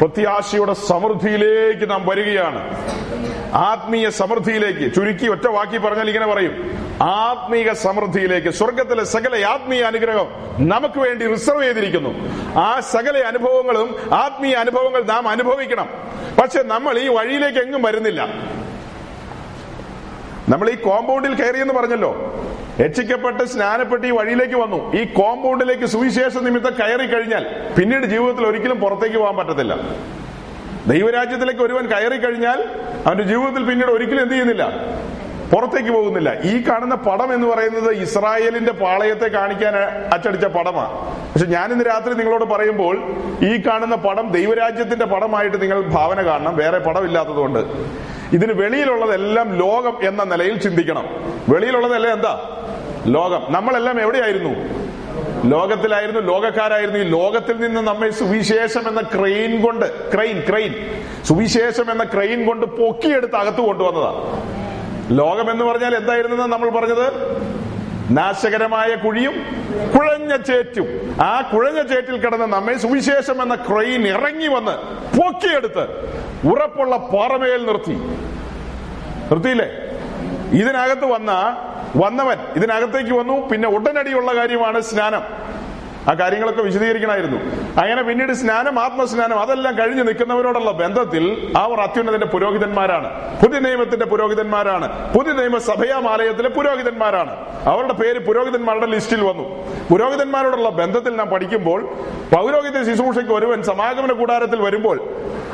പ്രത്യാശയുടെ സമൃദ്ധിയിലേക്ക് നാം വരികയാണ്. ആത്മീയ സമൃദ്ധിയിലേക്ക്. ചുരുക്കി ഒറ്റ വാക്കി പറഞ്ഞാൽ ഇങ്ങനെ പറയും. ആത്മീക സമൃദ്ധിയിലേക്ക്. സ്വർഗത്തിലെ സകല ആത്മീയ അനുഗ്രഹം നമുക്ക് വേണ്ടി റിസർവ് ചെയ്തിരിക്കുന്നു. ആ സകല അനുഭവങ്ങളും ആത്മീയ അനുഭവങ്ങൾ നാം അനുഭവിക്കണം. പക്ഷെ നമ്മൾ ഈ വഴിയിലേക്ക് എങ്ങും വരുന്നില്ല. നമ്മൾ ഈ കോമ്പൗണ്ടിൽ കയറിയെന്ന് പറഞ്ഞല്ലോ. രക്ഷിക്കപ്പെട്ട് സ്നാനപ്പെട്ട് ഈ വഴിയിലേക്ക് വന്നു. ഈ കോമ്പൗണ്ടിലേക്ക് സുവിശേഷ നിമിത്തം കയറി കഴിഞ്ഞാൽ പിന്നീട് ജീവിതത്തിൽ ഒരിക്കലും പുറത്തേക്ക് പോകാൻ പറ്റത്തില്ല. ദൈവരാജ്യത്തിലേക്ക് ഒരുവൻ കയറി കഴിഞ്ഞാൽ അവന്റെ ജീവിതത്തിൽ പിന്നീട് ഒരിക്കലും എന്ത് ചെയ്യുന്നില്ല? പുറത്തേക്ക് പോകുന്നില്ല. ഈ കാണുന്ന പടം എന്ന് പറയുന്നത് ഇസ്രായേലിന്റെ പാളയത്തെ കാണിക്കാൻ അച്ചടിച്ച പടമാണ് പക്ഷെ ഞാൻ ഇന്ന് രാത്രി നിങ്ങളോട് പറയുമ്പോൾ ഈ കാണുന്ന പടം ദൈവരാജ്യത്തിന്റെ പടമായിട്ട് നിങ്ങൾ ഭാവന കാണണം. വേറെ പടമില്ലാത്തതുകൊണ്ട്. ഇതിന് വെളിയിലുള്ളതെല്ലാം ലോകം എന്ന നിലയിൽ ചിന്തിക്കണം. വെളിയിലുള്ളതെല്ലാം എന്താ? ലോകം. നമ്മളെല്ലാം എവിടെയായിരുന്നു? ലോകത്തിലായിരുന്നു ലോകക്കാരായിരുന്നു. ഈ ലോകത്തിൽ നിന്ന് നമ്മെ സുവിശേഷം എന്ന ക്രെയിൻ കൊണ്ട് ക്രെയിൻ ക്രെയിൻ. സുവിശേഷം എന്ന ക്രെയിൻ കൊണ്ട് പൊക്കിയെടുത്ത് അകത്ത് കൊണ്ടുവന്നതാ. ലോകം എന്ന് പറഞ്ഞാൽ എന്തായിരുന്നു നമ്മൾ പറഞ്ഞത്? നാശകരമായ കുഴിയും കുഴഞ്ഞ ചേറ്റും. ആ കുഴഞ്ഞ ചേറ്റിൽ കിടന്ന് നമ്മെ സുവിശേഷം എന്ന ക്രെയിൻ ഇറങ്ങി വന്ന് പൊക്കിയെടുത്ത് ഉറപ്പുള്ള പാറമേൽ നിർത്തി. നിർത്തിയില്ലേ? ഇതിനകത്ത് വന്ന വന്നവൻ ഇതിനകത്തേക്ക് വന്നു പിന്നെ ഉടനടിയുള്ള കാര്യമാണ് സ്നാനം. ആ കാര്യങ്ങളൊക്കെ വിശദീകരിക്കണമായിരുന്നു. അങ്ങനെ പിന്നീട് സ്നാനം ആത്മസ്നാനം അതെല്ലാം കഴിഞ്ഞ് നിൽക്കുന്നവരോടുള്ള ബന്ധത്തിൽ അവർ അത്യുന്നതിന്റെ പുരോഹിതന്മാരാണ്. പുതിയ നിയമത്തിന്റെ പുരോഹിതന്മാരാണ്. പുതിയ നിയമ സഭയാമാലയത്തിലെ പുരോഹിതന്മാരാണ്. അവരുടെ പേര് പുരോഹിതന്മാരുടെ ലിസ്റ്റിൽ വന്നു. പുരോഹിതന്മാരോടുള്ള ബന്ധത്തിൽ നാം പഠിക്കുമ്പോൾ പൗരോഹിത ശുശ്രൂഷയ്ക്ക് ഒരുവൻ സമാഗമന കൂടാരത്തിൽ വരുമ്പോൾ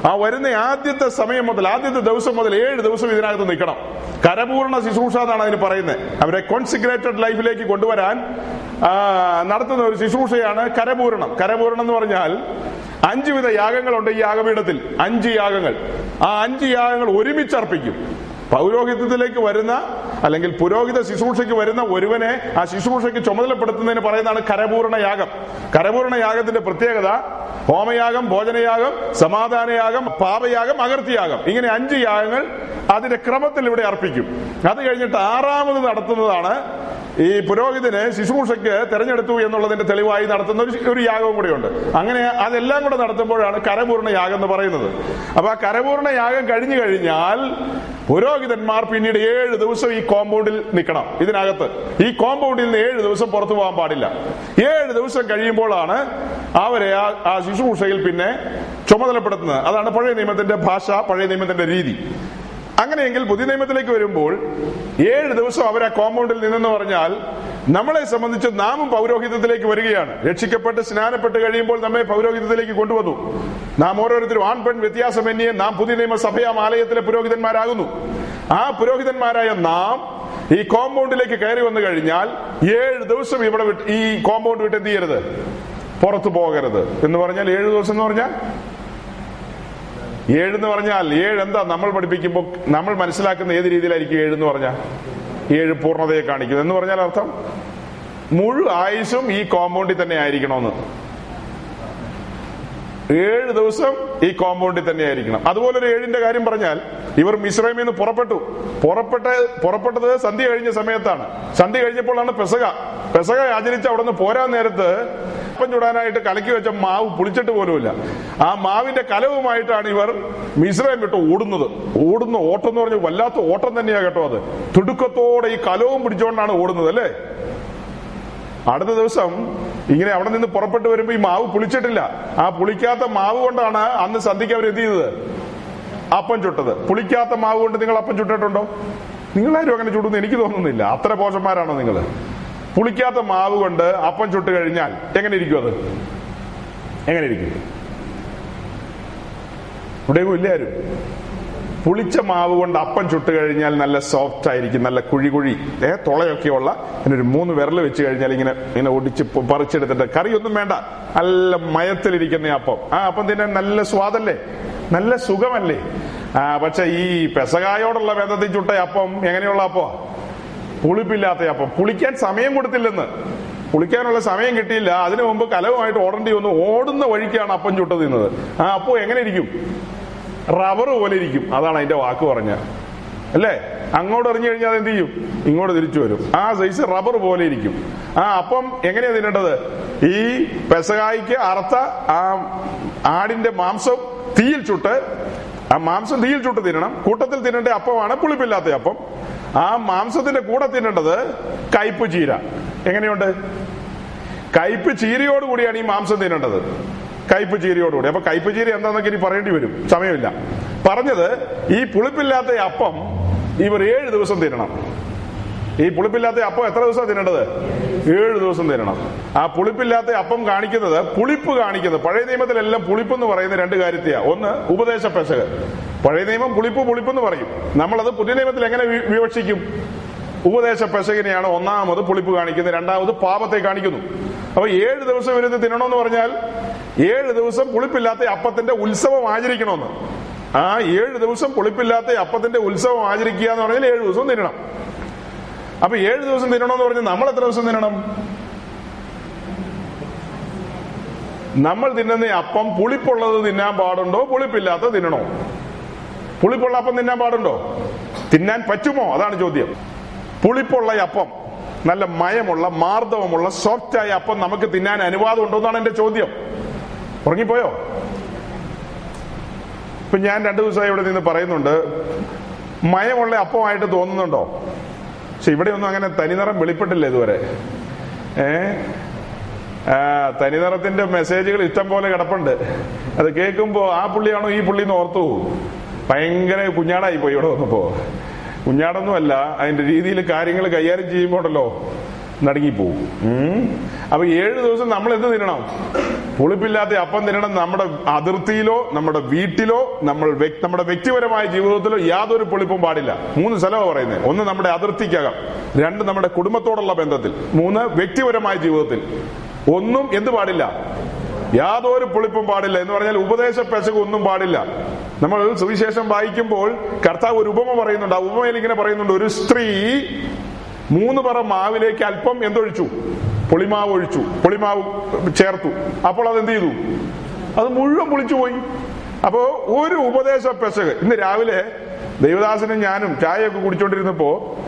ആ വരുന്ന ആദ്യത്തെ സമയം മുതൽ ആദ്യത്തെ ദിവസം മുതൽ ഏഴ് ദിവസം ഇതിനകത്ത് നിൽക്കണം. കരപൂർണ ശുശ്രൂഷ എന്നാണ് അതിന് പറയുന്നത്. അവരെ കോൺസിഗ്രേറ്റഡ് ലൈഫിലേക്ക് കൊണ്ടുവരാൻ നടത്തുന്ന ഒരു ശുശ്രൂഷയാണ് കരപൂരണം. കരപൂരണം എന്ന് പറഞ്ഞാൽ അഞ്ചു വിധ യാഗങ്ങളുണ്ട് ഈ യാഗപീഠത്തിൽ. അഞ്ച് യാഗങ്ങൾ. ആ അഞ്ച് യാഗങ്ങൾ ഒരുമിച്ച് അർപ്പിക്കും. പൗരോഹിത്യത്തിലേക്ക് വരുന്ന അല്ലെങ്കിൽ പുരോഹിത ശുശ്രൂഷയ്ക്ക് വരുന്ന ഒരുവനെ ആ ശുശ്രൂഷയ്ക്ക് ചുമതലപ്പെടുത്തുന്നതിന് പറയുന്നതാണ് കരപൂർണ യാഗം. കരപൂർണ യാഗത്തിന്റെ പ്രത്യേകത ഹോമയാഗം ഭോജനയാഗം സമാധാനയാഗം പാപയാഗം അകർത്തിയാഗം ഇങ്ങനെ അഞ്ച് യാഗങ്ങൾ അതിന്റെ ക്രമത്തിൽ ഇവിടെ അർപ്പിക്കും. അത് കഴിഞ്ഞിട്ട് ആറാമത് നടത്തുന്നതാണ് ഈ പുരോഹിതനെ ശുശ്രൂഷയ്ക്ക് തെരഞ്ഞെടുത്തു എന്നുള്ളതിന്റെ തെളിവായി നടത്തുന്ന ഒരു ഒരു യാഗവും കൂടെയുണ്ട്. അങ്ങനെ അതെല്ലാം കൂടെ നടത്തുമ്പോഴാണ് കരപൂർണ യാഗം എന്ന് പറയുന്നത്. അപ്പൊ ആ കരപൂർണ യാഗം കഴിഞ്ഞു കഴിഞ്ഞാൽ പുരോഹിതന്മാർ പിന്നീട് ഏഴ് ദിവസം ഈ കോമ്പൗണ്ടിൽ നിൽക്കണം ഇതിനകത്ത്. ഈ കോമ്പൗണ്ടിൽ നിന്ന് ഏഴ് ദിവസം പുറത്തു പോകാൻ പാടില്ല. ഏഴ് ദിവസം കഴിയുമ്പോഴാണ് അവരെ ആ ആ ശുശ്രൂഷയിൽ പിന്നെ ചുമതലപ്പെടുത്തുന്നത്. അതാണ് പഴയ നിയമത്തിന്റെ ഭാഷ പഴയ നിയമത്തിന്റെ രീതി. അങ്ങനെയെങ്കിൽ പുതിയ നിയമത്തിലേക്ക് വരുമ്പോൾ ഏഴ് ദിവസം അവർ ആ കോമ്പൗണ്ടിൽ നിന്നെന്ന് പറഞ്ഞാൽ നമ്മളെ സംബന്ധിച്ച് നാമും പൗരോഹിത്യത്തിലേക്ക് വരികയാണ്. രക്ഷിക്കപ്പെട്ട് സ്നാനപ്പെട്ട് കഴിയുമ്പോൾ നമ്മെ പൗരോഹിത്യത്തിലേക്ക് കൊണ്ടുവന്നു. നാം ഓരോരുത്തരും ആൺ പെൺ വ്യത്യാസമന്യേ നാം പുതിയ നിയമ സഭയാം ആലയത്തിലെ പുരോഹിതന്മാരാകുന്നു. ആ പുരോഹിതന്മാരായ നാം ഈ കോമ്പൗണ്ടിലേക്ക് കയറി വന്നു കഴിഞ്ഞാൽ ഏഴ് ദിവസം ഇവിടെ ഈ കോമ്പൗണ്ട് വിട്ട് എന്ത് ചെയ്യരുത്? പുറത്തു പോകരുത്. എന്ന് പറഞ്ഞാൽ ഏഴു ദിവസം എന്ന് പറഞ്ഞാൽ ഏഴ് എന്ന് പറഞ്ഞാൽ ഏഴ് എന്താ നമ്മൾ പഠിപ്പിക്കുമ്പോൾ നമ്മൾ മനസ്സിലാക്കുന്ന ഏത് രീതിയിലായിരിക്കും ഏഴെന്ന് പറഞ്ഞാൽ? ഏഴ് പൂർണതയെ കാണിക്കുന്നു. എന്ന് പറഞ്ഞാൽ അർത്ഥം മുഴു ആയുസും ഈ കോമ്പൗണ്ടിൽ തന്നെ ആയിരിക്കണമെന്ന്. ഏഴ് ദിവസം ഈ കോമ്പൗണ്ടിൽ തന്നെ ആയിരിക്കണം. അതുപോലെ ഒരു ഏഴിന്റെ കാര്യം പറഞ്ഞാൽ ഇവർ മിശ്രമിൽ നിന്ന് പുറപ്പെട്ടു. പുറപ്പെട്ട പുറപ്പെട്ടത് സന്ധ്യ കഴിഞ്ഞ സമയത്താണ്. സന്ധ്യ കഴിഞ്ഞപ്പോഴാണ് പെസക പെസക ആചരിച്ച് അവിടെ നിന്ന് പോരാൻ നേരത്ത് അപ്പം ചുടാനായിട്ട് കലക്കി വെച്ച മാവ് പുളിച്ചിട്ട് പോലുമില്ല. ആ മാവിന്റെ കലവുമായിട്ടാണ് ഇവർ മിശ്രയം വിട്ട് ഓടുന്നത്. ഓടുന്ന ഓട്ടം എന്ന് പറഞ്ഞാൽ വല്ലാത്ത ഓട്ടം തന്നെയാണ് കേട്ടോ അത്. തിടുക്കത്തോടെ ഈ കലവും പിടിച്ചുകൊണ്ടാണ് ഓടുന്നത് അല്ലേ? അടുത്ത ദിവസം ഇങ്ങനെ അവിടെ നിന്ന് പുറപ്പെട്ടു വരുമ്പോ ഈ മാവ് പുളിച്ചിട്ടില്ല. ആ പുളിക്കാത്ത മാവ് കൊണ്ടാണ് അന്ന് സന്ധിക്ക് അവർ എന്ത് ചെയ്തത്? അപ്പം ചുട്ടത്. പുളിക്കാത്ത മാവ് കൊണ്ട് നിങ്ങൾ അപ്പം ചുട്ടിട്ടുണ്ടോ? നിങ്ങളാരും അങ്ങനെ ചുടുന്നു എനിക്ക് തോന്നുന്നില്ല. അത്ര പോഷന്മാരാണോ നിങ്ങൾ? പുളിക്കാത്ത മാവ് കൊണ്ട് അപ്പം ചുട്ട് കഴിഞ്ഞാൽ എങ്ങനെ ഇരിക്കും അത്? എങ്ങനെ ഇരിക്കും? ഇവിടെയും ഇല്ല പുളിച്ച മാവ് കൊണ്ട് അപ്പം ചുട്ട് കഴിഞ്ഞാൽ നല്ല സോഫ്റ്റ് ആയിരിക്കും നല്ല കുഴി കുഴി ഏ തുളയൊക്കെയുള്ള ഇങ്ങനെ ഒരു മൂന്ന് വിരൽ വെച്ച് കഴിഞ്ഞാൽ ഇങ്ങനെ ഇങ്ങനെ ഒടിച്ച് പറിച്ചെടുത്തിട്ട് കറിയൊന്നും വേണ്ട. നല്ല മയത്തിലിരിക്കുന്ന അപ്പം. ആ അപ്പം തിന്നാൻ നല്ല സ്വാദല്ലേ? നല്ല സുഖമല്ലേ? ആ പക്ഷെ ഈ പെസകായോടുള്ള വേദത്തിൽ ചുട്ട അപ്പം എങ്ങനെയുള്ള അപ്പോ പുളിപ്പില്ലാത്ത അപ്പം പുളിക്കാൻ സമയം കൊടുത്തില്ലെന്ന്. പുളിക്കാനുള്ള സമയം കിട്ടിയില്ല. അതിനു മുമ്പ് കലവുമായിട്ട് ഓടേണ്ടി വന്നു. ഓടുന്ന വഴിക്കാണ് അപ്പം ചുട്ട് തിന്നത് ആ അപ്പോ എങ്ങനെ ഇരിക്കും റബ്ബർ പോലെ ഇരിക്കും. അതാണ് അതിന്റെ വാക്ക് പറഞ്ഞ. അല്ലേ? അങ്ങോട്ട് എറിഞ്ഞു കഴിഞ്ഞാൽ അത് എന്ത് ചെയ്യും? ഇങ്ങോട്ട് തിരിച്ചു വരും. ആ സൈസ് റബ്ബർ പോലെ ഇരിക്കും. ആ അപ്പം എങ്ങനെയാ തിന്നേണ്ടത്? ഈ പെസകായിക്ക് അറുത്ത ആ ആടിന്റെ മാംസം തീയിൽ ചുട്ട് ആ മാംസം തീയിൽ ചുട്ട് തിന്നണം. കൂട്ടത്തിൽ തിന്നേണ്ട അപ്പമാണ് പുളിപ്പില്ലാത്ത അപ്പം. ആ മാംസത്തിന്റെ കൂടെ തിന്നേണ്ടത് കയ്പ് ചീര. എങ്ങനെയുണ്ട്? കയ്പ് ചീരയോട് കൂടിയാണ് ഈ മാംസം തിന്നേണ്ടത്. കയ്പ് ചീരയോടുകൂടി. അപ്പൊ കയ്പ് ചീര എന്താന്നൊക്കെ ഇനി പറയേണ്ടി വരും. സമയമില്ല. പറഞ്ഞത് ഈ പുളിപ്പില്ലാത്ത അപ്പം ഇവർ ഏഴ് ദിവസം തിന്നണം. ഈ പുളിപ്പില്ലാത്ത അപ്പം എത്ര ദിവസം തിന്നേണ്ടത്? ഏഴ് ദിവസം തിന്നണം. ആ പുളിപ്പില്ലാത്ത അപ്പം കാണിക്കുന്നത് പുളിപ്പ് കാണിക്കുന്നത് പഴയ നിയമത്തിലെല്ലാം പുളിപ്പ് എന്ന് പറയുന്ന രണ്ട് കാര്യത്തെയാ. ഒന്ന് ഉപദേശ പെശക്. പഴയ നിയമം പുളിപ്പ് പുളിപ്പ് എന്ന് പറയും. നമ്മളത് പുതിയ നിയമത്തിൽ എങ്ങനെ വിവക്ഷിക്കും? ഉപദേശ പെശകിനെയാണ് ഒന്നാമത് പുളിപ്പ് കാണിക്കുന്നത് രണ്ടാമത് പാപത്തെ കാണിക്കുന്നു. അപ്പൊ ഏഴ് ദിവസം ഇരുന്ന് തിന്നണമെന്ന് പറഞ്ഞാൽ ഏഴ് ദിവസം പുളിപ്പില്ലാത്ത അപ്പത്തിന്റെ ഉത്സവം ആചരിക്കണമെന്ന്. ആ ഏഴ് ദിവസം പുളിപ്പില്ലാത്ത അപ്പത്തിന്റെ ഉത്സവം ആചരിക്കുക എന്ന് പറഞ്ഞാൽ ഏഴ് ദിവസം തിന്നണം. അപ്പൊ ഏഴ് ദിവസം തിന്നണമെന്ന് പറഞ്ഞ് നമ്മൾ എത്ര ദിവസം തിന്നണം? നമ്മൾ തിന്നുന്ന അപ്പം പുളിപ്പുള്ളത് തിന്നാൻ പാടുണ്ടോ? പുളിപ്പില്ലാത്ത തിന്നണോ? പുളിപ്പുള്ള അപ്പം തിന്നാൻ പാടുണ്ടോ? തിന്നാൻ പറ്റുമോ? അതാണ് ചോദ്യം. പുളിപ്പുള്ള അപ്പം നല്ല മയമുള്ള മാർദ്ദവമുള്ള ആയ അപ്പം നമുക്ക് തിന്നാൻ അനുവാദം ഉണ്ടോ എന്നാണ് എന്റെ ചോദ്യം. ഉറങ്ങിപ്പോയോ? ഇപ്പൊ ഞാൻ രണ്ടു ദിവസമായി ഇവിടെ നിന്ന് പറയുന്നുണ്ട് മയമുള്ള അപ്പമായിട്ട് തോന്നുന്നുണ്ടോ? പക്ഷെ ഇവിടെ ഒന്നും അങ്ങനെ തനിനിറം വെളിപ്പെട്ടില്ല ഇതുവരെ. ഏ? തനിനിറത്തിന്റെ മെസ്സേജുകൾ ഇഷ്ടം പോലെ കിടപ്പുണ്ട്. അത് കേൾക്കുമ്പോ ആ പുള്ളിയാണോ ഈ പുള്ളി എന്ന് ഓർത്തു. ഭയങ്കര കുഞ്ഞാടായി പോയി ഇവിടെ വന്നപ്പോ. കുഞ്ഞാടൊന്നുമല്ല അതിന്റെ രീതിയിൽ കാര്യങ്ങൾ കൈകാര്യം ചെയ്യുമ്പോണ്ടല്ലോ നടുങ്ങിപ്പോവും. അപ്പൊ ഏഴു ദിവസം നമ്മൾ എന്ത് തിന്നണം? പുളിപ്പില്ലാത്ത അപ്പം തിന്നണം നമ്മുടെ അതിർത്തിയിലോ നമ്മുടെ വീട്ടിലോ നമ്മൾ നമ്മുടെ വ്യക്തിപരമായ ജീവിതത്തിലോ യാതൊരു പുളിപ്പും പാടില്ല. മൂന്ന് സ്ഥലമാണ് പറയുന്നത് ഒന്ന് നമ്മുടെ അതിർത്തിക്കകം. രണ്ട് നമ്മുടെ കുടുംബത്തോടുള്ള ബന്ധത്തിൽ. മൂന്ന് വ്യക്തിപരമായ ജീവിതത്തിൽ. ഒന്നും എന്ത് പാടില്ല. യാതൊരു പുളിപ്പും പാടില്ല. എന്ന് പറഞ്ഞാൽ ഉപദേശ പെശക് ഒന്നും പാടില്ല. നമ്മൾ സുവിശേഷം വായിക്കുമ്പോൾ കർത്താവ് ഒരു ഉപമ പറയുന്നുണ്ട്. ആ ഉപമയിൽ ഇങ്ങനെ പറയുന്നുണ്ട്. ഒരു സ്ത്രീ മൂന്ന് പറ മാവിലേക്ക് അല്പം എന്തൊഴിച്ചു? പുളിമാവ് ഒഴിച്ചു. പുളിമാവ് ചേർത്തു. അപ്പോൾ അത് എന്ത് ചെയ്തു? അത് മുഴുവൻ പുളിച്ചു പോയി. അപ്പോ ഒരു ഉപദേശ പെശക്. ഇന്ന് രാവിലെ ദേവദാസനും ഞാനും ചായയൊക്കെ കുടിച്ചോണ്ടിരുന്നപ്പോ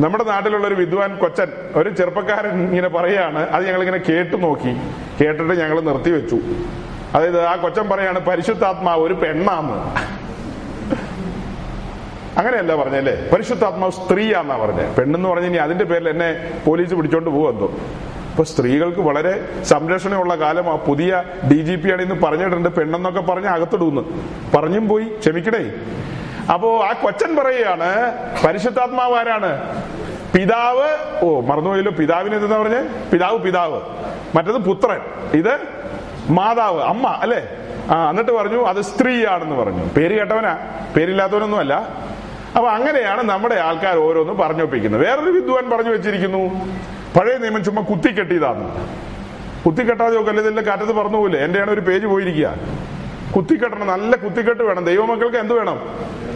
നമ്മുടെ നാട്ടിലുള്ള ഒരു വിദ്വാൻ കൊച്ചൻ ഒരു ചെറുപ്പക്കാരൻ ഇങ്ങനെ പറയാണ് അത് ഞങ്ങൾ ഇങ്ങനെ കേട്ടു നോക്കി. കേട്ടിട്ട് ഞങ്ങൾ നിർത്തിവെച്ചു. അതായത് ആ കൊച്ചൻ പറയാണ് പരിശുദ്ധാത്മാവ് ഒരു പെണ്ണാന്ന്. അങ്ങനെയല്ല പറഞ്ഞല്ലേ? പരിശുദ്ധാത്മാവ് സ്ത്രീയാന്നാ പറഞ്ഞത് പെണ്ണെന്ന് പറഞ്ഞു ഇനി അതിന്റെ പേരിൽ എന്നെ പോലീസ് പിടിച്ചോണ്ട് പോകുമെന്തോ അപ്പൊ സ്ത്രീകൾക്ക് വളരെ സംരക്ഷണമുള്ള കാലം ആ പുതിയ ഡി ജി പി ആണ് ഇന്ന് പറഞ്ഞിട്ടുണ്ട്. പെണ്ണെന്നൊക്കെ പറഞ്ഞ് അകത്തിടുന്നു. പറഞ്ഞും പോയി. ക്ഷമിക്കണേ. അപ്പോ ആ കൊച്ചൻ പറയുകയാണ് പരിശുദ്ധാത്മാവ് ആരാണ്? പിതാവ്. ഓ മറന്നുപോയല്ലോ. പിതാവിന് എന്താ പറഞ്ഞേ? പിതാവ് പിതാവ്. മറ്റത് പുത്രൻ. ഇത് മാതാവ് അമ്മ അല്ലേ? ആ എന്നിട്ട് പറഞ്ഞു അത് സ്ത്രീയാണെന്ന് പറഞ്ഞു. പേര് കേട്ടവനാ? പേരില്ലാത്തവനൊന്നും അല്ല അപ്പൊ അങ്ങനെയാണ് നമ്മുടെ ആൾക്കാർ ഓരോന്ന് പറഞ്ഞൊപ്പിക്കുന്നത്. വേറൊരു വിദ്വാൻ പറഞ്ഞു വെച്ചിരിക്കുന്നു. പഴയ നിയമം ചുമ്മാ കുത്തിക്കെട്ടിയതാണ് കുത്തിക്കെട്ടാതെ നോക്കല്ലേ ഇതിന്റെ കാറ്റത്ത് പറഞ്ഞു പോയില്ലേ എന്റെയാണ് ഒരു പേജ് പോയിരിക്കുക. കുത്തിക്കെട്ടണം നല്ല കുത്തിക്കെട്ട് വേണം. ദൈവമക്കൾക്ക് എന്ത് വേണം?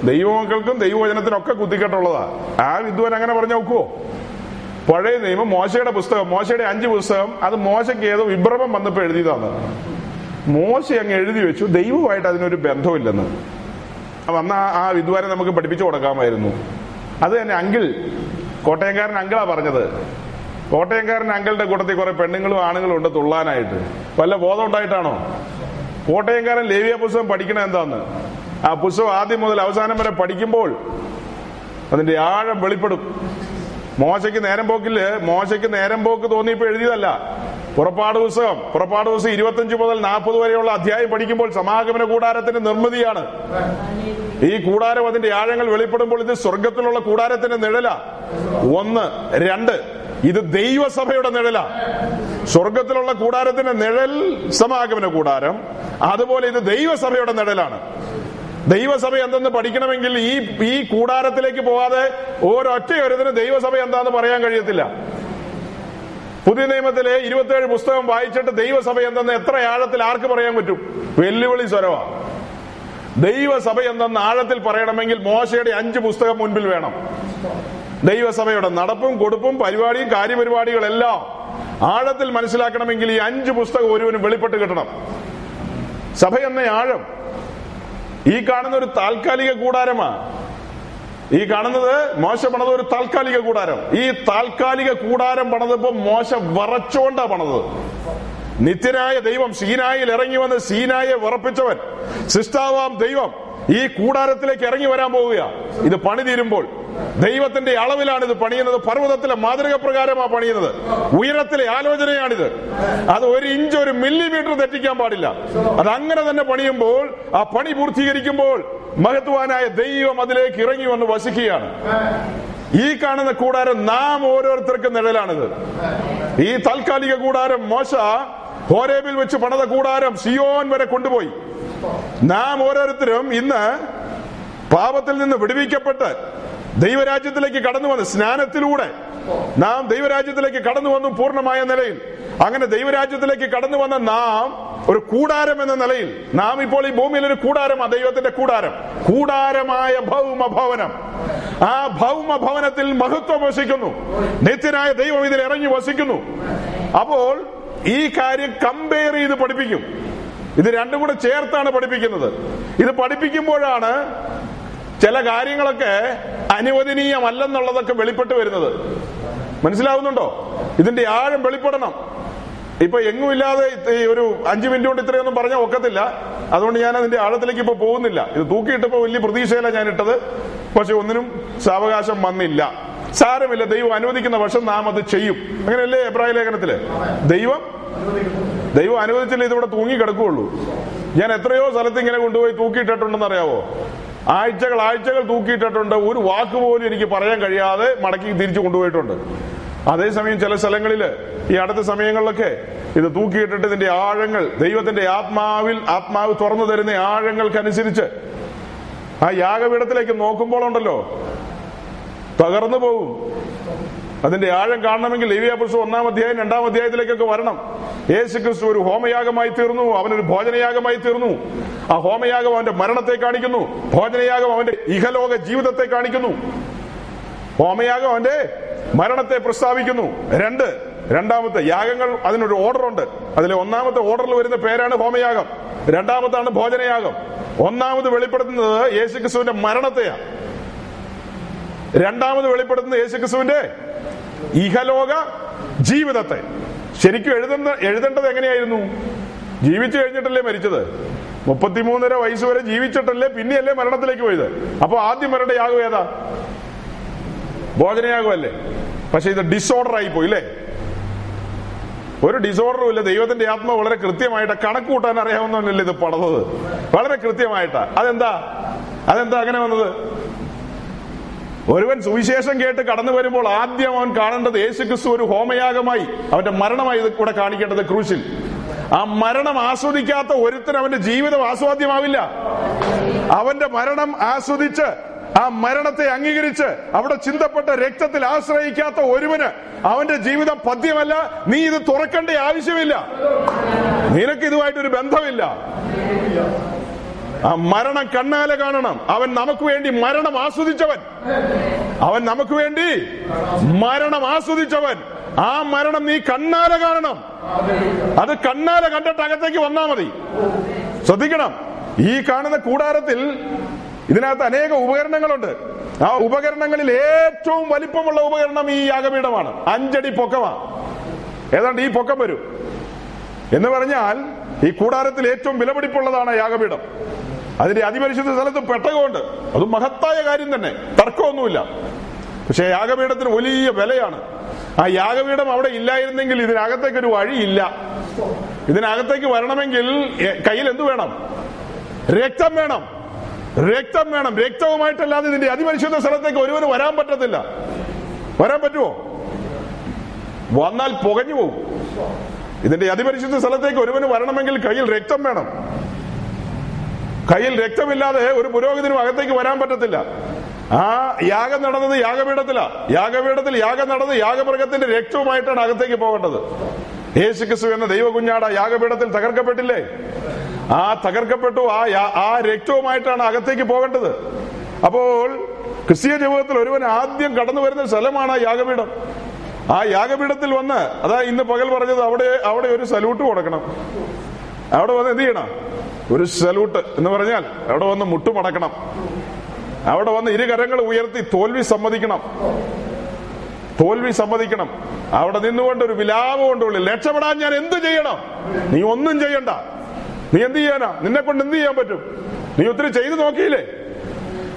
ദൈവമക്കൾക്കും ദൈവവചനത്തിനൊക്കെ കുത്തിക്കെട്ടുള്ളതാ. ആ വിദ്വാൻ അങ്ങനെ പറഞ്ഞു നോക്കുവോ? പഴയ നിയമം മോശയുടെ പുസ്തകം മോശയുടെ അഞ്ച് പുസ്തകം അത് മോശയ്ക്ക് ഏതോ വിഭ്രമം വന്നപ്പോ എഴുതിയതാണ് മോശ അങ്ങ് എഴുതി വെച്ചു. ദൈവമായിട്ട് അതിനൊരു ബന്ധമില്ലെന്ന് വന്ന ആ- വിദ്വാനെ നമുക്ക് പഠിപ്പിച്ചു കൊടുക്കാമായിരുന്നു. അത് തന്നെ അങ്കിൾ കോട്ടയംകാരൻ അങ്കിളാ പറഞ്ഞത്. കോട്ടയംകാരൻ അങ്കിളുടെ കൂട്ടത്തിൽ കുറെ പെണ്ണുങ്ങളും ആണുങ്ങളും ഉണ്ട് തുള്ളാനായിട്ട്. വല്ല ബോധം ഉണ്ടായിട്ടാണോ? കോട്ടയംകാരൻ ലേവിയ പുസ്തകം പഠിക്കണ എന്താന്ന്? ആ പുസ്തകം ആദ്യം മുതൽ അവസാനം വരെ പഠിക്കുമ്പോൾ അതിന്റെ ആഴം വെളിപ്പെടും. മോശയ്ക്ക് നേരം പോക്കിൽ മോശയ്ക്ക് നേരം പോക്ക് തോന്നിയപ്പോ എഴുതിയതല്ല. പുറപ്പാട് പുസ്തകം പുറപ്പാട് പുസ്തകം ഇരുപത്തഞ്ച് മുതൽ നാൽപ്പത് വരെയുള്ള അധ്യായം പഠിക്കുമ്പോൾ സമാഗമന കൂടാരത്തിന്റെ നിർമ്മിതിയാണ്. ഈ കൂടാരം അതിന്റെ ആഴങ്ങൾ വെളിപ്പെടുമ്പോൾ ഇത് സ്വർഗത്തിലുള്ള കൂടാരത്തിന്റെ നിഴല. ഒന്ന് രണ്ട് ഇത് ദൈവസഭയുടെ നിഴല. സ്വർഗത്തിലുള്ള കൂടാരത്തിന്റെ നിഴൽ സമാഗമന കൂടാരം അതുപോലെ ഇത് ദൈവസഭയുടെ നിഴലാണ്. ദൈവസഭ എന്തെന്ന് പഠിക്കണമെങ്കിൽ ഈ ഈ കൂടാരത്തിലേക്ക് പോകാതെ ഒരൊറ്റ ഒരുതിന് ദൈവസഭ എന്താന്ന് പറയാൻ കഴിയത്തില്ല. പുതിയ നിയമത്തിലെ ഇരുപത്തിയേഴ് പുസ്തകം വായിച്ചിട്ട് ദൈവസഭ എന്തെന്ന് എത്ര ആഴത്തിൽ ആർക്ക് പറയാൻ പറ്റും? വെല്ലുവിളി സ്വരവാ. ദൈവസഭ എന്തെന്ന് ആഴത്തിൽ പറയണമെങ്കിൽ മോശയുടെ അഞ്ച് പുസ്തകം മുൻപിൽ വേണം. ദൈവസഭയുടെ നടപ്പും കൊടുപ്പും പരിപാടിയും കാര്യപരിപാടികളെല്ലാം ആഴത്തിൽ മനസ്സിലാക്കണമെങ്കിൽ ഈ അഞ്ച് പുസ്തകം ഒരുവനും വെളിപ്പെട്ട് കിട്ടണം. സഭ എന്ന ആഴം. ഈ കാണുന്ന ഒരു താൽക്കാലിക കൂടാരമാ. ഈ കാണുന്നത് മോശ പണത് ഒരു താൽക്കാലിക കൂടാരം. ഈ താൽക്കാലിക കൂടാരം പണിതപ്പോ മോശ വറച്ചോണ്ടാ പണത് നിത്യനായ ദൈവം സീനായിൽ ഇറങ്ങി വന്ന് സീനായെ വറപ്പിച്ചവൻ. സിസ്റ്റാവാം ദൈവം. ഈ കൂടാരത്തിലേക്ക് ഇറങ്ങി വരാൻ പോവുക ഇത് പണി തീരുമ്പോൾ. ദൈവത്തിന്റെ അളവിലാണ് ഇത് പണിയുന്നത്. പർവതത്തിലെ മാതൃക പ്രകാരമാണ് പണിയുന്നത്. ഉയരത്തിലെ ആലോചനയാണിത്. അത് ഒരു ഇഞ്ച് ഒരു മില്ലിമീറ്റർ തെറ്റിക്കാൻ പാടില്ല. അത് അങ്ങനെ തന്നെ പണിയുമ്പോൾ ആ പണി പൂർത്തീകരിക്കുമ്പോൾ മഹത്വാനായ ദൈവം അതിലേക്ക് ഇറങ്ങി വന്ന് വസിക്കുകയാണ്. ഈ കാണുന്ന കൂടാരം നാം ഓരോരുത്തർക്കും നിഴലാണിത്. ഈ താൽക്കാലിക കൂടാരം മോശ ഹോരേബിൽ വെച്ച് പണിത കൂടാരം സിയോൻ വരെ കൊണ്ടുപോയി. നാം ഓരോരുത്തരും ഇന്ന് പാപത്തിൽ നിന്ന് വിടുവിക്കപ്പെട്ട് ദൈവരാജ്യത്തിലേക്ക് കടന്നു വന്ന് സ്നാനത്തിലൂടെ നാം ദൈവരാജ്യത്തിലേക്ക് കടന്നു വന്നു പൂർണമായ നിലയിൽ. അങ്ങനെ ദൈവരാജ്യത്തിലേക്ക് കടന്നു വന്ന നാം ഒരു കൂടാരം എന്ന നിലയിൽ. നാം ഇപ്പോൾ ഈ ഭൂമിയിൽ ഒരു കൂടാരമാണ് ദൈവത്തിന്റെ കൂടാരം. കൂടാരമായ ഭൗമ ഭവനം ആ ഭൗമ ഭവനത്തിൽ മഹത്വം വസിക്കുന്നു. നിത്യനായ ദൈവം ഇതിൽ ഇറങ്ങി വസിക്കുന്നു. അപ്പോൾ ഈ കാര്യം കമ്പയർ ചെയ്ത് പഠിപ്പിക്കും. ഇത് രണ്ടും കൂടെ ചേർത്താണ് പഠിപ്പിക്കുന്നത്. ഇത് പഠിപ്പിക്കുമ്പോഴാണ് ചില കാര്യങ്ങളൊക്കെ അനുവദനീയമല്ലെന്നുള്ളതൊക്കെ വെളിപ്പെട്ട് വരുന്നത്. മനസ്സിലാവുന്നുണ്ടോ? ഇതിന്റെ ആഴം വെളിപ്പെടണം. ഇപ്പൊ എങ്ങുമില്ലാതെ ഈ ഒരു അഞ്ചു മിനിറ്റ് കൊണ്ട് ഇത്രയൊന്നും പറഞ്ഞാൽ ഒക്കത്തില്ല. അതുകൊണ്ട് ഞാൻ അതിന്റെ ആഴത്തിലേക്ക് ഇപ്പൊ പോകുന്നില്ല. ഇത് തൂക്കിയിട്ടപ്പോ വലിയ പ്രതീക്ഷയില ഞാൻ ഇട്ടത്. പക്ഷെ ഒന്നിനും സാവകാശം വന്നില്ല. സാരമില്ല. ദൈവം അനുവദിക്കുന്ന പക്ഷം നാം അത് ചെയ്യും. അങ്ങനെയല്ലേ എബ്രാഹിം ലേഖനത്തിൽ? ദൈവം ദൈവം അനുവദിച്ചില്ല ഇതിവിടെ തൂങ്ങി കിടക്കുകയുള്ളൂ? ഞാൻ എത്രയോ സ്ഥലത്ത് ഇങ്ങനെ കൊണ്ടുപോയി തൂക്കിയിട്ടിട്ടുണ്ടെന്ന് അറിയാവോ? ആഴ്ചകൾ ആഴ്ചകൾ തൂക്കിയിട്ടിട്ടുണ്ട്. ഒരു വാക്ക് പോലും എനിക്ക് പറയാൻ കഴിയാതെ മടക്കി തിരിച്ചു കൊണ്ടുപോയിട്ടുണ്ട്. അതേസമയം ചില സ്ഥലങ്ങളിൽ ഈ അടുത്ത സമയങ്ങളിലൊക്കെ ഇത് തൂക്കിയിട്ടിട്ട് ഇതിന്റെ ആഴങ്ങൾ ദൈവത്തിന്റെ ആത്മാവിൽ ആത്മാവ് തുറന്നു തരുന്ന ആഴങ്ങൾക്കനുസരിച്ച് ആ യാഗപീഠത്തിലേക്ക് നോക്കുമ്പോൾ ഉണ്ടല്ലോ തകർന്നു പോകും അതിന്റെ ആഴം കാണണമെങ്കിൽ ലേവിയാപുസ്തകം ഒന്നാം അധ്യായം രണ്ടാം അധ്യായത്തിലേക്കൊക്കെ വരണം. യേശു ക്രിസ്തു ഒരു ഹോമയാഗമായി തീർന്നു അവനൊരു ഭോജനയാഗമായി തീർന്നു. ആ ഹോമയാഗം അവന്റെ മരണത്തെ കാണിക്കുന്നു ഭോജനയാഗം അവന്റെ ഇഹലോക ജീവിതത്തെ കാണിക്കുന്നു. ഹോമയാഗം അവന്റെ മരണത്തെ പ്രസ്താവിക്കുന്നു. രണ്ട് രണ്ടാമത്തെ യാഗങ്ങൾ അതിനൊരു ഓർഡർ ഉണ്ട് അതിലെ ഒന്നാമത്തെ ഓർഡറിൽ വരുന്ന പേരാണ് ഹോമയാഗം. രണ്ടാമത്താണ് ഭോജനയാഗം. ഒന്നാമത് വെളിപ്പെടുത്തുന്നത് യേശുക്രിസ്തുവിന്റെ മരണത്തെയാണ് രണ്ടാമത് വെളിപ്പെടുത്തുന്നത് യേശുക്രിസ്തുവിന്റെ ഇഹലോക ജീവിതത്തെ. ശരിക്കും എഴുതുന്ന എഴുതേണ്ടത് എങ്ങനെയായിരുന്നു? ജീവിച്ചു കഴിഞ്ഞിട്ടല്ലേ മരിച്ചത്? മുപ്പത്തിമൂന്നര വയസ്സ് വരെ ജീവിച്ചിട്ടല്ലേ പിന്നെയല്ലേ മരണത്തിലേക്ക് പോയത്? അപ്പൊ ആദ്യം മരണ യാഗം ഏതാ? ഭോജനയാകുമല്ലേ പക്ഷെ ഇത് ഡിസോർഡർ ആയി പോയി അല്ലേ? ഒരു ഡിസോർഡറും ഇല്ല. ദൈവത്തിന്റെ ആത്മ വളരെ കൃത്യമായിട്ട് കണക്ക് കൂട്ടാൻ അറിയാവുന്നവനല്ലേ ഇത് പടന്നത് വളരെ കൃത്യമായിട്ടാ. അതെന്താ? അതെന്താ അങ്ങനെ വന്നത്? ഒരുവൻ സുവിശേഷം കേട്ട് കടന്നു വരുമ്പോൾ ആദ്യം അവൻ കാണേണ്ടത് യേശുക്രിസ്തു ഒരു ഹോമയാഗമായി അവന്റെ മരണമായി ഇത് കൂടെ കാണിക്കേണ്ടത് ക്രൂശിൽ. ആ മരണം ആസ്വദിക്കാത്ത ഒരുത്തൻ അവന്റെ ജീവിതം ആസ്വാദ്യമാവില്ല. അവന്റെ മരണം ആസ്വദിച്ച് ആ മരണത്തെ അംഗീകരിച്ച് അവിടെ ചിന്തപ്പെട്ട രക്തത്തിൽ ആശ്രയിക്കാത്ത ഒരുവന് അവന്റെ ജീവിതം പദ്യമല്ല. നീ ഇത് തുറക്കേണ്ട ആവശ്യമില്ല. നിനക്ക് ഇതുമായിട്ടൊരു ബന്ധമില്ല. ആ മരണം കണ്ണാലെ കാണണം. അവൻ നമുക്ക് വേണ്ടി മരണം ആസ്വദിച്ചവൻ. അവൻ നമുക്ക് വേണ്ടി മരണം ആസ്വദിച്ചവൻ. ആ മരണം നീ കണ്ണാലെ കാണണം. അത് കണ്ണാലെ കണ്ടിട്ട് അകത്തേക്ക് വന്നാ മതി. ശ്രദ്ധിക്കണം. ഈ കാണുന്ന കൂടാരത്തിൽ ഇതിനകത്ത് അനേക ഉപകരണങ്ങളുണ്ട്. ആ ഉപകരണങ്ങളിൽ ഏറ്റവും വലിപ്പമുള്ള ഉപകരണം ഈ യാഗപീഠമാണ്. അഞ്ചടി പൊക്കമാണ് ഏതാണ്ട് ഈ പൊക്കം വരും. എന്ന് പറഞ്ഞാൽ ഈ കൂടാരത്തിൽ ഏറ്റവും വിലപിടിപ്പുള്ളതാണ് യാഗപീഠം. അതിന്റെ അതിപരിശുദ്ധ സ്ഥലത്ത് പെട്ടകമുണ്ട്. അതും മഹത്തായ കാര്യം തന്നെ. തർക്കമൊന്നുമില്ല. പക്ഷെ യാഗപീഠത്തിന് വലിയ വിലയാണ്. ആ യാഗപീഠം അവിടെ ഇല്ലായിരുന്നെങ്കിൽ ഇതിനകത്തേക്ക് ഒരു വഴിയില്ല. ഇതിനകത്തേക്ക് വരണമെങ്കിൽ കയ്യിൽ എന്ത് വേണം? രക്തം വേണം. രക്തം വേണം. രക്തവുമായിട്ടല്ലാതെ ഇതിന്റെ അതിപരിശുദ്ധ സ്ഥലത്തേക്ക് ഒരുവന് വരാൻ പറ്റത്തില്ല. വരാൻ പറ്റുമോ? വന്നാൽ പുകഞ്ഞു പോകും ഇതിന്റെ അതിപരിശുദ്ധ സ്ഥലത്തേക്ക് ഒരുവന് വരണമെങ്കിൽ കയ്യിൽ രക്തം വേണം. കയ്യിൽ രക്തമില്ലാതെ ഒരു പുരോഹിതനും അകത്തേക്ക് വരാൻ പറ്റത്തില്ല. ആ യാഗം നടന്നത് യാഗപീഠത്തിലാ. യാഗപീഠത്തിൽ യാഗം നടന്ന് യാഗമൃഗത്തിന്റെ രക്തവുമായിട്ടാണ് അകത്തേക്ക് പോകേണ്ടത്. യേശുക്രിസ്തു എന്ന ദൈവകുഞ്ഞാട യാഗപീഠത്തിൽ തകർക്കപ്പെട്ടില്ലേ? ആ തകർക്കപ്പെട്ടു. ആ ആ രക്തവുമായിട്ടാണ് അകത്തേക്ക് പോകേണ്ടത്. അപ്പോൾ ക്രിസ്തീയ ജീവിതത്തിൽ ഒരുവൻ ആദ്യം കടന്നു വരുന്ന സ്ഥലമാണ് ആ യാഗപീഠം. ആ യാഗപീഠത്തിൽ വന്ന് അതാ ഇന്ന് പകൽ പറഞ്ഞത് അവിടെ അവിടെ ഒരു സല്യൂട്ട് കൊടുക്കണം. അവിടെ വന്ന് എന്ത് ചെയ്യണം? ഒരു സല്യൂട്ട് എന്ന് പറഞ്ഞാൽ അവിടെ വന്ന് മുട്ടുമടക്കണം. അവിടെ വന്ന് ഇരുകരങ്ങൾ ഉയർത്തി തോൽവി സമ്മതിക്കണം. തോൽവി സമ്മതിക്കണം. അവിടെ നിന്നുകൊണ്ട് ഒരു വിലാപം കൊണ്ടുള്ളി രക്ഷപ്പെടാൻ ഞാൻ എന്ത് ചെയ്യണം? നീ ഒന്നും ചെയ്യണ്ട. നീ എന്ത് ചെയ്യാനാ? നിന്നെ കൊണ്ട് എന്ത് ചെയ്യാൻ പറ്റും? നീ ഒത്തിരി ചെയ്തു നോക്കിയില്ലേ?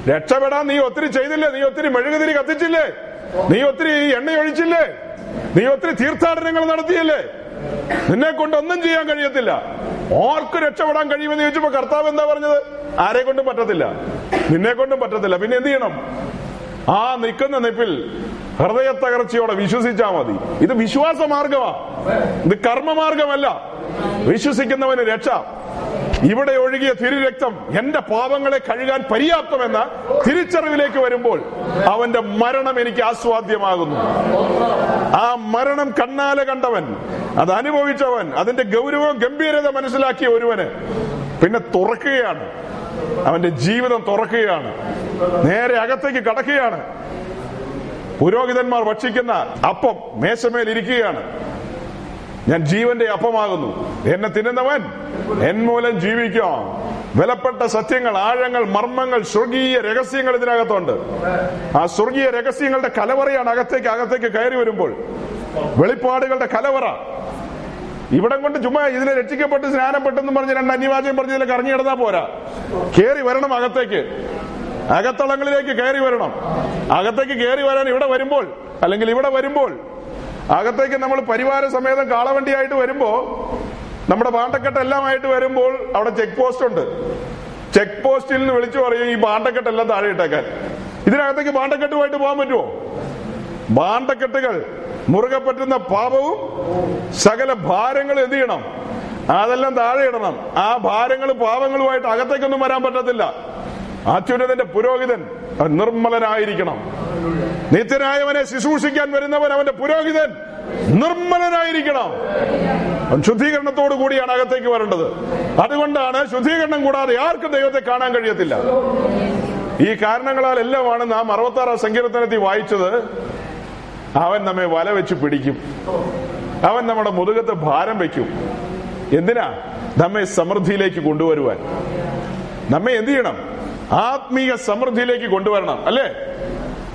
രക്ഷപ്പെടാൻ നീ ഒത്തിരി ചെയ്തില്ലേ? നീ ഒത്തിരി മെഴുകുതിരി കത്തിച്ചില്ലേ? നീ ഒത്തിരി എണ്ണ ഒഴിച്ചില്ലേ? നീ ഒത്തിരി തീർത്ഥാടനങ്ങൾ നടത്തിയില്ലേ? നിന്നെ കൊണ്ട് ഒന്നും ചെയ്യാൻ കഴിയത്തില്ല. ആർക്ക് രക്ഷപ്പെടാൻ കഴിയുമെന്ന് ചോദിച്ചപ്പോ കർത്താവ് എന്താ പറഞ്ഞത്? ആരെ കൊണ്ടും പറ്റത്തില്ല. നിന്നെ കൊണ്ടും പറ്റത്തില്ല. പിന്നെ എന്ത് ചെയ്യണം? ആ നിൽക്കുന്ന നിപ്പിൽ ഹൃദയ തകർച്ചയോടെ വിശ്വസിച്ചാ മതി. ഇത് വിശ്വാസ മാർഗമാ ഇത് കർമ്മമാർഗമല്ല. വിശ്വസിക്കുന്നവന് രക്ഷ. ഇവിടെ ഒഴുകിയ തിരുരക്തം എന്റെ പാപങ്ങളെ കഴുകാൻ പര്യാപ്തമെന്ന തിരിച്ചറിവിലേക്ക് വരുമ്പോൾ അവന്റെ മരണം എനിക്ക് ആസ്വാദ്യമാകുന്നു. ആ മരണം കണ്ണാലെ കണ്ടവൻ അത് അനുഭവിച്ചവൻ അതിന്റെ ഗൗരവവും ഗംഭീരത മനസ്സിലാക്കിയ ഒരുവന് പിന്നെ തുറക്കുകയാണ്. അവന്റെ ജീവിതം തുറക്കുകയാണ്. നേരെ അകത്തേക്ക് കടക്കുകയാണ്. പുരോഹിതന്മാർ ഭക്ഷിക്കുന്ന അപ്പം മേശമേൽ ഇരിക്കുകയാണ്. ഞാൻ ജീവന്റെ അപ്പമാകുന്നു. എന്നെ തിന്നുന്നവൻ എൻ മൂലം ജീവിക്കാം വിലപ്പെട്ട സത്യങ്ങൾ ആഴങ്ങൾ മർമ്മങ്ങൾ സ്വർഗീയ രഹസ്യങ്ങൾ ഇതിനകത്തുണ്ട്. ആ സ്വർഗീയ രഹസ്യങ്ങളുടെ കലവറയാണ് അകത്തേക്ക് അകത്തേക്ക് കയറി വരുമ്പോൾ. വെളിപ്പാടുകളുടെ കലവറ. ഇവിടം കൊണ്ട് ചുമ്മാ ഇതിനെ രക്ഷിക്കപ്പെട്ട് സ്നാനം പെട്ടെന്ന് പറഞ്ഞ് രണ്ട് അനിവാര്യം പറഞ്ഞ് ഇതിൽ കറങ്ങി കിടന്നാ പോരാ. കേറി വരണം അകത്തേക്ക്. അകത്തളങ്ങളിലേക്ക് കയറി വരണം. അകത്തേക്ക് കയറി വരാൻ ഇവിടെ വരുമ്പോൾ അല്ലെങ്കിൽ ഇവിടെ വരുമ്പോൾ അകത്തേക്ക് നമ്മൾ പരിവാര സമേതം കാളവണ്ടിയായിട്ട് വരുമ്പോ നമ്മുടെ പാണ്ടക്കെട്ടെല്ലാമായിട്ട് വരുമ്പോൾ അവിടെ ചെക്ക് പോസ്റ്റ് ഉണ്ട്. ചെക്ക് പോസ്റ്റിൽ നിന്ന് വിളിച്ചു പറയും ഈ പാണ്ടക്കെട്ടെല്ലാം താഴെ ഇട്ടേക്കാൻ. ഇതിനകത്തേക്ക് പാണ്ടക്കെട്ടുമായിട്ട് പോകാൻ പറ്റുമോ? പാണ്ടക്കെട്ടുകൾ മുറുകെ പറ്റുന്ന പാപവും സകല ഭാരങ്ങളും എന്ത് ചെയ്യണം? അതെല്ലാം താഴെ ഇടണം. ആ ഭാരങ്ങളും പാപങ്ങളുമായിട്ട് അകത്തേക്കൊന്നും വരാൻ പറ്റത്തില്ല. അത്യുന്നതന്റെ പുരോഹിതൻ നിർമ്മലനായിരിക്കണം. നിത്യനായവനെ ശുശ്രൂഷിക്കാൻ വരുന്നവൻ അവന്റെ പുരോഹിതൻ നിർമ്മലനായിരിക്കണം. അവൻ ശുദ്ധീകരണത്തോടു കൂടിയാണ് അകത്തേക്ക് വരേണ്ടത്. അതുകൊണ്ടാണ് ശുദ്ധീകരണം കൂടാതെ ആർക്കും ദൈവത്തെ കാണാൻ കഴിയത്തില്ല. ഈ കാരണങ്ങളാൽ എല്ലാമാണ് നാം അറുപത്തി ആറാം സങ്കീർത്തനത്തിൽ വായിച്ചത്. അവൻ നമ്മെ വല വെച്ച് പിടിക്കും. അവൻ നമ്മുടെ മുതുകത്ത് ഭാരം വെക്കും. എന്തിനാ? നമ്മെ സമൃദ്ധിയിലേക്ക് കൊണ്ടുവരുവാൻ. നമ്മെ എന്ത് ചെയ്യണം? ആത്മീയ സമൃദ്ധിയിലേക്ക് കൊണ്ടുവരണം അല്ലേ?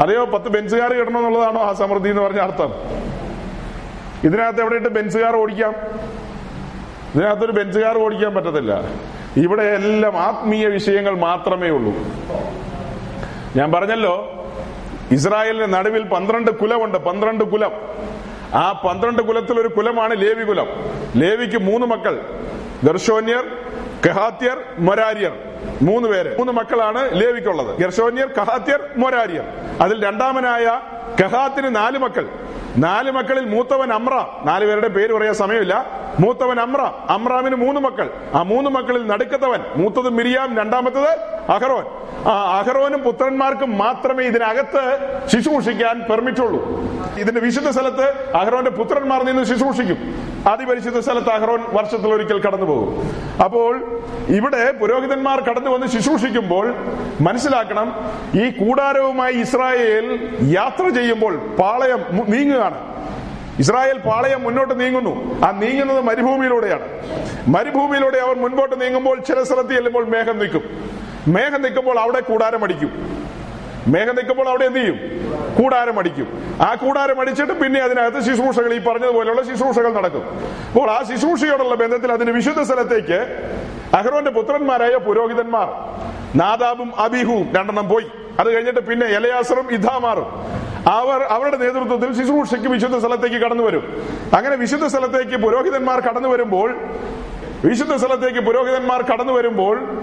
അതെയോ പത്ത് ബെൻസുകാർ കിട്ടണം എന്നുള്ളതാണോ ആ സമൃദ്ധി എന്ന് പറഞ്ഞ അർത്ഥം? ഇതിനകത്ത് എവിടെ ഇട്ട് ബെൻസുകാർ ഓടിക്കാം? ഇതിനകത്തൊരു ബെൻസുകാർ ഓടിക്കാൻ പറ്റത്തില്ല. ഇവിടെ എല്ലാം ആത്മീയ വിഷയങ്ങൾ മാത്രമേ ഉള്ളൂ. ഞാൻ പറഞ്ഞല്ലോ ഇസ്രായേലിന്റെ നടുവിൽ പന്ത്രണ്ട് കുലമുണ്ട് പന്ത്രണ്ട് കുലം. ആ പന്ത്രണ്ട് കുലത്തിൽ ഒരു കുലമാണ് ലേവി കുലം. ലേവിക്ക് മൂന്ന് മക്കൾ ഗർഷോന്യർ കഹാത്യർ മൊരാരിയർ. മൂന്ന് പേര്. മൂന്ന് മക്കളാണ് ലേവിക്കുള്ളത്. ഗർഷോന്യർ കഹാത്യർ മൊരാരിയർ. അതിൽ രണ്ടാമനായ കഹാത്തിന് നാല് മക്കൾ. നാല് മക്കളിൽ മൂത്തവൻ അമ്ര. നാല് പേരുടെ പേര് പറയാൻ സമയമില്ല. മൂത്തവൻ അമ്ര. അമ്രാമിന് മൂന്ന് മക്കൾ. ആ മൂന്ന് മക്കളിൽ നടുക്കത്തവൻ. മൂത്തത് മിരിയാം രണ്ടാമത്തത് അഹറോൻ. ആ അഹറോനും പുത്രന്മാർക്കും മാത്രമേ ഇതിനകത്ത് ശുശ്രൂഷിക്കാൻ പെർമിറ്റുള്ളൂ ഇതിന്റെ വിശുദ്ധ സ്ഥലത്ത് അഹറോന്റെ പുത്രന്മാർ നിന്ന് ശുശ്രൂഷിക്കും. അതിപരിശുദ്ധ സ്ഥലത്ത് അഹ്റോൻ വർഷത്തിൽ ഒരിക്കൽ കടന്നു പോകും അപ്പോൾ ഇവിടെ പുരോഹിതന്മാർ കടന്നു വന്ന് ശുശ്രൂഷിക്കുമ്പോൾ മനസ്സിലാക്കണം ഈ കൂടാരവുമായി ഇസ്രായേൽ യാത്ര ചെയ്യുമ്പോൾ പാളയം നീങ്ങുകയാണ്. ഇസ്രായേൽ പാളയം മുന്നോട്ട് നീങ്ങുന്നു. ആ നീങ്ങുന്നത് മരുഭൂമിയിലൂടെയാണ്. മരുഭൂമിയിലൂടെ അവർ മുൻപോട്ട് നീങ്ങുമ്പോൾ ചില സ്ഥലത്ത് ചെല്ലുമ്പോൾ മേഘം നിൽക്കും. മേഘം നിൽക്കുമ്പോൾ അവിടെ കൂടാരം അടിക്കും. മേഘം നിൽക്കുമ്പോൾ അവിടെ എന്ത് ചെയ്യും? കൂടാരം അടിക്കും. ആ കൂടാരം അടിച്ചിട്ട് പിന്നെ അതിനകത്ത് ശുശ്രൂഷകൾ ഈ പറഞ്ഞതുപോലെയുള്ള ശുശ്രൂഷകൾ നടക്കും. അപ്പോൾ ആ ശുശ്രൂഷയോടുള്ള ബന്ധത്തിൽ അതിന് വിശുദ്ധ സ്ഥലത്തേക്ക് അഹ്റോന്റെ പുത്രന്മാരായ പുരോഹിതന്മാർ നാദാബും അബിഹുവും രണ്ടെണ്ണം പോയി. അത് കഴിഞ്ഞിട്ട് പിന്നെ എലയാസറും ഇഥാമാറും. അവർ അവരുടെ നേതൃത്വത്തിൽ ശുശ്രൂഷയ്ക്ക് വിശുദ്ധ സ്ഥലത്തേക്ക് കടന്നു വരും അങ്ങനെ വിശുദ്ധ സ്ഥലത്തേക്ക് പുരോഹിതന്മാർ കടന്നു വരുമ്പോൾ വിശുദ്ധ സ്ഥലത്തേക്ക് പുരോഹിതന്മാർ കടന്നു വരുമ്പോൾ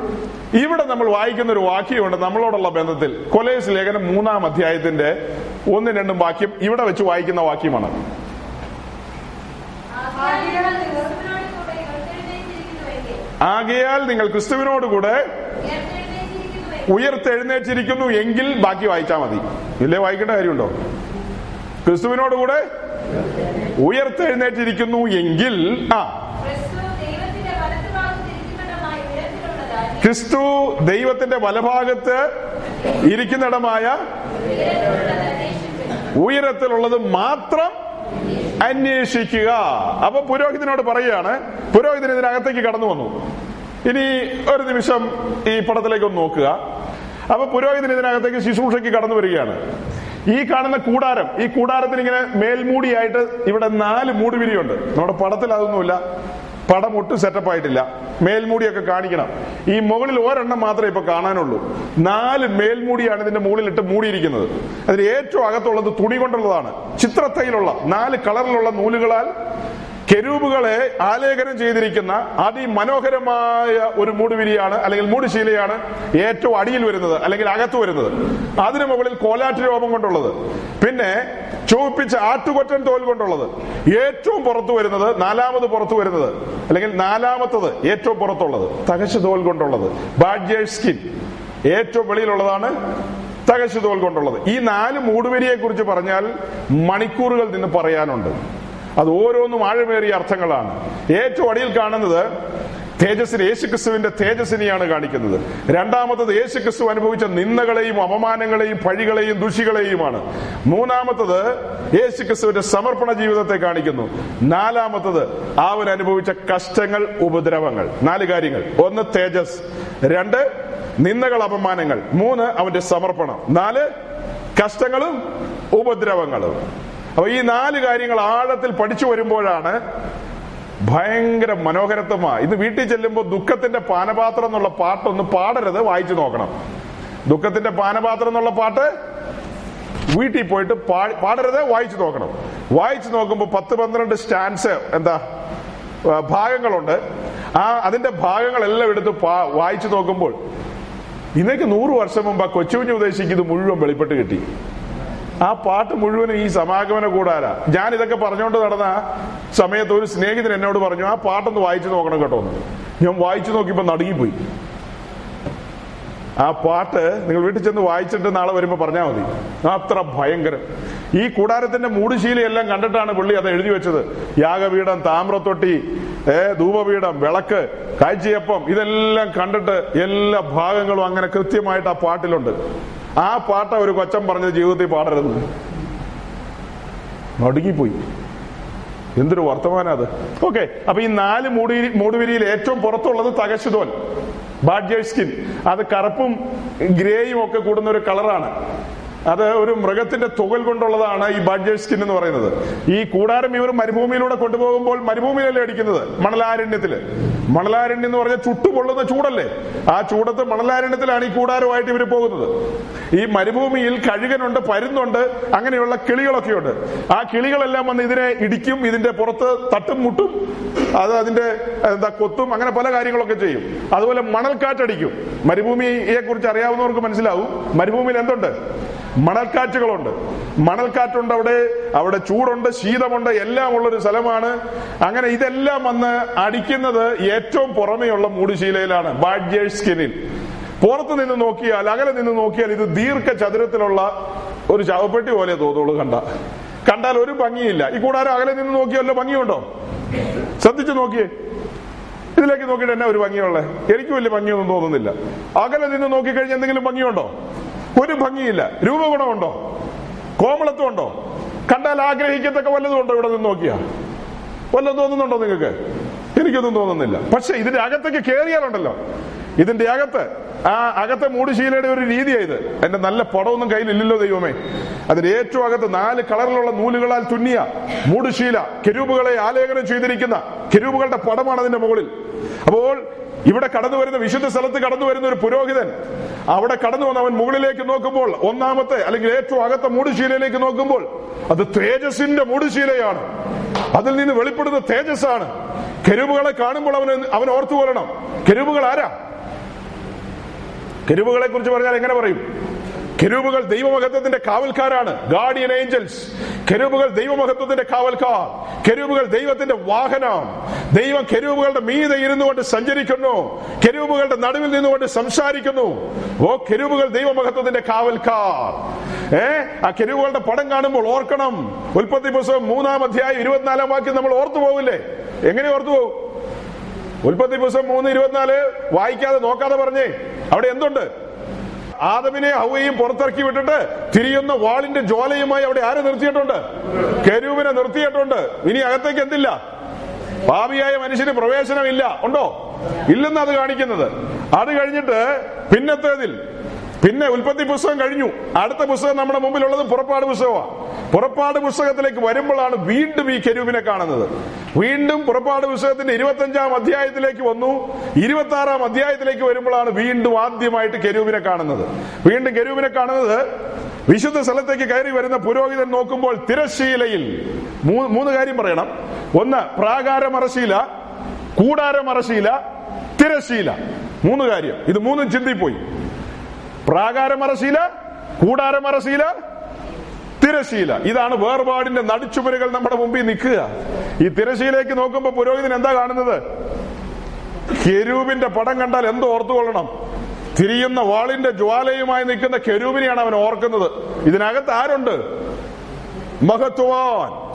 ഇവിടെ നമ്മൾ വായിക്കുന്ന ഒരു വാക്യമുണ്ട് നമ്മളോടുള്ള ബന്ധത്തിൽ. കൊലേസ് ലേഖനം മൂന്നാം അധ്യായത്തിന്റെ ഒന്നും രണ്ടും വാക്യം ഇവിടെ വെച്ച് വായിക്കുന്ന വാക്യമാണ്. ആകയാൽ ക്രിസ്തുവിനോട് കൂടെ ഉയർത്തെഴുന്നേറ്റിരിക്കുന്നുവെങ്കിൽ, നിങ്ങൾ ക്രിസ്തുവിനോടുകൂടെ ഉയർത്തെഴുന്നേറ്റിരിക്കുന്നു എങ്കിൽ ബാക്കി വായിച്ചാൽ മതി. ഇല്ലേ വായിക്കേണ്ട കാര്യമുണ്ടോ? ക്രിസ്തുവിനോടുകൂടെ ഉയർത്തെഴുന്നേറ്റിരിക്കുന്നു. എങ്കിൽ ആ ക്രിസ്തു ദൈവത്തിന്റെ വലത്തുഭാഗത്ത് ഇരിക്കുന്നിടമായി ഉയരത്തിലുള്ളതായി ക്രിസ്തു ദൈവത്തിന്റെ വലഭാഗത്ത് ഇരിക്കുന്നിടമായ ഉയരത്തിലുള്ളത് മാത്രം അന്വേഷിക്കുക. അപ്പൊ പുരോഹിതനോട് പറയുകയാണ് പുരോഹിതൻ ഇതിനകത്തേക്ക് കടന്നു വന്നു. ഇനി ഒരു നിമിഷം ഈ പടത്തിലേക്ക് ഒന്ന് നോക്കുക. അപ്പൊ പുരോഹിതൻ ഇതിനകത്തേക്ക് ശുശ്രൂഷയ്ക്ക് കടന്നു വരികയാണ്. ഈ കാണുന്ന കൂടാരം ഈ കൂടാരത്തിന് ഇങ്ങനെ മേൽമൂടിയായിട്ട് ഇവിടെ നാല് മൂടുവിരിയുണ്ട്. നമ്മുടെ പടത്തിൽ അതൊന്നുമില്ല. പടം ഒട്ടും സെറ്റപ്പ് ആയിട്ടില്ല. മേൽമൂടിയൊക്കെ കാണിക്കണം. ഈ മുകളിൽ ഒരെണ്ണം മാത്രമേ ഇപ്പൊ കാണാനുള്ളൂ. നാല് മേൽമൂടിയാണ് ഇതിന്റെ മുകളിലിട്ട് മൂടിയിരിക്കുന്നത്. അതിന് ഏറ്റവും അകത്തുള്ളത് തുണി കൊണ്ടുള്ളതാണ്. ചിത്രത്തയിലുള്ള നാല് കളറിലുള്ള നൂലുകളാൽ കെരൂബുകളെ ആലേഖനം ചെയ്തിരിക്കുന്ന അതിമനോഹരമായ ഒരു മൂടുവിരിയാണ് അല്ലെങ്കിൽ മൂടുശീലയാണ് ഏറ്റവും അടിയിൽ വരുന്നത് അല്ലെങ്കിൽ അകത്ത് വരുന്നത്. അതിനു മുകളിൽ കോലാറ്റ് രോമം കൊണ്ടുള്ളത്. പിന്നെ ചുവപ്പിച്ച ആട്ടുകൊറ്റൻ തോൽ കൊണ്ടുള്ളത്. ഏറ്റവും പുറത്തു വരുന്നത് നാലാമത് പുറത്തു വരുന്നത് അല്ലെങ്കിൽ നാലാമത്തത് ഏറ്റവും പുറത്തുള്ളത്. തകശ് തോൽ കൊണ്ടുള്ളത്. Badgers skin. ഏറ്റവും വെളിയിലുള്ളതാണ് തകശ് തോൽ കൊണ്ടുള്ളത്. ഈ നാല് മൂടുവരിയെ കുറിച്ച് പറഞ്ഞാൽ മണിക്കൂറുകൾ നിന്ന് പറയാനുണ്ട്. അത് ഓരോന്നും ആഴമേറിയ അർത്ഥങ്ങളാണ്. ഏറ്റവും അടിയിൽ കാണുന്നത് തേജസ്സിന് യേശുക്രിസ്തുവിന്റെ തേജസ്സിനെയാണ് കാണിക്കുന്നത്. രണ്ടാമത്തത് യേശുക്രിസ്തു അനുഭവിച്ച നിന്ദകളെയും അപമാനങ്ങളെയും പഴികളെയും ദുഷികളെയുമാണ്. മൂന്നാമത്തത് യേശുക്രിസ്തുവിന്റെ സമർപ്പണ ജീവിതത്തെ കാണിക്കുന്നു. നാലാമത്തത് അവൻ അനുഭവിച്ച കഷ്ടങ്ങൾ ഉപദ്രവങ്ങൾ. നാല് കാര്യങ്ങൾ. ഒന്ന് തേജസ്. രണ്ട് നിന്ദകൾ അപമാനങ്ങൾ. മൂന്ന് അവന്റെ സമർപ്പണം. നാല് കഷ്ടങ്ങളും ഉപദ്രവങ്ങളും. അപ്പൊ ഈ നാല് കാര്യങ്ങൾ ആഴത്തിൽ പഠിച്ചു വരുമ്പോഴാണ് ഭയങ്കര മനോഹരത്വമാ. ഇത് വീട്ടിൽ ചെല്ലുമ്പോൾ ദുഃഖത്തിന്റെ പാനപാത്രം എന്നുള്ള പാട്ടൊന്ന് പാടരുത് വായിച്ചു നോക്കണം. ദുഃഖത്തിന്റെ പാനപാത്രം എന്നുള്ള പാട്ട് വീട്ടിൽ പോയിട്ട് പാടരുത് വായിച്ചു നോക്കണം. വായിച്ചു നോക്കുമ്പോൾ പത്ത് പന്ത്രണ്ട് സ്റ്റാൻസ് എന്താ ഭാഗങ്ങളുണ്ട്. ആ അതിന്റെ ഭാഗങ്ങളെല്ലാം എടുത്ത് വായിച്ചു നോക്കുമ്പോൾ ഇന്നേക്ക് നൂറ് വർഷം മുമ്പ് ആ കൊച്ചുകുഞ്ഞ് ഉദ്ദേശിക്കുന്നത് മുഴുവൻ വെളിപ്പെട്ട് കിട്ടി. ആ പാട്ട് മുഴുവനും ഈ സമാഗമന കൂടാര. ഞാൻ ഇതൊക്കെ പറഞ്ഞുകൊണ്ട് നടന്ന സമയത്ത് ഒരു സ്നേഹിതൻ എന്നോട് പറഞ്ഞു ആ പാട്ടൊന്ന് വായിച്ചു നോക്കണം കേട്ടോ ഞാൻ വായിച്ചു നോക്കിയപ്പോ നടുങ്ങിപ്പോയി. ആ പാട്ട് നിങ്ങൾ വീട്ടിൽ ചെന്ന് വായിച്ചിട്ട് നാളെ വരുമ്പോ പറഞ്ഞാൽ മതി. അത്ര ഭയങ്കരം. ഈ കൂടാരത്തിന്റെ മൂടുശീലയെല്ലാം കണ്ടിട്ടാണ് പുള്ളി അത് എഴുതി വെച്ചത്. യാഗപീഠം താമ്രത്തൊട്ടി ഏ ധൂപപീഠം വിളക്ക് കാഴ്ചയപ്പം ഇതെല്ലാം കണ്ടിട്ട് എല്ലാ ഭാഗങ്ങളും അങ്ങനെ കൃത്യമായിട്ട് ആ പാട്ടിലുണ്ട്. ആ പാട്ട ഒരു കൊച്ചൻ പറഞ്ഞ ജീവിതത്തിൽ പാടരുത്. നടുങ്ങിപ്പോയി എന്തൊരു വർത്തമാനം അത്. ഓക്കെ അപ്പൊ ഈ നാല് മൂടി മൂടുവിരിയിൽ ഏറ്റവും പുറത്തുള്ളത് തകശുതോൽ. ബാഡ്ജേഴ്സ്കിൻ. അത് കറുപ്പും ഗ്രേയും ഒക്കെ കൂടുന്ന ഒരു കളറാണ്. അത് ഒരു മൃഗത്തിന്റെ തുകൽ കൊണ്ടുള്ളതാണ് ഈ ബാഡ്ജേഴ്സ് സ്കിൻ എന്ന് പറയുന്നത്. ഈ കൂടാരം ഇവർ മരുഭൂമിയിലൂടെ കൊണ്ടുപോകുമ്പോൾ മരുഭൂമിയിലല്ലേ അടിക്കുന്നത്? മണലാരണ്യത്തിൽ. മണലാരണ്യം എന്ന് പറഞ്ഞാൽ ചുട്ടുപൊള്ളുന്ന ചൂടല്ലേ? ആ ചൂടത്ത് മണലാരണ്യത്തിലാണ് ഈ കൂടാരമായിട്ട് ഇവർ പോകുന്നത്. ഈ മരുഭൂമിയിൽ കഴുകനുണ്ട് പരുന്നുണ്ട് അങ്ങനെയുള്ള കിളികളൊക്കെ ഉണ്ട് ആ കിളികളെല്ലാം വന്ന് ഇതിനെ ഇടിക്കും ഇതിന്റെ പുറത്ത് തട്ടും മുട്ടും അത് അതിന്റെ എന്താ കൊത്തും അങ്ങനെ പല കാര്യങ്ങളൊക്കെ ചെയ്യും. അതുപോലെ മണൽക്കാറ്റടിക്കും. മരുഭൂമിയെ കുറിച്ച് അറിയാവുന്നവർക്ക് മനസ്സിലാവും. മരുഭൂമിയിൽ എന്തുണ്ട്? മണൽക്കാറ്റുകളുണ്ട്. മണൽക്കാറ്റുണ്ട് അവിടെ അവിടെ ചൂടുണ്ട് ശീതമുണ്ട് എല്ലാം ഉള്ളൊരു സ്ഥലമാണ്. അങ്ങനെ ഇതെല്ലാം വന്ന് അടിക്കുന്നത് ഏറ്റവും പുറമെയുള്ള മൂടുശീലയിലാണ് ബാഡ്ജേഴ്സ് സ്കിന്നിൽ പുറത്ത് നിന്ന് നോക്കിയാൽ അകലെ നിന്ന് നോക്കിയാൽ ഇത് ദീർഘ ചതുരത്തിലുള്ള ഒരു ചവപ്പെട്ടി പോലെ തോന്നുള്ളൂ കണ്ട. കണ്ടാൽ ഒരു ഭംഗിയില്ല. ഈ കൂടാരം അകലെ നിന്ന് നോക്കിയല്ലോ ഭംഗിയുണ്ടോ? ശ്രദ്ധിച്ചു നോക്കിയേ. ഇതിലേക്ക് നോക്കിയിട്ട് എന്നാ ഒരു ഭംഗിയുള്ളത് എനിക്ക് വലിയ ഭംഗിയൊന്നും തോന്നുന്നില്ല. അകലെ നിന്ന് നോക്കിക്കഴിഞ്ഞാൽ എന്തെങ്കിലും ഭംഗിയുണ്ടോ? ഒരു ഭംഗിയില്ല. രൂപഗുണമുണ്ടോ കോമളത്വം ഉണ്ടോ? കണ്ടാൽ ആഗ്രഹിക്കത്തക്ക വല്ലതും ഉണ്ടോ ഇവിടെ നിന്ന് നോക്കിയാ? വല്ലതും തോന്നുന്നുണ്ടോ നിങ്ങൾക്ക്? എനിക്കൊന്നും തോന്നുന്നില്ല. പക്ഷെ ഇതിന്റെ അകത്തേക്ക് കേറിയാലുണ്ടല്ലോ. ഇതിന്റെ അകത്ത് ആ അകത്തെ മൂടുശീലയുടെ ഒരു രീതിയായത് എന്റെ നല്ല പടമൊന്നും കയ്യിലില്ലല്ലോ ദൈവമേ. അതിന്റെ ഏറ്റവും അകത്ത് നാല് കളറിലുള്ള നൂലുകളാൽ തുന്നിയ മൂടുശീല കെരൂപുകളെ ആലേഖനം ചെയ്തിരിക്കുന്ന കെരൂപുകളുടെ പടമാണ് അതിന്റെ മുകളിൽ. അപ്പോൾ ഇവിടെ കടന്നു വരുന്ന വിശുദ്ധ സ്ഥലത്ത് കടന്നു വരുന്ന ഒരു പുരോഹിതൻ അവിടെ കടന്നു വന്ന് അവൻ മുകളിലേക്ക് നോക്കുമ്പോൾ ഒന്നാമത്തെ അല്ലെങ്കിൽ ഏറ്റവും അകത്തെ മൂടുശീലയിലേക്ക് നോക്കുമ്പോൾ അത് തേജസിന്റെ മൂടുശീലയാണ്. അതിൽ നിന്ന് വെളിപ്പെടുന്ന തേജസ്സാണ്. കെരുവുകളെ കാണുമ്പോൾ അവൻ അവൻ ഓർത്തു കൊള്ളണം കെരുവുകൾ ആരാ? കെരുവുകളെ കുറിച്ച് പറഞ്ഞാൽ എങ്ങനെ പറയും? കെരൂബുകൾ ദൈവമഹത്വത്തിന്റെ കാവൽക്കാരാണ്. Guardian Angeles കെരൂബുകൾ ദൈവമഹത്വത്തിന്റെ കാവൽക്കാർ. കെരൂബുകൾ ദൈവത്തിന്റെ വാഹനം. ദൈവം കെരൂബുകളുടെ മീതെ ഇരുന്നുകൊണ്ട് സഞ്ചരിക്കുന്നു. കെരൂബുകളുടെ നടുവിൽ നിന്നുകൊണ്ട് സംസാരിക്കുന്നു. ഓ കെരൂബുകൾ ദൈവമഹത്വത്തിന്റെ കാവൽക്കാർ. ഏ ആ കെരൂബുകളുടെ പടം കാണുമ്പോൾ ഓർക്കണം. ഉൽപ്പത്തി പുസ്തകം മൂന്നാം അധ്യായം ഇരുപത്തിനാലാം വാക്യം നമ്മൾ ഓർത്തു പോകില്ലേ എങ്ങനെ ഓർത്തു പോകും ഉൽപ്പത്തി പുസ്തകം മൂന്ന് ഇരുപത്തിനാല് വായിക്കാതെ നോക്കാതെ പറഞ്ഞേ. അവിടെ എന്തുണ്ട്? ആദമിനെ ഹൗവയും പുറത്തിറക്കി വിട്ടിട്ട് തിരിയുന്ന വാളിന്റെ ജ്വാലയുമായി അവിടെ ആരെ നിർത്തിയിട്ടുണ്ട്? കരൂപിനെ നിർത്തിയിട്ടുണ്ട്. ഇനി അകത്തേക്ക് എന്തില്ല? പാപിയായ മനുഷ്യന് പ്രവേശനമില്ല. ഉണ്ടോ? ഇല്ലെന്ന് അത് കാണിക്കുന്നത്. അത് കഴിഞ്ഞിട്ട് പിന്നത്തേതിൽ പിന്നെ ഉൽപ്പത്തി പുസ്തകം കഴിഞ്ഞു. അടുത്ത പുസ്തകം നമ്മുടെ മുമ്പിലുള്ളത് പുറപ്പാട് പുസ്തകമാണ് പുറപ്പാട് പുസ്തകത്തിലേക്ക് വരുമ്പോഴാണ് വീണ്ടും ഈ കെരൂപിനെ കാണുന്നത്. വീണ്ടും പുറപ്പാട് പുസ്തകത്തിന്റെ ഇരുപത്തി അഞ്ചാം അധ്യായത്തിലേക്ക് വന്നു. ഇരുപത്തി ആറാം അധ്യായത്തിലേക്ക് വരുമ്പോഴാണ് വീണ്ടും ആദ്യമായിട്ട് കെരൂപിനെ കാണുന്നത്. വീണ്ടും കെരൂപിനെ കാണുന്നത് വിശുദ്ധ സ്ഥലത്തേക്ക് കയറി വരുന്ന പുരോഹിതൻ നോക്കുമ്പോൾ തിരശീലയിൽ മൂന്ന് കാര്യം പറയണം. ഒന്ന് പ്രാകാരമറശീല കൂടാരമറശീല തിരശീല മൂന്ന് കാര്യം. ഇത് മൂന്നും ചിന്തിപ്പോയി. പ്രാകാരമറശീല കൂടാരമറശീല തിരശീല. ഇതാണ് വേർപാടിന്റെ നടുച്ചുമരുകൾ നമ്മുടെ മുമ്പിൽ നിൽക്കുക. ഈ തിരശീലേക്ക് നോക്കുമ്പോൾ പുരോഹിതൻ എന്താ കാണുന്നത്? കെരൂപിന്റെ പടം കണ്ടാൽ എന്തോ ഓർത്തുകൊള്ളണം? തിരിയുന്ന വാളിന്റെ ജ്വാലയുമായി നിൽക്കുന്ന കെരൂപിനെയാണ് അവൻ ഓർക്കുന്നത്. ഇതിനകത്ത് ആരുണ്ട്? മഹത്വാൻ.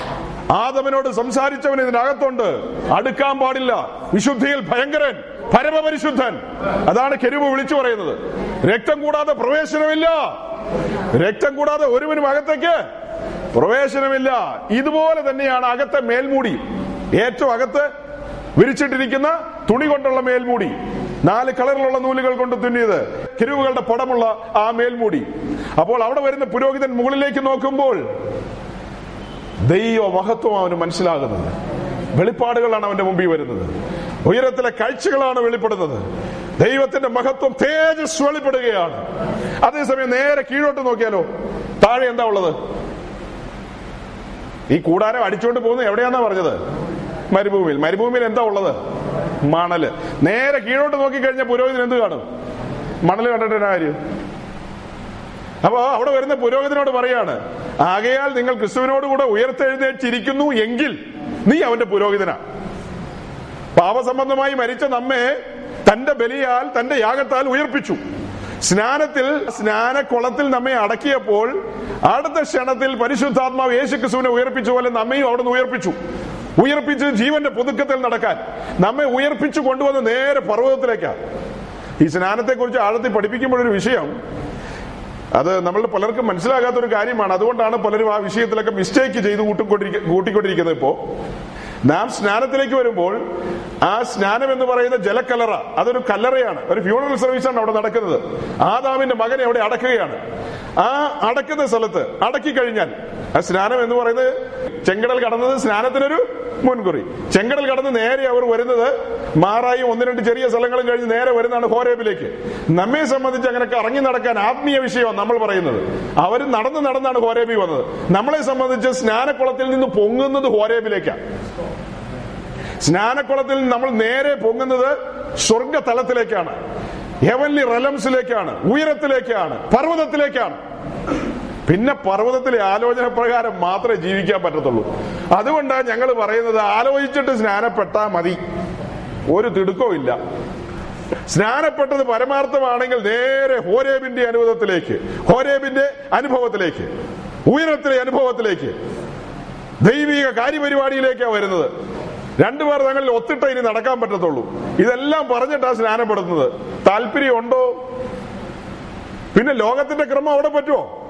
ആദമനോട് സംസാരിച്ചവൻ ഇതിനകത്തുണ്ട്. അടുക്കാൻ പാടില്ല. വിശുദ്ധിയിൽ ഭയങ്കരൻ. പരമപരിശുദ്ധൻ. അതാണ് കെരുവ് വിളിച്ചു പറയുന്നത്. രക്തം കൂടാതെ പ്രവേശനമില്ല. രക്തം കൂടാതെ ഒരുവനും അകത്തേക്ക് പ്രവേശനമില്ല. ഇതുപോലെ തന്നെയാണ് അകത്തെ മേൽമൂടി. ഏറ്റവും അകത്ത് വിരിച്ചിട്ടിരിക്കുന്ന തുണി കൊണ്ടുള്ള മേൽമൂടി. നാല് കളറിലുള്ള നൂലുകൾ കൊണ്ട് തുന്നിയത്. കിരുവുകളുടെ പടമുള്ള ആ മേൽമൂടി. അപ്പോൾ അവിടെ വരുന്ന പുരോഹിതൻ മുകളിലേക്ക് നോക്കുമ്പോൾ ദൈവ മഹത്വം അവന് മനസ്സിലാകുന്നത്. വെളിപ്പാടുകളാണ് അവന്റെ മുമ്പിൽ വരുന്നത്. ഉയരത്തിലെ കാഴ്ചകളാണ് വെളിപ്പെടുന്നത്. ദൈവത്തിന്റെ മഹത്വം തേജസ് വെളിപ്പെടുകയാണ്. അതേസമയം നേരെ കീഴോട്ട് നോക്കിയാലോ? താഴെ എന്താ ഉള്ളത്? ഈ കൂടാരം അടിച്ചുകൊണ്ട് പോകുന്നത് എവിടെയാന്നാ പറഞ്ഞത്? മരുഭൂമിയിൽ. മരുഭൂമിയിൽ എന്താ ഉള്ളത്? മണൽ. നേരെ കീഴോട്ട് നോക്കിക്കഴിഞ്ഞാൽ പുരോഹിതൻ എന്ത് കാണും? മണൽ കണ്ടിട്ട് കാര്യം? അപ്പോ അവിടെ വരുന്ന പുരോഹിതനോട് പറയാണ് ആകയാൽ നിങ്ങൾ ക്രിസ്തുവിനോട് കൂടെ ഉയർത്തെഴുന്നേറ്റിരിക്കുന്നു എങ്കിൽ നീ അവന്റെ പുരോഹിതനാ. പാപസംബന്ധമായി മരിച്ച നമ്മെ തന്റെ ബലിയാൽ തന്റെ യാഗത്താൽ ഉയർപ്പിച്ചു. സ്നാനത്തിൽ സ്നാനക്കുളത്തിൽ നമ്മെ അടക്കിയപ്പോൾ അടുത്ത ക്ഷണത്തിൽ പരിശുദ്ധാത്മാവ് യേശു ക്രിസ്തുവിനെ ഉയർപ്പിച്ച പോലെ നമ്മയും അവിടെ നിന്ന് ഉയർപ്പിച്ചു. ഉയർപ്പിച്ച് ജീവന്റെ പുതുക്കത്തിൽ നടക്കാൻ നമ്മെ ഉയർപ്പിച്ചു കൊണ്ടുവന്ന് നേരെ പർവതത്തിലേക്കാണ്. ഈ സ്നാനത്തെ കുറിച്ച് ആഴത്തിൽ പഠിപ്പിക്കുമ്പോഴൊരു വിഷയം അത് നമ്മൾ പലർക്കും മനസ്സിലാകാത്ത ഒരു കാര്യമാണ്. അതുകൊണ്ടാണ് പലരും ആ വിഷയത്തിലൊക്കെ മിസ്റ്റേക്ക് ചെയ്ത് കൂട്ടിക്കൊണ്ടിരിക്ക കൂട്ടിക്കൊണ്ടിരിക്കുന്നത് ഇപ്പോ. നാം സ്നാനത്തിലേക്ക് വരുമ്പോൾ ആ സ്നാനം എന്ന് പറയുന്ന ജലക്കലറ അതൊരു കല്ലറയാണ്. ഒരു ഫ്യൂണറൽ സർവീസാണ് അവിടെ നടക്കുന്നത്. ആദാമിന്റെ മകനെ അവിടെ അടക്കുകയാണ്. ആ അടക്കുന്ന സ്ഥലത്ത് അടക്കി കഴിഞ്ഞാൽ ആ സ്നാനം എന്ന് പറയുന്നത് ചെങ്കടൽ കടന്നത് സ്നാനത്തിനൊരു മുൻകുറി. ചെങ്കടൽ കടന്ന് നേരെ അവർ വരുന്നത് മാറായും ഒന്ന് രണ്ട് ചെറിയ സ്ഥലങ്ങളും കഴിഞ്ഞ് നേരെ വരുന്നതാണ് ഹോരേബിലേക്ക്. നമ്മെ സംബന്ധിച്ച് അങ്ങനെ കറങ്ങി നടക്കാൻ ആത്മീയ വിഷയമാണ് നമ്മൾ പറയുന്നത്. അവർ നടന്ന് നടന്നാണ് ഹോരേബി വന്നത്. നമ്മളെ സംബന്ധിച്ച് സ്നാനക്കുളത്തിൽ നിന്ന് പൊങ്ങുന്നത് ഹോരേബിലേക്കാണ് സ്നാനക്കുളത്തിൽ നമ്മൾ നേരെ പൊങ്ങുന്നത് സ്വർഗതലത്തിലേക്കാണ് ഹെവൻലി റലംസിലേക്കാണ് ഉയരത്തിലേക്കാണ് പർവതത്തിലേക്കാണ്. പിന്നെ പർവതത്തിലെ ആലോചന പ്രകാരം മാത്രമേ ജീവിക്കാൻ പറ്റത്തുള്ളൂ. അതുകൊണ്ടാണ് ഞങ്ങൾ പറയുന്നത് ആലോചിച്ചിട്ട് സ്നാനപ്പെട്ടാ മതി. ഒരു തിടുക്കവും ഇല്ല. സ്നാനപ്പെട്ടത് പരമാർത്ഥമാണെങ്കിൽ നേരെ ഹോരേബിന്റെ അനുഭവത്തിലേക്ക് ഹോരേബിന്റെ അനുഭവത്തിലേക്ക് ഉയരത്തിലെ അനുഭവത്തിലേക്ക് ദൈവിക കാര്യപരിപാടിയിലേക്കാണ് വരുന്നത്. രണ്ടുപേർ തങ്ങളിൽ ഒത്തിട്ട് ഇനി നടക്കാൻ പറ്റത്തുള്ളൂ. ഇതെല്ലാം പറഞ്ഞിട്ടാണ് സ്നാനപ്പെടുത്തുന്നത്. താല്പര്യമുണ്ടോ? പിന്നെ ലോകത്തിന്റെ ക്രമം അവിടെ പറ്റുമോ?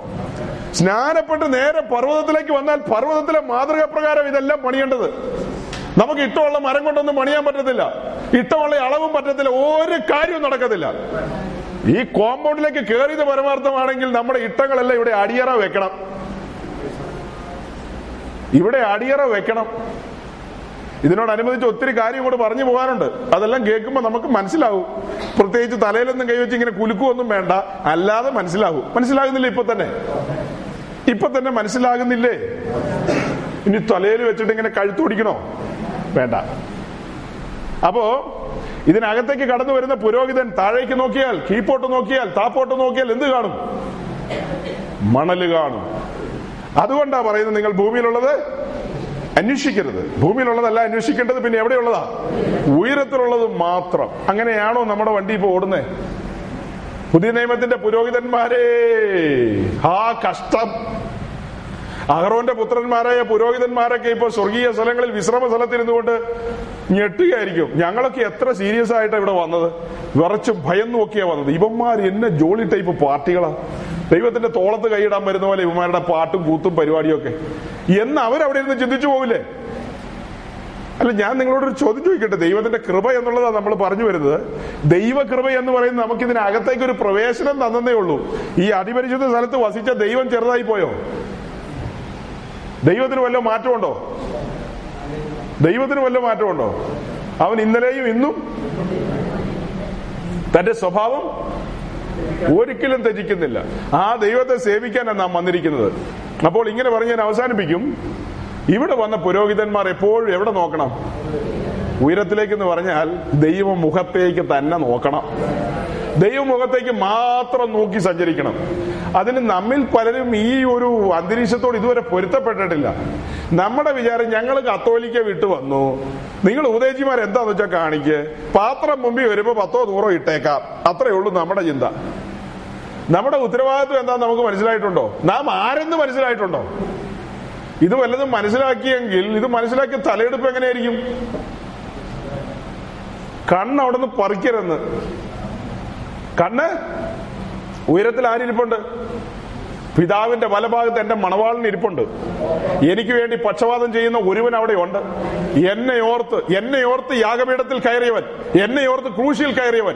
സ്നാനപ്പെട്ട് നേരെ പർവതത്തിലേക്ക് വന്നാൽ പർവതത്തിലെ മാതൃക പ്രകാരം ഇതെല്ലാം പണിയേണ്ടത്. നമുക്ക് ഇഷ്ടമുള്ള മരം കൊണ്ടൊന്നും പണിയാൻ പറ്റത്തില്ല. ഇഷ്ടമുള്ള അളവും പറ്റത്തില്ല. ഒരു കാര്യവും നടക്കത്തില്ല. ഈ കോമ്പൗണ്ടിലേക്ക് കയറിയത് പരമാർത്ഥമാണെങ്കിൽ നമ്മുടെ ഇട്ടങ്ങളെല്ലാം ഇവിടെ അടിയറ വെക്കണം. ഇവിടെ അടിയറ വെക്കണം. ഇതിനോടനുബന്ധിച്ച് ഒത്തിരി കാര്യം കൂടെ പറഞ്ഞു പോകാനുണ്ട്. അതെല്ലാം കേൾക്കുമ്പോൾ നമുക്ക് മനസ്സിലാവും. പ്രത്യേകിച്ച് തലയിലൊന്നും കൈവച്ച് ഇങ്ങനെ കുലുക്കുമൊന്നും വേണ്ട. അല്ലാതെ മനസ്സിലാവും. മനസ്സിലാകുന്നില്ല ഇപ്പൊ തന്നെ? ഇപ്പൊ തന്നെ മനസ്സിലാകുന്നില്ലേ? ഇനി തലയിൽ വെച്ചിട്ട് ഇങ്ങനെ കഴുത്തുപിടിക്കണോ വേണ്ട. അപ്പോ ഇതിനകത്തേക്ക് കടന്നു വരുന്ന പുരോഹിതൻ താഴേക്ക് നോക്കിയാൽ കീപ്പോട്ട് നോക്കിയാൽ താപ്പോട്ട് നോക്കിയാൽ എന്ത് കാണും? മണൽ കാണും. അതുകൊണ്ടാ പറയുന്നത് നിങ്ങൾ ഭൂമിയിലുള്ളത്? അന്വേഷിക്കരുത്. ഭൂമിയിലുള്ളതല്ല അന്വേഷിക്കേണ്ടത് പിന്നെ എവിടെയുള്ളതാ? ഉയരത്തിലുള്ളത് മാത്രം. അങ്ങനെയാണോ നമ്മുടെ വണ്ടി ഇപ്പൊ ഓടുന്നേ? പുതിയ നിയമത്തിന്റെ പുരോഹിതന്മാരെ ആ കഷ്ടം. അഹറോന്റെ പുത്രന്മാരായ പുരോഹിതന്മാരൊക്കെ ഇപ്പൊ സ്വർഗീയ സ്ഥലങ്ങളിൽ വിശ്രമ സ്ഥലത്തിരുന്നുകൊണ്ട് ഞെട്ടുകയായിരിക്കും. ഞങ്ങളൊക്കെ എത്ര സീരിയസ് ആയിട്ടാണ് ഇവിടെ വന്നത്? വിറച്ച് ഭയം നോക്കിയാ വന്നത്. ഇവന്മാർ എന്നെ ജോളി ടൈപ്പ് പാർട്ടികളാ. ദൈവത്തിന്റെ തോളത്ത് കൈയിടാൻ വരുന്ന പോലെ ഇവന്മാരുടെ പാട്ടും കൂത്തും പരിപാടിയും ഒക്കെ എന്ന് അവരവിടെ ഇരുന്ന് ചിന്തിച്ചു പോവില്ലേ? അല്ല ഞാൻ നിങ്ങളോട് ഒരു ചോദ്യം ചോദിക്കട്ടെ. ദൈവത്തിന്റെ കൃപ എന്നുള്ളതാണ് നമ്മൾ പറഞ്ഞു വരുന്നത്. ദൈവകൃപ എന്ന് പറയുന്നത് നമുക്ക് ഇതിനകത്തേക്ക് ഒരു പ്രവേശനം തന്നേ ഉള്ളൂ. ഈ അതിപരിശുദ്ധ സ്ഥലത്ത് വസിച്ച ദൈവം ചെറുതായി പോയോ? ദൈവത്തിന് വല്ല മാറ്റമുണ്ടോ? ദൈവത്തിന് വല്ല മാറ്റമുണ്ടോ? അവൻ ഇന്നലെയും ഇന്നും തന്റെ സ്വഭാവം ഒരിക്കലും തെറ്റിക്കുന്നില്ല ആ ദൈവത്തെ സേവിക്കാനാണ് നാം വന്നിരിക്കുന്നത്. അപ്പോൾ ഇങ്ങനെ പറഞ്ഞ് ഞാൻ അവസാനിപ്പിക്കും. ഇവിടെ വന്ന പുരോഹിതന്മാർ എപ്പോഴും എവിടെ നോക്കണം? ഉയരത്തിലേക്ക് എന്ന് പറഞ്ഞാൽ ദൈവമുഖത്തേക്ക് തന്നെ നോക്കണം. ദൈവമുഖത്തേക്ക് മാത്രം നോക്കി സഞ്ചരിക്കണം. അതിന് നമ്മിൽ പലരും ഈ ഒരു അന്തരീക്ഷത്തോട് ഇതുവരെ പൊരുത്തപ്പെട്ടിട്ടില്ല. നമ്മുടെ വിചാരം ഞങ്ങൾ കത്തോലിക്ക വിട്ടു വന്നു. നിങ്ങൾ ഉപദേശിമാർ എന്താന്ന് വെച്ചാൽ കാണിക്ക്? പാത്രം മുമ്പിൽ വരുമ്പോ പത്തോ നൂറോ ഇട്ടേക്കാം. അത്രേ ഉള്ളൂ നമ്മുടെ ചിന്ത. നമ്മുടെ ഉത്തരവാദിത്വം എന്താന്ന് നമുക്ക് മനസ്സിലായിട്ടുണ്ടോ? നാം ആരെന്ന് മനസ്സിലായിട്ടുണ്ടോ? ഇത് വല്ലതും മനസ്സിലാക്കിയെങ്കിൽ ഇത് മനസ്സിലാക്കിയ തലയെടുപ്പ് എങ്ങനെയായിരിക്കും? കണ്ണ് നിന്ന് പറിക്കരുന്ന് കണ്ണ് ഉയരത്തിൽ ആരിരിപ്പുണ്ട് പിതാവിന്റെ വലഭാഗത്ത് എന്റെ മണവാളിന് ഇരിപ്പുണ്ട്. എനിക്ക് വേണ്ടി പക്ഷപാതം ചെയ്യുന്ന ഒരുവൻ അവിടെ ഉണ്ട് എന്നെ ഓർത്ത് എന്നെ ഓർത്ത് യാഗപീഠത്തിൽ കയറിയവൻ. എന്നെ ഓർത്ത് ക്രൂശിയിൽ കയറിയവൻ.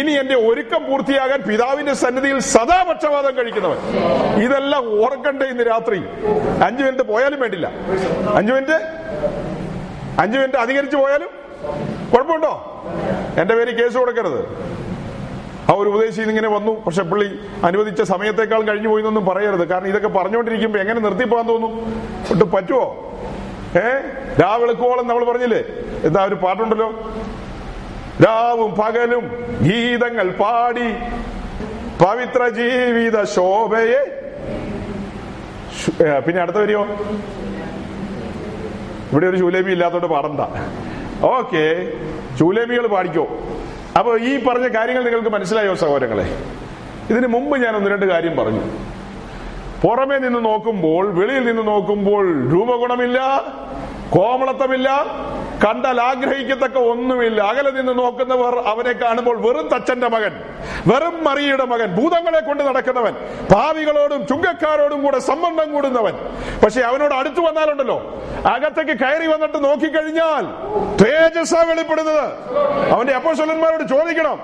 ഇനി എന്റെ ഒരുക്കം പൂർത്തിയാകാൻ പിതാവിന്റെ സന്നിധിയിൽ സദാ പക്ഷപാതം കഴിക്കുന്നവൻ. ഇതെല്ലാം ഓർക്കണ്ടേ ഇന്ന് രാത്രി. അഞ്ചു മിനിറ്റ് പോയാലും വേണ്ടില്ല. അഞ്ചു മിനിറ്റ്? അഞ്ചു മിനിറ്റ് അധികരിച്ചു പോയാലും കുഴപ്പമുണ്ടോ? എന്റെ പേര് കേസ് കൊടുക്കരുത്. ആ ഒരു ഉപദേശി ഇങ്ങനെ വന്നു. പക്ഷെ പുള്ളി അനുവദിച്ച സമയത്തേക്കാൾ കഴിഞ്ഞു പോയി എന്നൊന്നും പറയരുത്. കാരണം ഇതൊക്കെ പറഞ്ഞുകൊണ്ടിരിക്കുമ്പോ എങ്ങനെ നിർത്തിപ്പോകാൻ തോന്നും? ഒട്ട് പറ്റുമോ ഏ? രാവിളക്കോളം നമ്മൾ പറഞ്ഞില്ലേ? എന്താ ഒരു പാട്ടുണ്ടല്ലോ? രാവും പകലും ഗീതങ്ങൾ പാടി പവിത്ര ജീവിത ശോഭയെ. പിന്നെ അടുത്ത വരിയോ? ഇവിടെ ഒരു ചൂലേമി ഇല്ലാത്തോണ്ട് പാടണ്ട. ഓക്കെ. ചൂലേമികൾ പാടിക്കോ? അപ്പൊ ഈ പറഞ്ഞ കാര്യങ്ങൾ നിങ്ങൾക്ക് മനസ്സിലായോ സഹോദരങ്ങളെ? ഇതിന് മുമ്പ് ഞാൻ ഒന്ന് രണ്ട് കാര്യം പറഞ്ഞു. പുറമെ നിന്ന് നോക്കുമ്പോൾ വെളിയിൽ നിന്ന് നോക്കുമ്പോൾ രൂപഗുണമില്ല കോമളത്വമില്ല കണ്ടാൽ ആഗ്രഹിക്കത്തക്ക ഒന്നുമില്ല. അകലെ നിന്ന് നോക്കുന്നവർ അവനെ കാണുമ്പോൾ വെറും തച്ചന്റെ മകൻ വെറും മറിയുടെ മകൻ ഭൂതങ്ങളെ കൊണ്ട് നടക്കുന്നവൻ പാവികളോടും ചുങ്കക്കാരോടും കൂടെ സംബന്ധം കൂടുന്നവൻ. പക്ഷെ അവനോട് അടുത്തു വന്നാലുണ്ടല്ലോ അകത്തേക്ക് കയറി വന്നിട്ട് നോക്കിക്കഴിഞ്ഞാൽ തേജസ്സാ വെളിപ്പെടുന്നത്. അവന്റെ അപ്പോസ്വലന്മാരോട് ചോദിക്കണം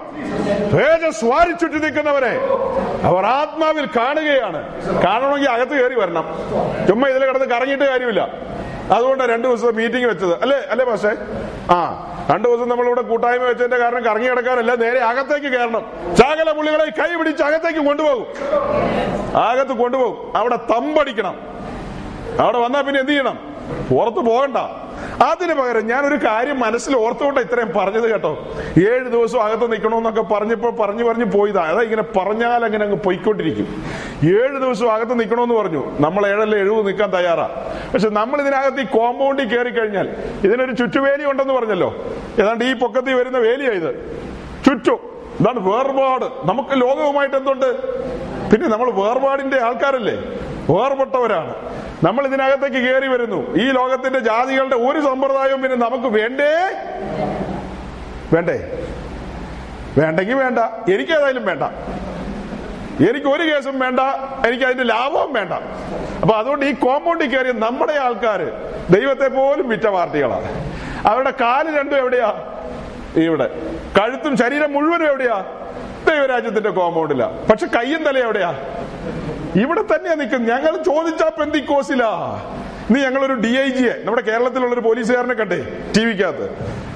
തേജസ് വാരിച്ചുറ്റി നിൽക്കുന്നവരെ അവർ ആത്മാവിൽ കാണുകയാണ്. കാണണമെങ്കിൽ അകത്ത് കയറി വരണം. ചുമ്മാ ഇതിൽ കിടന്ന് കറങ്ങിയിട്ട് കാര്യമില്ല. അതുകൊണ്ട് രണ്ടു ദിവസം മീറ്റിംഗ് വെച്ചത്. അല്ലേ? അല്ലേ പക്ഷേ ആ രണ്ടു ദിവസം നമ്മളിവിടെ കൂട്ടായ്മ വെച്ചതിന്റെ കാരണം കറങ്ങി കിടക്കാനല്ല നേരെ അകത്തേക്ക് കയറണം. ചാകല പുള്ളികളെ കൈ പിടിച്ച് അകത്തേക്ക് കൊണ്ടുപോകും. അകത്ത് കൊണ്ടുപോകും. അവിടെ തമ്പടിക്കണം. അവിടെ വന്നാ പിന്നെ എന്ത് ചെയ്യണം? പുറത്ത് പോകണ്ട. അതിന് പകരം ഒരു കാര്യം മനസ്സിൽ ഓർത്തുകൊണ്ട് ഇത്രയും പറഞ്ഞത് കേട്ടോ. ഏഴ് ദിവസം അകത്ത് നിൽക്കണമെന്നൊക്കെ പറഞ്ഞപ്പോ പറഞ്ഞു പറഞ്ഞു പോയതാ. അതാ ഇങ്ങനെ പറഞ്ഞാൽ അങ്ങനെ അങ്ങ് പൊയ്ക്കൊണ്ടിരിക്കും. ഏഴ് ദിവസം അകത്ത് നിൽക്കണമെന്ന് പറഞ്ഞു. നമ്മൾ ഏഴല്ല എഴുപത് നിൽക്കാൻ തയ്യാറാ. പക്ഷെ നമ്മൾ ഇതിനകത്ത് ഈ കോമ്പൗണ്ടിൽ കയറി കഴിഞ്ഞാൽ ഇതിനൊരു ചുറ്റുവേലി ഉണ്ടെന്ന് പറഞ്ഞല്ലോ. ഏതാണ്ട് ഈ പൊക്കത്തിൽ വരുന്ന വേലിയാ ഇത്. ചുറ്റും. ഇതാണ് വേർപാട്. നമുക്ക് ലോകവുമായിട്ട് എന്തുണ്ട്? പിന്നെ നമ്മൾ വേർപാടിന്റെ ആൾക്കാരല്ലേ? വേർപെട്ടവരാണ്. നമ്മൾ ഇതിനകത്തേക്ക് കയറി വരുന്നു. ഈ ലോകത്തിന്റെ ജാതികളുടെ ഒരു സമ്പ്രദായവും പിന്നെ നമുക്ക് വേണ്ടേ? വേണ്ടേ? വേണ്ടെങ്കിൽ വേണ്ട. എനിക്കേതായാലും വേണ്ട. എനിക്ക് ഒരു കേസും വേണ്ട. എനിക്ക് അതിന്റെ ലാഭവും വേണ്ട. അപ്പൊ അതുകൊണ്ട് ഈ കോമ്പൗണ്ടിൽ കയറിയ നമ്മുടെ ആൾക്കാര് ദൈവത്തെ പോലും വിറ്റ പാർട്ടികളാണ്. അവരുടെ കാൽ രണ്ടും എവിടെയാ? ഇവിടെ. കഴുത്തും ശരീരം മുഴുവനും എവിടെയാ? ദൈവരാജ്യത്തിന്റെ കോമ്പൗണ്ടിലാ പക്ഷെ കയ്യും തല എവിടെയാ? ഇവിടെ തന്നെയാ നിൽക്കുന്നത്. ഞങ്ങൾ ചോദിച്ചാ പെന്തിക്കോസിലാ. നീ ഞങ്ങളൊരു ഡി ഐ ജിയെ നമ്മുടെ കേരളത്തിലുള്ള ഒരു പോലീസുകാരനെ കണ്ടേ ടി വിക്കകത്ത്.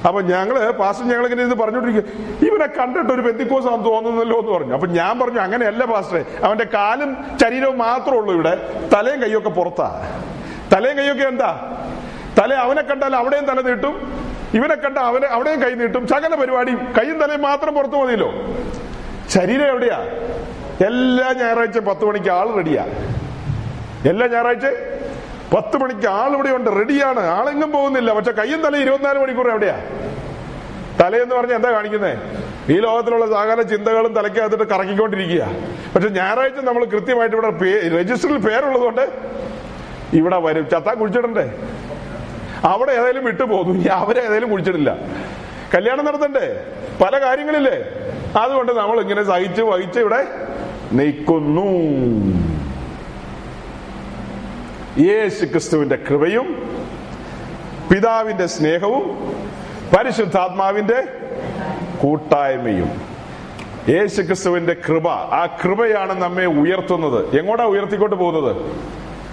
അപ്പൊ ഞങ്ങൾ പാസ്റ്റർ ഞങ്ങൾ ഇങ്ങനെ ഇത് പറഞ്ഞോണ്ടിരിക്കും ഇവനെ കണ്ടിട്ട് ഒരു പെന്തിക്കോസ് ആണെന്ന് തോന്നുന്നല്ലോ എന്ന് പറഞ്ഞു. അപ്പൊ ഞാൻ പറഞ്ഞു അങ്ങനെയല്ല പാസ്റ്ററെ അവന്റെ കാലും ശരീരവും മാത്രമേ ഉള്ളൂ ഇവിടെ. തലയും കൈയൊക്കെ പുറത്താ. തലയും കൈയൊക്കെ എന്താ? തല അവനെ കണ്ടാൽ അവിടെയും തല നീട്ടും. ഇവനെ കണ്ട അവനെ അവിടെയും കൈ നീട്ടും. ശകല പരിപാടിയും കൈയും തലയും മാത്രം പുറത്തു മതിയല്ലോ. ശരീരം എവിടെയാ? എല്ലാ ഞായറാഴ്ച പത്ത് മണിക്ക് ആൾ റെഡിയാ. എല്ലാ ഞായറാഴ്ച പത്ത് മണിക്ക് ആൾ ഇവിടെ ഉണ്ട് റെഡിയാണ്. ആളെങ്ങും പോകുന്നില്ല. പക്ഷെ കയ്യും തല ഇരുപത്തിനാല് മണിക്കൂർ എവിടെയാ? തലയെന്ന് പറഞ്ഞാൽ എന്താ കാണിക്കുന്നേ? ഈ ലോകത്തിലുള്ള സകല ചിന്തകളും തലയ്ക്കകത്തിട്ട് കറക്കിക്കൊണ്ടിരിക്കുക പക്ഷെ ഞായറാഴ്ച നമ്മൾ കൃത്യമായിട്ട് ഇവിടെ രജിസ്റ്ററിൽ പേരുള്ളതുകൊണ്ട് ഇവിടെ വരും. ചത്താ കുഴിച്ചിടണ്ടേ? അവിടെ ഏതായാലും വിട്ടു പോകുന്നു ഇനി അവരെ ഏതായാലും കുഴിച്ചിടില്ല. കല്യാണം നടത്തണ്ടേ? പല കാര്യങ്ങളില്ലേ? അതുകൊണ്ട് നമ്മൾ ഇങ്ങനെ സഹിച്ച് വഹിച്ച് ഇവിടെ നിൽക്കുന്നു. യേശു ക്രിസ്തുവിന്റെ കൃപയും പിതാവിന്റെ സ്നേഹവും പരിശുദ്ധാത്മാവിന്റെ കൂട്ടായ്മയും. യേശു ക്രിസ്തുവിന്റെ കൃപ ആ കൃപയാണ് നമ്മെ ഉയർത്തുന്നത്. എങ്ങോട്ടാ ഉയർത്തിക്കൊണ്ട് പോകുന്നത്?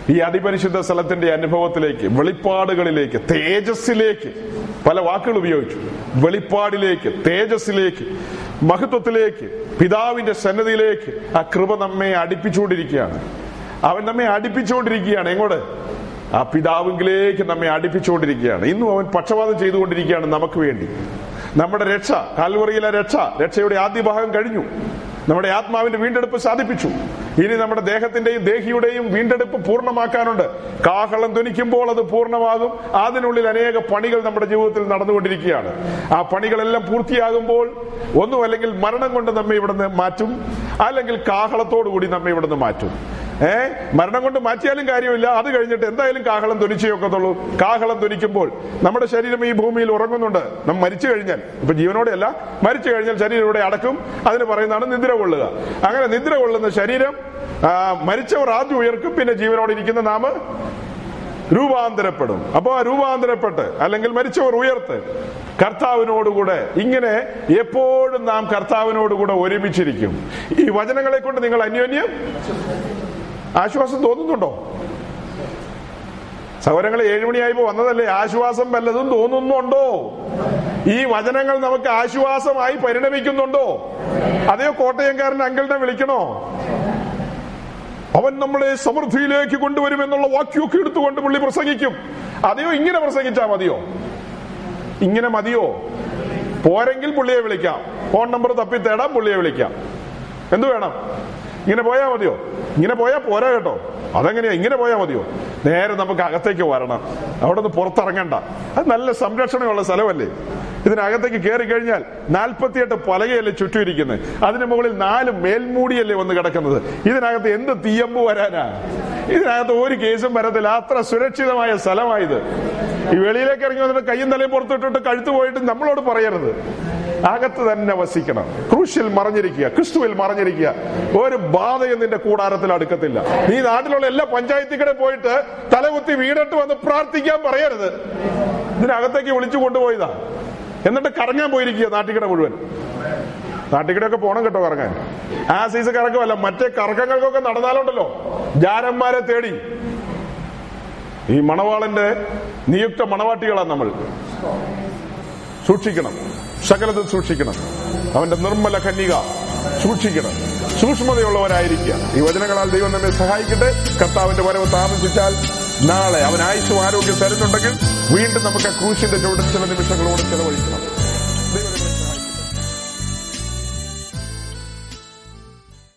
ഈ അതിപരിശുദ്ധ സ്ഥലത്തിന്റെ അനുഭവത്തിലേക്ക് വെളിപ്പാടുകളിലേക്ക് തേജസ്സിലേക്ക് പല വാക്കുകൾ ഉപയോഗിച്ചു. വെളിപ്പാടിലേക്ക് തേജസ്സിലേക്ക് മഹത്വത്തിലേക്ക് പിതാവിന്റെ സന്നദ്ധിയിലേക്ക് ആ കൃപ നമ്മെ അടുപ്പിച്ചുകൊണ്ടിരിക്കുകയാണ്. അവൻ നമ്മെ അടുപ്പിച്ചുകൊണ്ടിരിക്കുകയാണ്. എങ്ങോട്ട്? ആ പിതാവിലേക്ക് നമ്മെ അടുപ്പിച്ചുകൊണ്ടിരിക്കുകയാണ്. ഇന്നും അവൻ പക്ഷപാതം ചെയ്തുകൊണ്ടിരിക്കുകയാണ് നമുക്ക് വേണ്ടി. നമ്മുടെ രക്ഷ കാൽവറിയിലെ രക്ഷ രക്ഷയുടെ ആദ്യ ഭാഗം കഴിഞ്ഞു. നമ്മുടെ ആത്മാവിന്റെ വീണ്ടെടുപ്പ് സാധിപ്പിച്ചു. ഇനി നമ്മുടെ ദേഹത്തിന്റെയും ദേഹിയുടെയും വീണ്ടെടുപ്പ് പൂർണമാക്കാനുണ്ട്. കാഹളം ധ്വനിക്കുമ്പോൾ അത് പൂർണമാകും. അതിനുള്ളിൽ അനേക പണികൾ നമ്മുടെ ജീവിതത്തിൽ നടന്നുകൊണ്ടിരിക്കുകയാണ്. ആ പണികളെല്ലാം പൂർത്തിയാകുമ്പോൾ ഒന്നും അല്ലെങ്കിൽ മരണം കൊണ്ട് നമ്മെ ഇവിടുന്ന് മാറ്റും. അല്ലെങ്കിൽ കാഹളത്തോടു കൂടി നമ്മെ ഇവിടുന്ന് മാറ്റും. ഏ? മരണം കൊണ്ട് മാറ്റിയാലും കാര്യമില്ല. അത് കഴിഞ്ഞിട്ട് എന്തായാലും കാഹളം ധ്വനിച്ചേ ഒക്കത്തുള്ളൂ. കാഹളം ധ്വനിക്കുമ്പോൾ നമ്മുടെ ശരീരം ഈ ഭൂമിയിൽ ഉറങ്ങുന്നുണ്ട്. നമ്മൾ മരിച്ചു കഴിഞ്ഞാൽ. ഇപ്പൊ ജീവനോടെയല്ല മരിച്ചു കഴിഞ്ഞാൽ ശരീരം ഇവിടെ അടക്കും. അതിന് പറയുന്നതാണ് നിദ്ര കൊള്ളുക. അങ്ങനെ നിദ്ര കൊള്ളുന്ന ശരീരം മരിച്ചവർ ആദ്യം ഉയർക്കും പിന്നെ ജീവനോടെ ഇരിക്കുന്ന നാം രൂപാന്തരപ്പെടും. അപ്പൊ ആ രൂപാന്തരപ്പെട്ട് അല്ലെങ്കിൽ മരിച്ചവർ ഉയർത്ത് കർത്താവിനോടുകൂടെ ഇങ്ങനെ എപ്പോഴും നാം കർത്താവിനോടുകൂടെ ഒരുമിച്ചിരിക്കും. ഈ വചനങ്ങളെ കൊണ്ട് നിങ്ങൾ അന്യോന്യം ആശ്വാസം തോന്നുന്നുണ്ടോ? സൗരങ്ങൾ ഏഴുമണിയായപ്പോ വന്നതല്ലേ? ആശ്വാസം വല്ലതും തോന്നുന്നുണ്ടോ? ഈ വചനങ്ങൾ നമുക്ക് ആശ്വാസമായി പരിണമിക്കുന്നുണ്ടോ? അതേ കോട്ടയംകാരൻ അങ്കിളിനെ വിളിക്കണോ? അവൻ നമ്മളെ സമൃദ്ധിയിലേക്ക് കൊണ്ടുവരുമെന്നുള്ള വാക്യൊക്കെ എടുത്തുകൊണ്ട് പുള്ളി പ്രസംഗിക്കും. അതെയോ ഇങ്ങനെ പ്രസംഗിച്ചാ മതിയോ? ഇങ്ങനെ മതിയോ? പോരെങ്കിൽ പുള്ളിയെ വിളിക്കാം. ഫോൺ നമ്പർ തപ്പി തേടാം പുള്ളിയെ വിളിക്കാം. എന്തു വേണം? ഇങ്ങനെ പോയാ മതിയോ? ഇങ്ങനെ പോയാ പോരാ കേട്ടോ. അതെങ്ങനെയാ? ഇങ്ങനെ പോയാ മതിയോ? നേരെ നമുക്ക് അകത്തേക്ക് വരണം. അവിടെ നിന്ന് പുറത്തിറങ്ങണ്ട. അത് നല്ല സംരക്ഷണമുള്ള സ്ഥലമല്ലേ? ഇതിനകത്തേക്ക് കയറി കഴിഞ്ഞാൽ നാൽപ്പത്തിയെട്ട് പലകയല്ലേ ചുറ്റും ഇരിക്കുന്നത് അതിന് മുകളിൽ നാല് മേൽമൂടിയല്ലേ വന്ന് കിടക്കുന്നത്. ഇതിനകത്ത് എന്ത് തീയമ്പ് വരാനാ? ഇതിനകത്ത് ഒരു കേസും വരത്തില്ല. അത്ര സുരക്ഷിതമായ സ്ഥലമായത്. ഈ വെളിയിലേക്ക് ഇറങ്ങി വന്നിട്ട് കയ്യും തലയും പുറത്തിട്ടിട്ട് കഴുത്തു പോയിട്ട് നമ്മളോട് പറയരുത്. അകത്ത് തന്നെ വസിക്കണം. ക്രൂശിൽ മറഞ്ഞിരിക്കുക. ക്രിസ്തുവിൽ മറഞ്ഞിരിക്കുക. ഒരു ബാധയും നിന്റെ കൂടാരത്തിൽ അടുക്കത്തില്ല. നീ നാട്ടിലുള്ള എല്ലാ പഞ്ചായത്തിക്കടെ പോയിട്ട് തലകുത്തി വീടിട്ട് വന്ന് പ്രാർത്ഥിക്കാൻ പറയരുത്. ഇതിനകത്തേക്ക് വിളിച്ചു കൊണ്ടുപോയതാ. എന്നിട്ട് കറങ്ങാൻ പോയിരിക്കുക നാട്ടിക്കട മുഴുവൻ. നാട്ടിക്കടയൊക്കെ പോണം കേട്ടോ കറങ്ങാൻ. ആ സീസൺ കറക്കമല്ല മറ്റേ കറക്കങ്ങൾക്കൊക്കെ നടന്നാലുണ്ടല്ലോ. ജാരന്മാരെ തേടി. ഈ മണവാളന്റെ നിയുക്ത മണവാട്ടികളാണ് നമ്മൾ. സൂക്ഷിക്കണം. സകലതും സൂക്ഷിക്കണം. അവന്റെ നിർമ്മല കന്യക സൂക്ഷിക്കണം. സൂക്ഷ്മതയുള്ളവരായിരിക്കുക. ഈ വചനങ്ങളാൽ ദൈവം നമ്മെ സഹായിക്കട്ടെ. കർത്താവിന്റെ വരവ് താമസിച്ചാൽ നാളെ അവൻ ആയുഷും ആരോഗ്യം തരുന്നുണ്ടെങ്കിൽ വീണ്ടും നമുക്ക് ക്രൂശിന്റെ ചുവട് ചില നിമിഷങ്ങളോട് ചെലവഴിക്കണം.